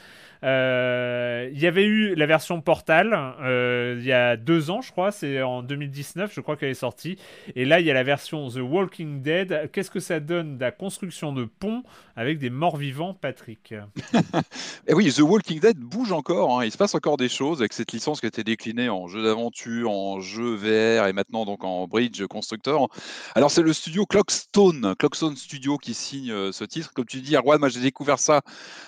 S1: Euh, Il y avait eu la version Portal euh, il y a deux ans, je crois, c'est en 2019, je crois qu'elle est sortie. Et là, il y a la version The Walking Dead. Qu'est-ce que ça donne de la construction de ponts avec des morts vivants, Patrick
S3: Et oui, The Walking Dead bouge encore, hein, il se passe encore des choses avec cette licence qui a été déclinée en jeu d'aventure, en jeu VR et maintenant donc en Bridge Constructor. Alors c'est le studio Clockstone, Clockstone Studio qui signe euh, ce titre. Comme tu dis, Arwan, moi j'ai découvert ça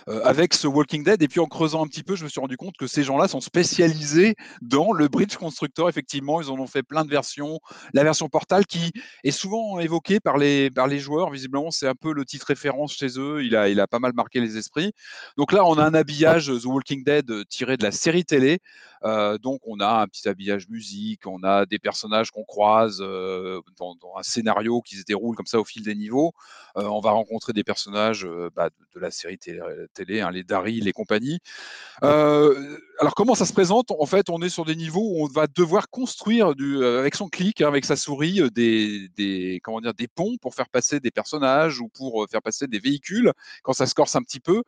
S3: euh, avec ce Walking Dead et puis en creusant un petit peu, je me suis rendu compte que ces gens-là sont spécialisés dans le Bridge Constructor. Effectivement, ils en ont fait plein de versions. La version Portal qui est souvent évoquée par les, par les joueurs, visiblement c'est un peu le titre référence chez eux, il a, il a pas mal marqué les esprits. Donc là, on a un habillage The Walking Dead euh, tiré de la série télé. Euh, donc on a un petit habillage musique, on a des personnages qu'on croise euh, dans, dans un scénario qui se déroule comme ça au fil des niveaux. Euh, on va rencontrer des personnages euh, bah, de, de la série télé, télé, hein, les Daryl et compagnie. Euh, alors comment ça se présente? En fait, on est sur des niveaux où on va devoir construire du, euh, avec son clic, hein, avec sa souris, euh, des, des, comment dire, des ponts pour faire passer des personnages ou pour euh, faire passer des véhicules quand ça se corse un petit peu.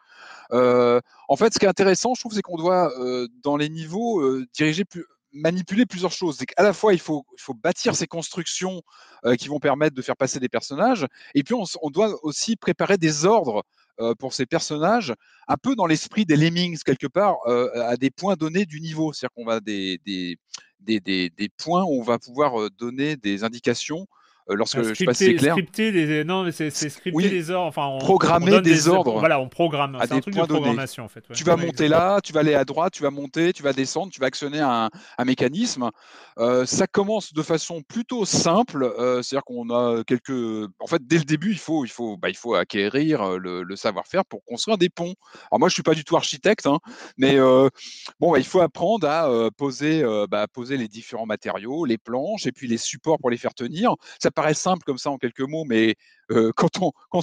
S3: Euh, en fait, ce qui est intéressant, je trouve, c'est qu'on doit, euh, dans les niveaux, euh, diriger plus manipuler plusieurs choses. C'est qu'à la fois, il faut, il faut bâtir ces constructions euh, qui vont permettre de faire passer des personnages, et puis on, doit aussi préparer des ordres euh, pour ces personnages, un peu dans l'esprit des lemmings, quelque part, à des points donnés du niveau. C'est-à-dire qu'on va des, des, des, des, des points où on va pouvoir donner des indications lorsque,
S1: Ah,
S3: je sais pas si c'est clair,
S1: scripter des, non, mais c'est scripter
S3: Oui.
S1: des ordres. Enfin, on,
S3: Programmer
S1: on
S3: des ordres
S1: Voilà, on programme.
S3: à
S1: C'est un
S3: des
S1: truc
S3: points
S1: de
S3: donnés.
S1: programmation en fait. ouais.
S3: tu vas
S1: Ouais,
S3: monter
S1: exactement.
S3: là, tu vas aller à droite, tu vas monter, tu vas descendre, tu vas actionner un, un mécanisme. Euh, ça commence de façon plutôt simple, euh, c'est-à-dire qu'on a quelques. En fait, dès le début, il faut, il faut, bah, il faut acquérir euh, le, le savoir-faire pour construire des ponts. Alors moi, je suis pas du tout architecte, hein, mais euh, bon, bah, il faut apprendre à euh, poser, euh, bah, poser les différents matériaux, les planches et puis les supports pour les faire tenir. Ça paraît simple comme ça en quelques mots, mais euh, quand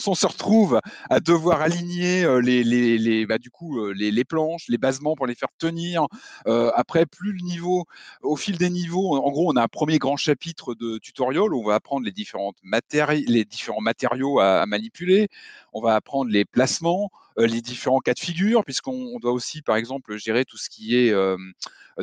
S3: on se retrouve à devoir aligner euh, les, bah, du coup euh, les, planches, les basements pour les faire tenir. Après, plus le niveau, au fil des niveaux, en gros, on a un premier grand chapitre de tutoriel où on va apprendre les différentes matéri- les différents matériaux à, manipuler. On va apprendre les placements, les différents cas de figure, puisqu'on on doit aussi, par exemple, gérer tout ce qui est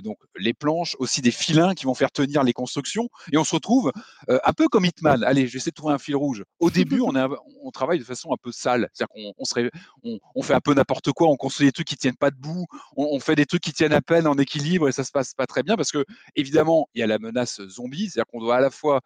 S3: donc les planches, aussi des filins qui vont faire tenir les constructions. Et on se retrouve un peu comme Hitman. Allez, j'essaie de trouver un fil rouge. Au début, on, est un- on travaille de façon un peu sale. C'est-à-dire qu'on on serait, on, on fait un peu n'importe quoi, on construit des trucs qui tiennent pas debout, on, fait des trucs qui tiennent à peine en équilibre et ça se passe pas très bien parce que, évidemment, il y a la menace zombie. C'est-à-dire qu'on doit à la fois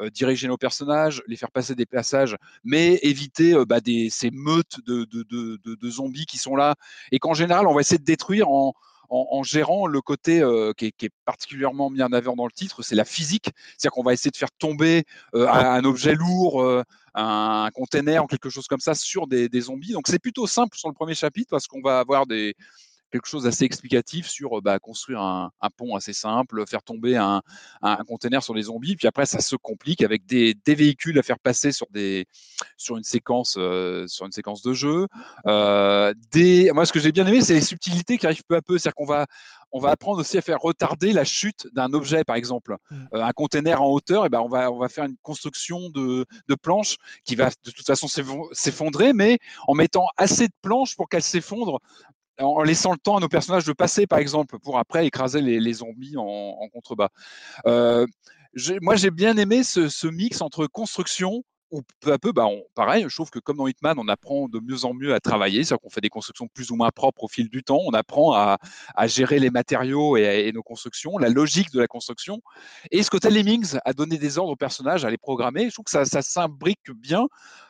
S3: euh, diriger nos personnages, les faire passer des passages, mais éviter euh, bah, des, ces meutes de, de, de, de- de zombies qui sont là et qu'en général, on va essayer de détruire en, en, en gérant le côté euh, qui, est, qui est particulièrement mis en avant dans le titre, c'est la physique. C'est-à-dire qu'on va essayer de faire tomber euh, un, un objet lourd, euh, un container ou quelque chose comme ça sur des, des zombies. Donc c'est plutôt simple sur le premier chapitre parce qu'on va avoir des, quelque chose d'assez explicatif sur euh, bah, construire un, un pont assez simple, faire tomber un, un, un container sur les zombies, puis après ça se complique avec des, des véhicules à faire passer sur des sur une séquence euh, sur une séquence de jeu. Euh, des, moi ce que j'ai bien aimé c'est les subtilités qui arrivent peu à peu, c'est-à-dire qu'on va on va apprendre aussi à faire retarder la chute d'un objet, par exemple.
S1: Mm.
S3: Euh, un container en hauteur, et ben on, va, on va faire une construction de, de planches qui va de toute façon s'effon- s'effondrer, mais en mettant assez de planches pour qu'elle s'effondre en laissant le temps à nos personnages de passer, par exemple, pour après écraser les, zombies en, contrebas. Euh, moi, j'ai bien aimé ce, ce mix entre construction, où peu à peu, bah, pareil, je trouve que comme dans Hitman, on apprend de mieux en mieux à travailler, c'est-à-dire qu'on fait des constructions plus ou moins propres au fil du temps, on apprend à, à gérer les matériaux et, nos constructions, la logique de la construction. Et ce côté Lemmings a donné des ordres aux personnages, à les programmer, je trouve que ça, s'imbrique bien.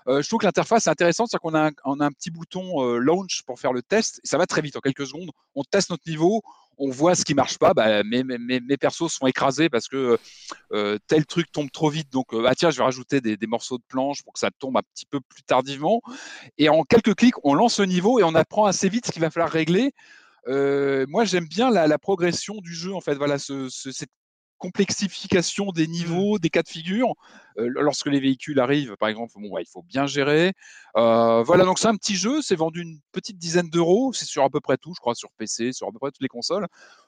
S3: Euh, je trouve que l'interface est intéressante, c'est-à-dire qu'on a, on a un petit bouton euh, launch pour faire le test, et ça va très vite, en quelques secondes, on teste notre niveau, on voit ce qui marche pas, bah, mes, mes, persos sont écrasés parce que euh, tel truc tombe trop vite. Donc, euh, ah tiens, je vais rajouter des, morceaux de planche pour que ça tombe un petit peu plus tardivement. Et en quelques clics, on lance le niveau et on apprend assez vite ce qu'il va falloir régler. Euh, moi, j'aime bien la, progression du jeu. En fait, voilà, ce, complexification des mmh. niveaux, des cas de figure. lorsque les véhicules arrivent, par exemple, bon, il faut bien gérer. voilà, donc c'est un petit jeu, c'est vendu une petite dizaine d'euros, c'est sur à peu près tout, je crois, sur PC, sur à peu près toutes les consoles.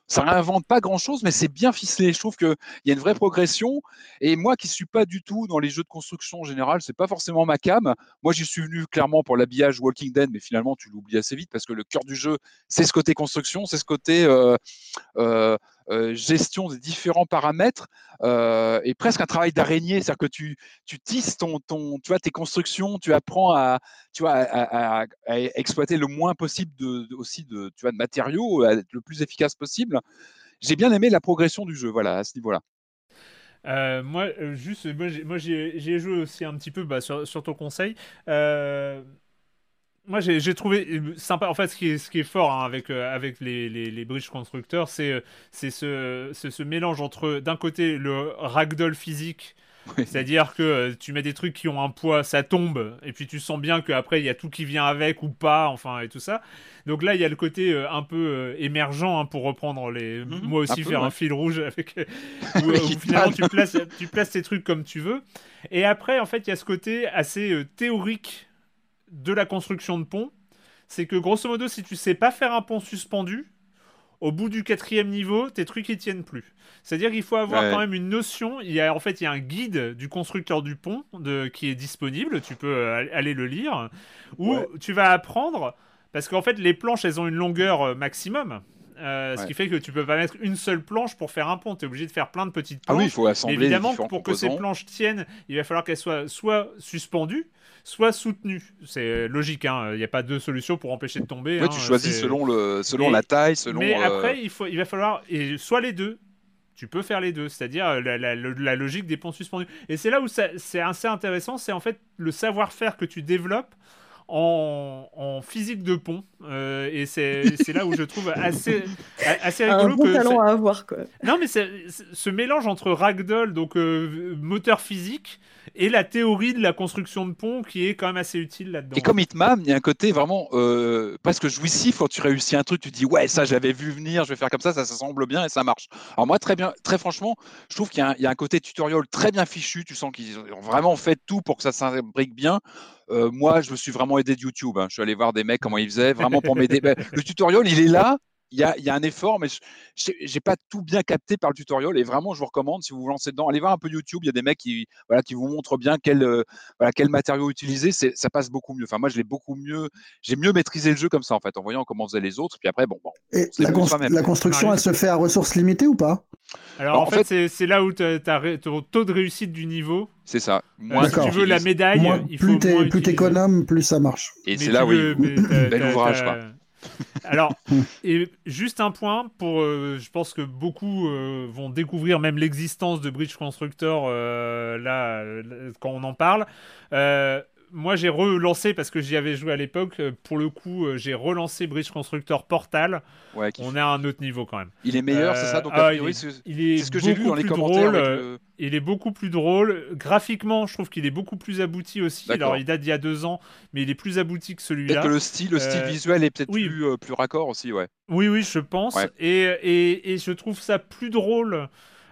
S3: Ça réinvente pas grand-chose, mais c'est bien ficelé. Je trouve qu'il y a une vraie progression. Et moi, qui suis pas du tout dans les jeux de construction en général, c'est pas forcément ma cam. Moi, j'y suis venu clairement pour l'habillage Walking Dead, mais finalement, tu l'oublies assez vite parce que le cœur du jeu, c'est ce côté construction, c'est ce côté euh, euh, euh, gestion des différents paramètres et presque un travail d'araignée, c'est-à-dire que tu, tu tisses ton, ton, tu vois, tes constructions, tu apprends à, tu vois, à, exploiter le moins possible de, aussi de, tu vois, de matériaux, à être le plus efficace possible. J'ai bien aimé la progression du jeu, voilà, à ce niveau-là.
S1: Euh, moi, juste, moi, j'ai joué aussi un petit peu bah, sur, sur, ton conseil. Euh, moi, j'ai trouvé euh, sympa. En fait, ce qui est, ce qui est fort hein, avec, euh, avec les, les, les bridge constructeurs, c'est euh, c'est ce, ce, mélange entre, d'un côté, le ragdoll physique. C'est-à-dire que tu mets des trucs qui ont un poids, ça tombe, et puis tu sens bien qu'après il y a tout qui vient avec ou pas, enfin, et tout ça. Donc là, il y a le côté un peu émergent, hein, pour reprendre les. Mhm. moi aussi, faire un fil rouge avec. où, finalement tu places, tu places tes trucs comme tu veux. Et après, en fait, il y a ce côté assez théorique de la construction de pont, c'est que grosso modo, si tu sais pas faire un pont suspendu, au bout du quatrième niveau, tes trucs ils tiennent plus. C'est-à-dire qu'il faut avoir quand même une notion. Il y a en fait il y a un guide du constructeur du pont de, qui est disponible. Tu peux euh, aller le lire où tu vas apprendre parce qu'en fait les planches elles ont une longueur euh, maximum. Euh, ce qui fait que tu peux pas mettre une seule planche pour faire un pont. Tu es obligé de faire plein de petites planches.
S3: Ah oui, il faut assembler.
S1: Évidemment, pour que ces planches tiennent, il va falloir qu'elles soient soit suspendues, soit soutenu. C'est logique, hein. il n'y a pas deux solutions pour empêcher de tomber.
S3: tu hein. choisis selon, le, selon la taille, selon.
S1: Mais euh, après, il, faut, il va falloir et soit les deux. Tu peux faire les deux, c'est-à-dire la, la, la, logique des ponts suspendus. Et c'est là où c'est assez intéressant, c'est en fait le savoir-faire que tu développes en, en, physique de pont. Euh, et c'est là où je trouve assez, assez rigolo.
S2: Un bon talent à avoir, quoi.
S1: Non, mais ce mélange entre ragdoll, donc euh, moteur physique, et la théorie de la construction de pont qui est quand même assez utile là-dedans.
S3: Et comme Hitman, il y a un côté vraiment euh, presque jouissif quand tu réussis un truc, tu dis ouais ça j'avais vu venir, je vais faire comme ça, ça, ça semble bien et ça marche. Alors moi très bien, très franchement, je trouve qu'il y, a un côté tutoriel très bien fichu, tu sens qu'ils ont vraiment fait tout pour que ça s'imbrique bien. Euh, moi, je me suis vraiment aidé de YouTube. Hein. Je suis allé voir des mecs comment ils faisaient, vraiment pour m'aider. Ben, le tutoriel, il est là il y a, un effort, mais je n'ai pas tout bien capté par le tutoriel. Et vraiment, je vous recommande, si vous vous lancez dedans, allez voir un peu YouTube. Il y a des mecs qui, voilà, qui vous montrent bien quel, euh, voilà, quel matériau utiliser. Ça passe beaucoup mieux. Enfin, moi, je l'ai beaucoup mieux. J'ai mieux maîtrisé le jeu comme ça, en fait, en voyant comment faisaient les autres. Puis après, bon. bon
S4: et la, la, construction, elle se fait à ressources limitées ou pas?
S1: Alors, en, fait, c'est là où tu as, ton taux de réussite du niveau.
S3: C'est ça.
S1: Moi, si tu veux la médaille, il
S4: plus tu économes, plus ça marche.
S3: Et c'est là, oui. Bel ouvrage, quoi.
S1: Alors, et juste un point pour, euh, je pense que beaucoup euh, vont découvrir même l'existence de Bridge Constructor euh, là quand on en parle moi j'ai relancé parce que j'y avais joué à l'époque. Euh, pour le coup, euh, j'ai relancé Bridge Constructor Portal. on est à un autre niveau quand même.
S3: Il est meilleur, c'est ça Donc, ah, il est, ce que j'ai lu dans les commentaires.
S1: Drôle, Il est beaucoup plus drôle. Graphiquement, je trouve qu'il est beaucoup plus abouti aussi. Alors, il date d'il y a deux ans, mais il est plus abouti que celui-là.
S3: Peut-être que le style, le style euh, visuel est peut-être plus, plus raccord aussi, ouais.
S1: Oui, oui, je pense. Et, et, et, je trouve ça plus drôle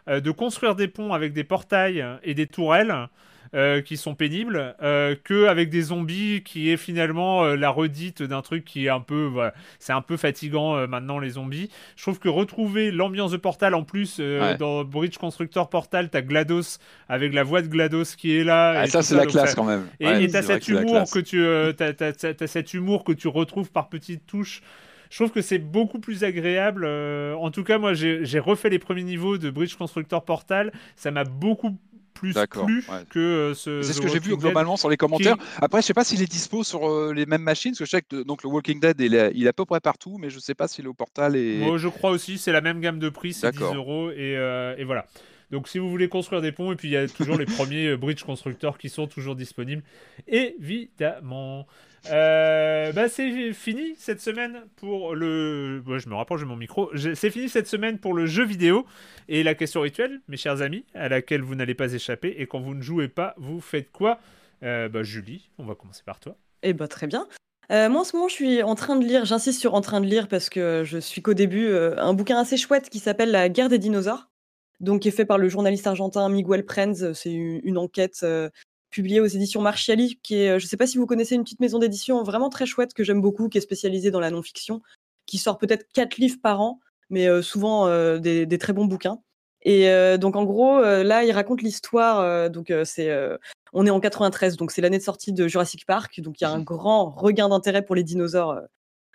S1: de construire des ponts avec des portails et des tourelles. Euh, qui sont pénibles euh, que avec des zombies qui est finalement euh, la redite d'un truc qui est un peu voilà, c'est un peu fatigant euh, maintenant les zombies je trouve que retrouver l'ambiance de Portal en plus dans Bridge Constructor Portal t'as GLaDOS avec la voix de GLaDOS qui est là
S3: ah, et ça c'est la classe quand même
S1: et t'as cet humour que tu t'as, cet humour que tu retrouves par petites touches je trouve que c'est beaucoup plus agréable. en tout cas, moi, j'ai refait les premiers niveaux de Bridge Constructor Portal. Ça m'a beaucoup plus
S3: D'accord,
S1: plu
S3: ouais.
S1: que euh, ce.
S3: C'est ce que j'ai vu
S1: Dead.
S3: globalement sur les commentaires. Après, je sais pas s'il est dispo sur euh, les mêmes machines, parce que je sais que donc, le Walking Dead, il est, il est à peu près partout, mais je sais pas s'il est au portal et.
S1: Moi, je crois aussi, c'est la même gamme de prix, c'est 10
S3: D'accord.
S1: euros et, euh, et voilà. Donc, si vous voulez construire des ponts, et puis il y a toujours les premiers euh, bridge constructeurs qui sont toujours disponibles, évidemment. Euh, bah, c'est fini cette semaine pour le. Ouais, je me rapproche de mon micro. C'est fini cette semaine pour le jeu vidéo et la question rituelle, mes chers amis, à laquelle vous n'allez pas échapper. Et quand vous ne jouez pas, vous faites quoi? Euh, bah, Julie, on va commencer par toi.
S2: Eh bah, très bien. Euh, moi, en ce moment, je suis en train de lire, j'insiste sur en train de lire parce que je suis qu'au début, euh, un bouquin assez chouette qui s'appelle La guerre des dinosaures, donc qui est fait par le journaliste argentin Miguel Prenz. C'est une, enquête publiée aux éditions Marchiali, qui est, je ne sais pas si vous connaissez, une petite maison d'édition vraiment très chouette que j'aime beaucoup, qui est spécialisée dans la non-fiction, qui sort peut-être quatre livres par an, mais souvent des, des très bons bouquins. Et donc en gros, là, il raconte l'histoire. donc c'est, on est en 93, donc c'est l'année de sortie de Jurassic Park. Donc il y a un grand regain d'intérêt pour les dinosaures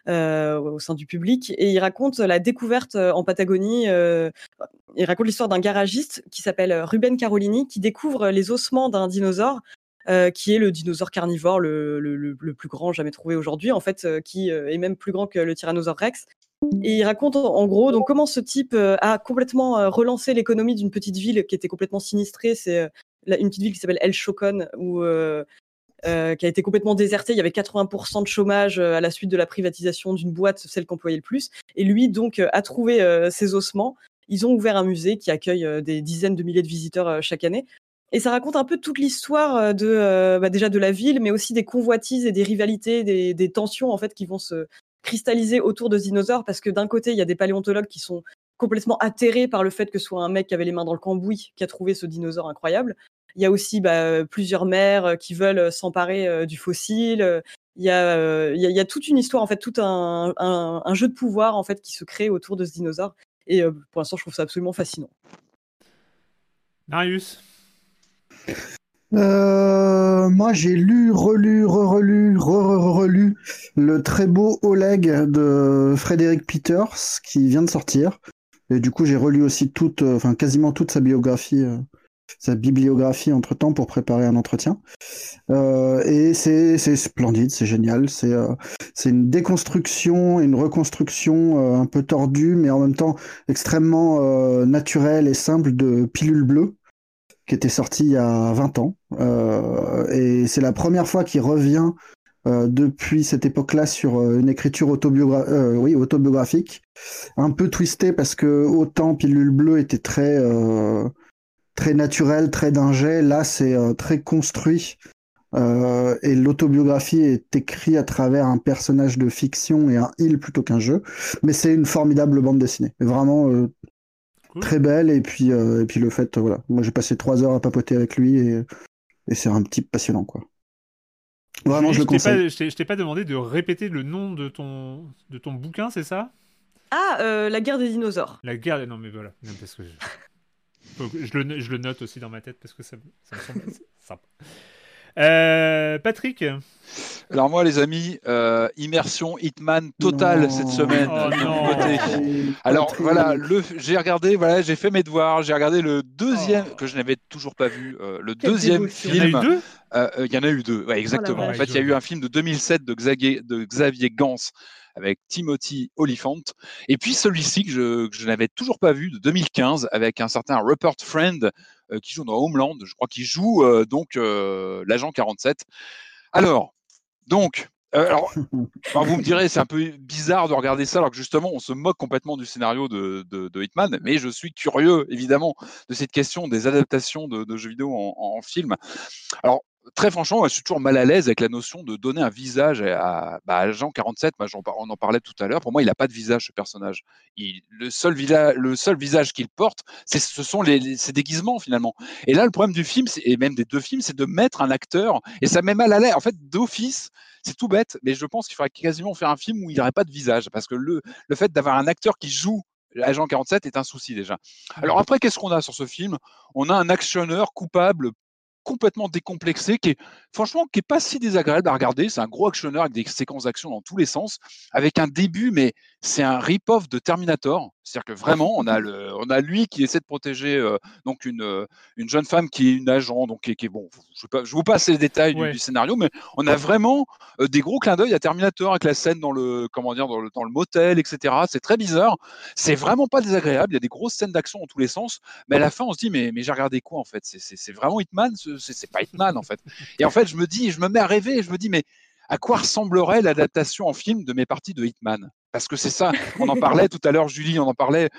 S2: au sein du public. Et il raconte la découverte euh, en Patagonie. euh, il raconte l'histoire d'un garagiste qui s'appelle euh, Ruben Carolini, qui découvre les ossements d'un dinosaure. euh, qui est le dinosaure carnivore le, le- plus grand jamais trouvé aujourd'hui, en fait, euh, qui euh, est même plus grand que le Tyrannosaure Rex. Et il raconte en gros donc comment ce type euh, a complètement euh, relancé l'économie d'une petite ville qui était complètement sinistrée. C'est euh, une petite ville qui s'appelle El Chocon où euh, qui a été complètement désertée. Il y avait 80% de chômage euh, à la suite de la privatisation d'une boîte, celle qui employait le plus. Et lui donc euh, a trouvé ses ossements. Ils ont ouvert un musée qui accueille des dizaines de milliers de visiteurs chaque année. Et ça raconte un peu toute l'histoire de bah, déjà de la ville, mais aussi des convoitises et des rivalités, des, des tensions en fait qui vont se cristalliser autour de ce dinosaure parce que d'un côté, il y a des paléontologues qui sont complètement atterrés par le fait que ce soit un mec qui avait les mains dans le cambouis qui a trouvé ce dinosaure incroyable. Il y a aussi bah, plusieurs mères euh, qui veulent s'emparer euh, du fossile. Il y, a, euh, il y, a, il y a toute une histoire, en fait, tout un, un, un jeu de pouvoir en fait qui se crée autour de ce dinosaure. Et euh, pour l'instant, je trouve ça absolument fascinant.
S1: Marius?
S4: Euh, moi, j'ai lu, relu, re-relu, re-re-relu le très beau Oleg de Frédéric Peters qui vient de sortir. Et du coup, j'ai relu aussi toute, euh, enfin quasiment toute sa biographie, euh, sa bibliographie entre temps pour préparer un entretien. Euh, et c'est c'est splendide, c'est génial. C'est euh, c'est une déconstruction, une reconstruction euh, un peu tordue, mais en même temps extrêmement euh, naturelle et simple de Pilule bleue qui était sorti il y a 20 ans. Euh, et c'est la première fois qu'il revient euh, depuis cette époque-là sur euh, une écriture autobiogra euh, oui, autobiographique, un peu twistée parce que autant Pilule Bleue était très, très naturel, très d'ingé, là c'est euh, très construit. Euh, et l'autobiographie est écrite à travers un personnage de fiction et un il plutôt qu'un jeu. Mais c'est une formidable bande dessinée. Vraiment euh,
S1: Cool.
S4: très belle. Et puis, euh, et puis le fait, voilà. Moi j'ai passé trois heures à papoter avec lui et, et c'est un type passionnant, quoi. Vraiment, je le
S1: t'ai pas-
S4: conseille.
S1: je t'ai- je t'ai pas demandé de répéter le nom de ton, de ton bouquin, c'est ça?
S2: Ah, euh, la guerre des dinosaures.
S1: La guerre. Non, mais voilà. Non, parce que je... Je le, je le note aussi dans ma tête parce que ça, me- ça me semble sympa. Euh, Patrick?
S3: Alors moi, les amis, euh, immersion Hitman totale
S4: Non.
S3: cette semaine
S1: Oh non.
S3: Alors voilà, le, j'ai regardé, voilà, j'ai fait mes devoirs, j'ai regardé le deuxième
S1: Oh.
S3: que je n'avais toujours pas vu, euh, le deuxième
S2: dévotion.
S1: Il y en a eu
S3: film.
S1: deux?
S3: Euh, euh, Il y en a eu deux, ouais, exactement.
S2: vache.
S3: en fait, il y a eu un film de 2007 de Xavier, de Xavier Gans avec Timothy Olyphant, et puis celui-ci que je, que je n'avais toujours pas vu de 2015 avec un certain Rupert Friend euh, qui joue dans Homeland, je crois qu'il joue euh, donc euh, l'agent 47. Alors, donc, euh, alors, alors, vous me direz, c'est un peu bizarre de regarder ça alors que justement on se moque complètement du scénario de, de, de Hitman, mais je suis curieux évidemment de cette question des adaptations de, de jeux vidéo en, en film. Alors très franchement, je suis toujours mal à l'aise avec la notion de donner un visage à, bah, à Agent 47. Bah, j'en par- on en parlait tout à l'heure. Pour moi, il n'a pas de visage ce personnage. Le, seul visage qu'il porte, ce sont ses déguisements finalement. Et là, le problème du film, et même des deux films, c'est de mettre un acteur, et ça met mal à l'aise. En fait, d'office, c'est tout bête, mais je pense qu'il faudrait quasiment faire un film où il n'y aurait pas de visage, parce que le, le fait d'avoir un acteur qui joue Agent 47 est un souci déjà. Alors après, qu'est-ce qu'on a sur ce film? On a un actionneur coupable complètement décomplexé, qui est franchement qui est pas si désagréable à regarder. C'est un gros actionneur avec des séquences d'action dans tous les sens, avec un début, mais c'est un rip-off de Terminator. C'est-à-dire que vraiment, on a le, on a lui qui essaie de protéger euh, donc une, euh, une jeune femme qui est une agent, donc qui, est bon. Je, pas, je vous passe les détails du, scénario, mais on a vraiment euh, des gros clins d'œil à Terminator avec la scène dans le, comment dire, dans le, dans le motel, etc. C'est très bizarre. C'est vraiment pas désagréable. Il y a des grosses scènes d'action dans tous les sens, mais à la fin, on se dit mais, mais j'ai regardé quoi en fait? C'est vraiment Hitman C'est pas Hitman en fait. Et en fait, je me dis, je me mets à rêver, je me dis mais à quoi ressemblerait l'adaptation en film de mes parties de Hitman? Parce que c'est ça, on en parlait tout à l'heure, Julie, on en parlait.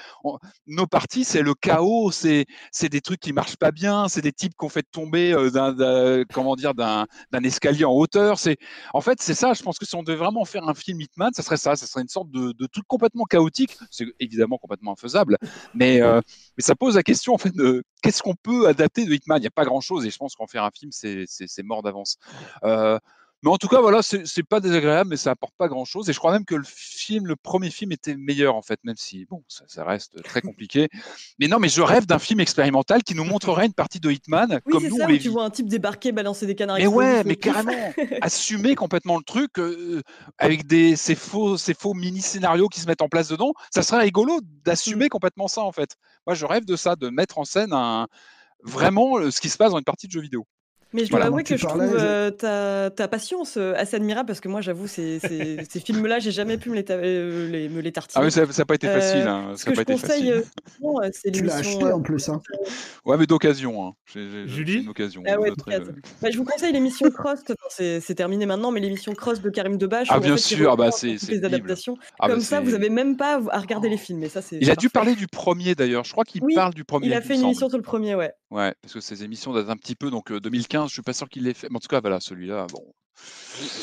S3: nos parties, c'est le chaos, c'est des trucs qui marchent pas bien, c'est des types qu'on fait tomber euh, d'un comment dire d'un escalier en hauteur. C'est en fait c'est ça. Je pense que si on devait vraiment faire un film Hitman, ça serait ça. Ça serait une sorte de, de truc complètement chaotique. C'est évidemment complètement infaisable, mais euh, mais ça pose la question en fait de qu'est-ce qu'on peut adapter de Hitman? Il n'y a pas grand chose et je pense qu'en faire un film, c'est mort d'avance. Euh, mais en tout cas, voilà, c'est pas désagréable, mais ça apporte pas grand chose. Et je crois même que le film, le premier film était meilleur, en fait, même si, bon, ça, reste très compliqué. Mais non, mais je rêve d'un film expérimental qui nous montrerait une partie de Hitman
S2: oui,
S3: comme nous,
S2: ça, où tu vois un type débarquer, balancer des canards.
S3: Mais ouais, mais carrément, assumer complètement le truc euh, avec des, ces faux, ces faux mini-scénarios qui se mettent en place dedans. Ça serait rigolo d'assumer mmh. complètement ça, en fait. Moi, je rêve de ça, de mettre en scène un, vraiment euh, ce qui se passe dans une partie de jeu vidéo.
S2: Mais je dois avouer que je trouve euh, ta, ta, patience euh, assez admirable parce que moi, j'avoue, ces, ces, ces films-là, j'ai jamais pu me les, euh, les, me les tartiner.
S3: Ah oui, ça n'a pas été facile. Hein.
S2: Ce que
S3: je
S2: conseille, c'est
S4: Tu l'as acheté en plus. Hein.
S3: Ouais, mais d'occasion. Hein.
S1: Julie
S3: une occasion.
S2: Ah ouais, bah, je vous conseille l'émission Cross. c'est terminé maintenant, mais l'émission Cross de Karim Debache.
S3: Ah, bien sûr, bah, c'est
S2: les adaptations. Ah, bah, Comme ça, vous n'avez même pas à regarder les films. Et ça,
S3: il a dû parler du premier d'ailleurs. Je crois qu'il parle du premier.
S2: Il a fait une émission sur le premier, ouais.
S3: Ouais, parce que ces émissions datent un petit peu, donc 2015, je suis pas sûr qu'il l'ait fait. Mais en tout cas, voilà, celui-là, bon.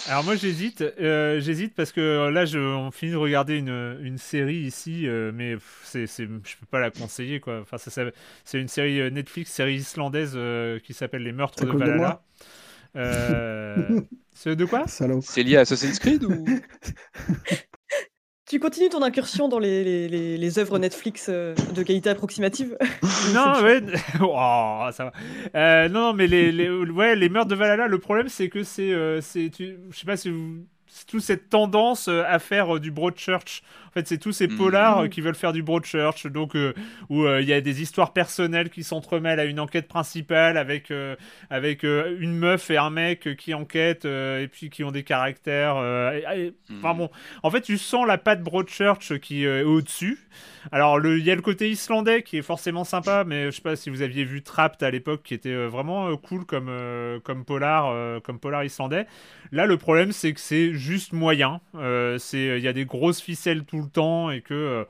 S1: Alors moi j'hésite, euh, j'hésite parce que euh, là je, on finit de regarder une, une série ici, euh, mais c'est, c'est, je peux pas la conseiller quoi. Enfin c'est une série Netflix, série islandaise qui s'appelle Les Meurtres de Valhalla. c'est de quoi?
S3: C'est lié à Assassin's Creed ou?
S2: Tu continues ton incursion dans les, les, les, œuvres Netflix euh, de qualité approximative
S1: Non, ouais, oh, ça va. Euh, non, mais les, les, ouais, les meurtres de Valhalla, le problème c'est que c'est, euh, c'est, je sais pas si vous toute cette tendance euh, à faire du Broadchurch. Fait, c'est tous ces mhm. polars euh, qui veulent faire du Broadchurch, donc où il y a des histoires personnelles qui s'entremêlent à une enquête principale avec avec une meuf et un mec qui enquêtent et puis qui ont des caractères. Enfin mhm. bon, en fait, tu sens la patte Broadchurch qui est au-dessus. Alors, il y a le côté islandais qui est forcément sympa, mais je sais pas si vous aviez vu Trapped à l'époque, qui était vraiment cool comme comme polar, comme polar islandais. Là, le problème, c'est que c'est juste moyen. Euh, il y a des grosses ficelles tout le temps et que euh,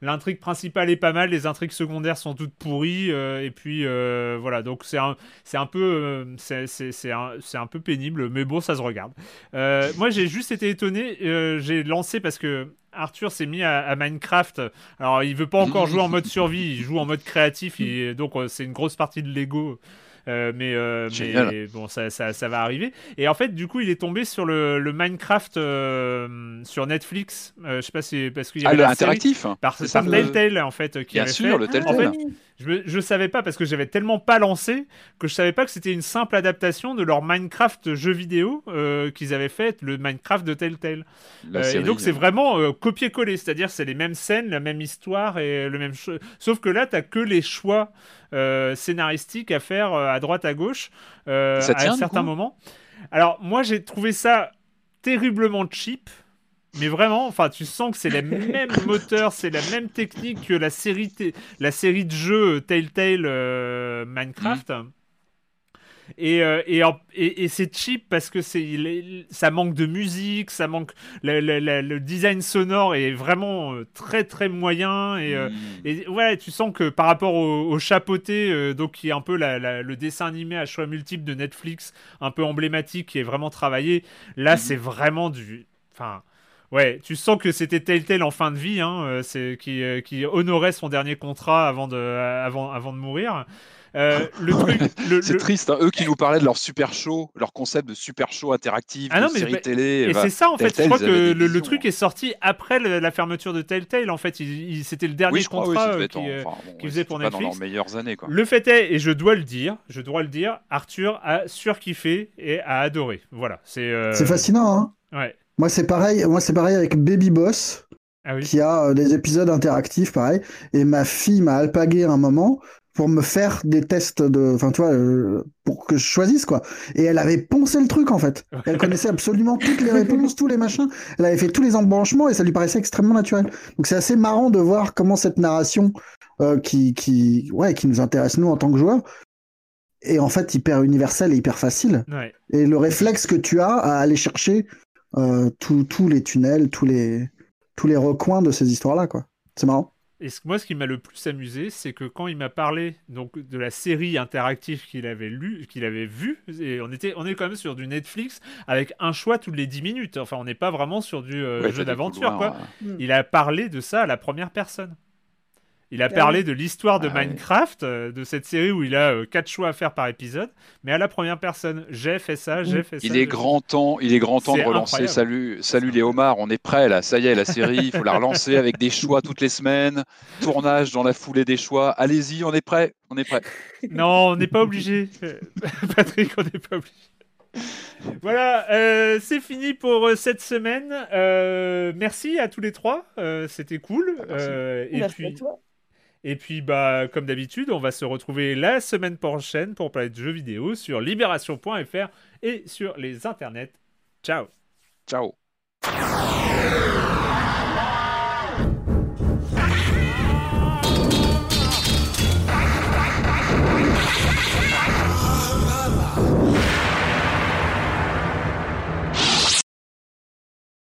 S1: l'intrigue principale est pas mal, les intrigues secondaires sont toutes pourries euh, et puis voilà. Donc c'est un, c'est un peu, c'est un, un, peu pénible, mais bon, ça se regarde. moi, j'ai juste été étonné. j'ai lancé parce que Arthur s'est mis à, Minecraft. Alors, il veut pas encore jouer en mode survie, il joue en mode créatif. Et donc, c'est une grosse partie de Lego euh, mais, euh, mais bon, ça, ça, ça, va arriver. Et en fait, du coup, il est tombé sur le, le Minecraft euh, sur Netflix. je sais pas si parce qu'il y
S3: a ah, interactif
S1: par, par Telltale en fait qui
S3: Bien sûr, le Telltale.
S1: En fait, je, je savais pas parce que j'avais tellement pas lancé que je savais pas que c'était une simple adaptation de leur Minecraft jeu vidéo qu'ils avaient fait, le Minecraft de Telltale. et donc c'est vraiment copier-coller, c'est-à-dire c'est les mêmes scènes, la même histoire et le même. Sauf que là, t'as que les choix euh, scénaristique à faire euh, à droite à gauche euh, à un certain moment. Alors moi j'ai trouvé ça terriblement cheap. Mais vraiment, enfin, tu sens que c'est les mêmes moteurs, c'est la même technique que la série, la série de jeux Telltale Minecraft. Mm. Et, euh, et, et, c'est cheap parce que c'est, ça manque de musique, ça manque. Le, design sonore est vraiment euh, très très moyen. Et, euh, et ouais, tu sens que par rapport au, chapeauté, donc qui est un peu le dessin animé à choix multiples de Netflix, un peu emblématique, qui est vraiment travaillé, là hmm. c'est vraiment du. Enfin Ouais, tu sens que c'était Telltale en fin de vie, hein, c'est qui, qui honorait son dernier contrat avant de, avant, avant de mourir. Euh, le truc,
S3: c'est triste, hein. eux qui nous parlaient de leur super show, leur concept de super show interactif,
S1: ah
S3: de série télé.
S1: Et c'est ça en fait. je crois que le, truc est sorti après la fermeture de Telltale. En fait, c'était le dernier contrat oui, qu'ils euh, faisaient pour Netflix.
S3: Dans leurs meilleures années. Quoi.
S1: Le fait est, et je dois le dire, je dois le dire, Arthur a surkiffé et a adoré. Voilà, c'est. Euh,
S4: c'est fascinant. Hein
S1: ouais.
S4: Moi, c'est pareil. Moi, c'est pareil avec Baby Boss. Ah oui. qui a des épisodes interactifs, pareil. Et ma fille m'a alpagué un moment pour me faire des tests de, enfin, tu vois, euh, pour que je choisisse, quoi. Et elle avait poncé le truc, en fait. Elle connaissait absolument toutes les réponses, tous les machins. Elle avait fait tous les embranchements et ça lui paraissait extrêmement naturel. Donc c'est assez marrant de voir comment cette narration, euh, qui, qui, ouais, qui nous intéresse, nous, en tant que joueurs, est en fait hyper universelle et hyper facile. Et le réflexe que tu as à aller chercher euh, tous les tunnels, tous les, tous les recoins de ces histoires-là, quoi. C'est marrant.
S1: Et moi, ce qui m'a le plus amusé, c'est que quand il m'a parlé donc de la série interactive qu'il avait lu, qu'il avait vue, et on était, on est quand même sur du Netflix avec un choix toutes les 10 minutes. Enfin, on n'est pas vraiment sur du euh, jeu d'aventure, quoi. Il a parlé de ça à la première personne. Il a ah parlé de l'histoire de ah Minecraft, euh, de cette série où il a euh, quatre choix à faire par épisode, mais à la première personne. J'ai fait ça, j'ai fait ça.
S3: Il est grand temps, il est grand temps de relancer. Salut, salut les homards, on est prêt là. Ça y est, la série, il faut la relancer avec des choix toutes les semaines. Tournage dans la foulée des choix. Allez-y, on est prêt, on est prêt.
S1: Non, on n'est pas obligé, Patrick, on n'est pas obligé. Voilà, euh, c'est fini pour cette semaine. merci à tous les trois, c'était cool. et
S2: merci
S1: puis,
S2: à toi.
S1: Et puis, bah, comme d'habitude, on va se retrouver la semaine prochaine pour parler de jeux vidéo sur libération.fr et sur les internets. Ciao.
S3: Ciao.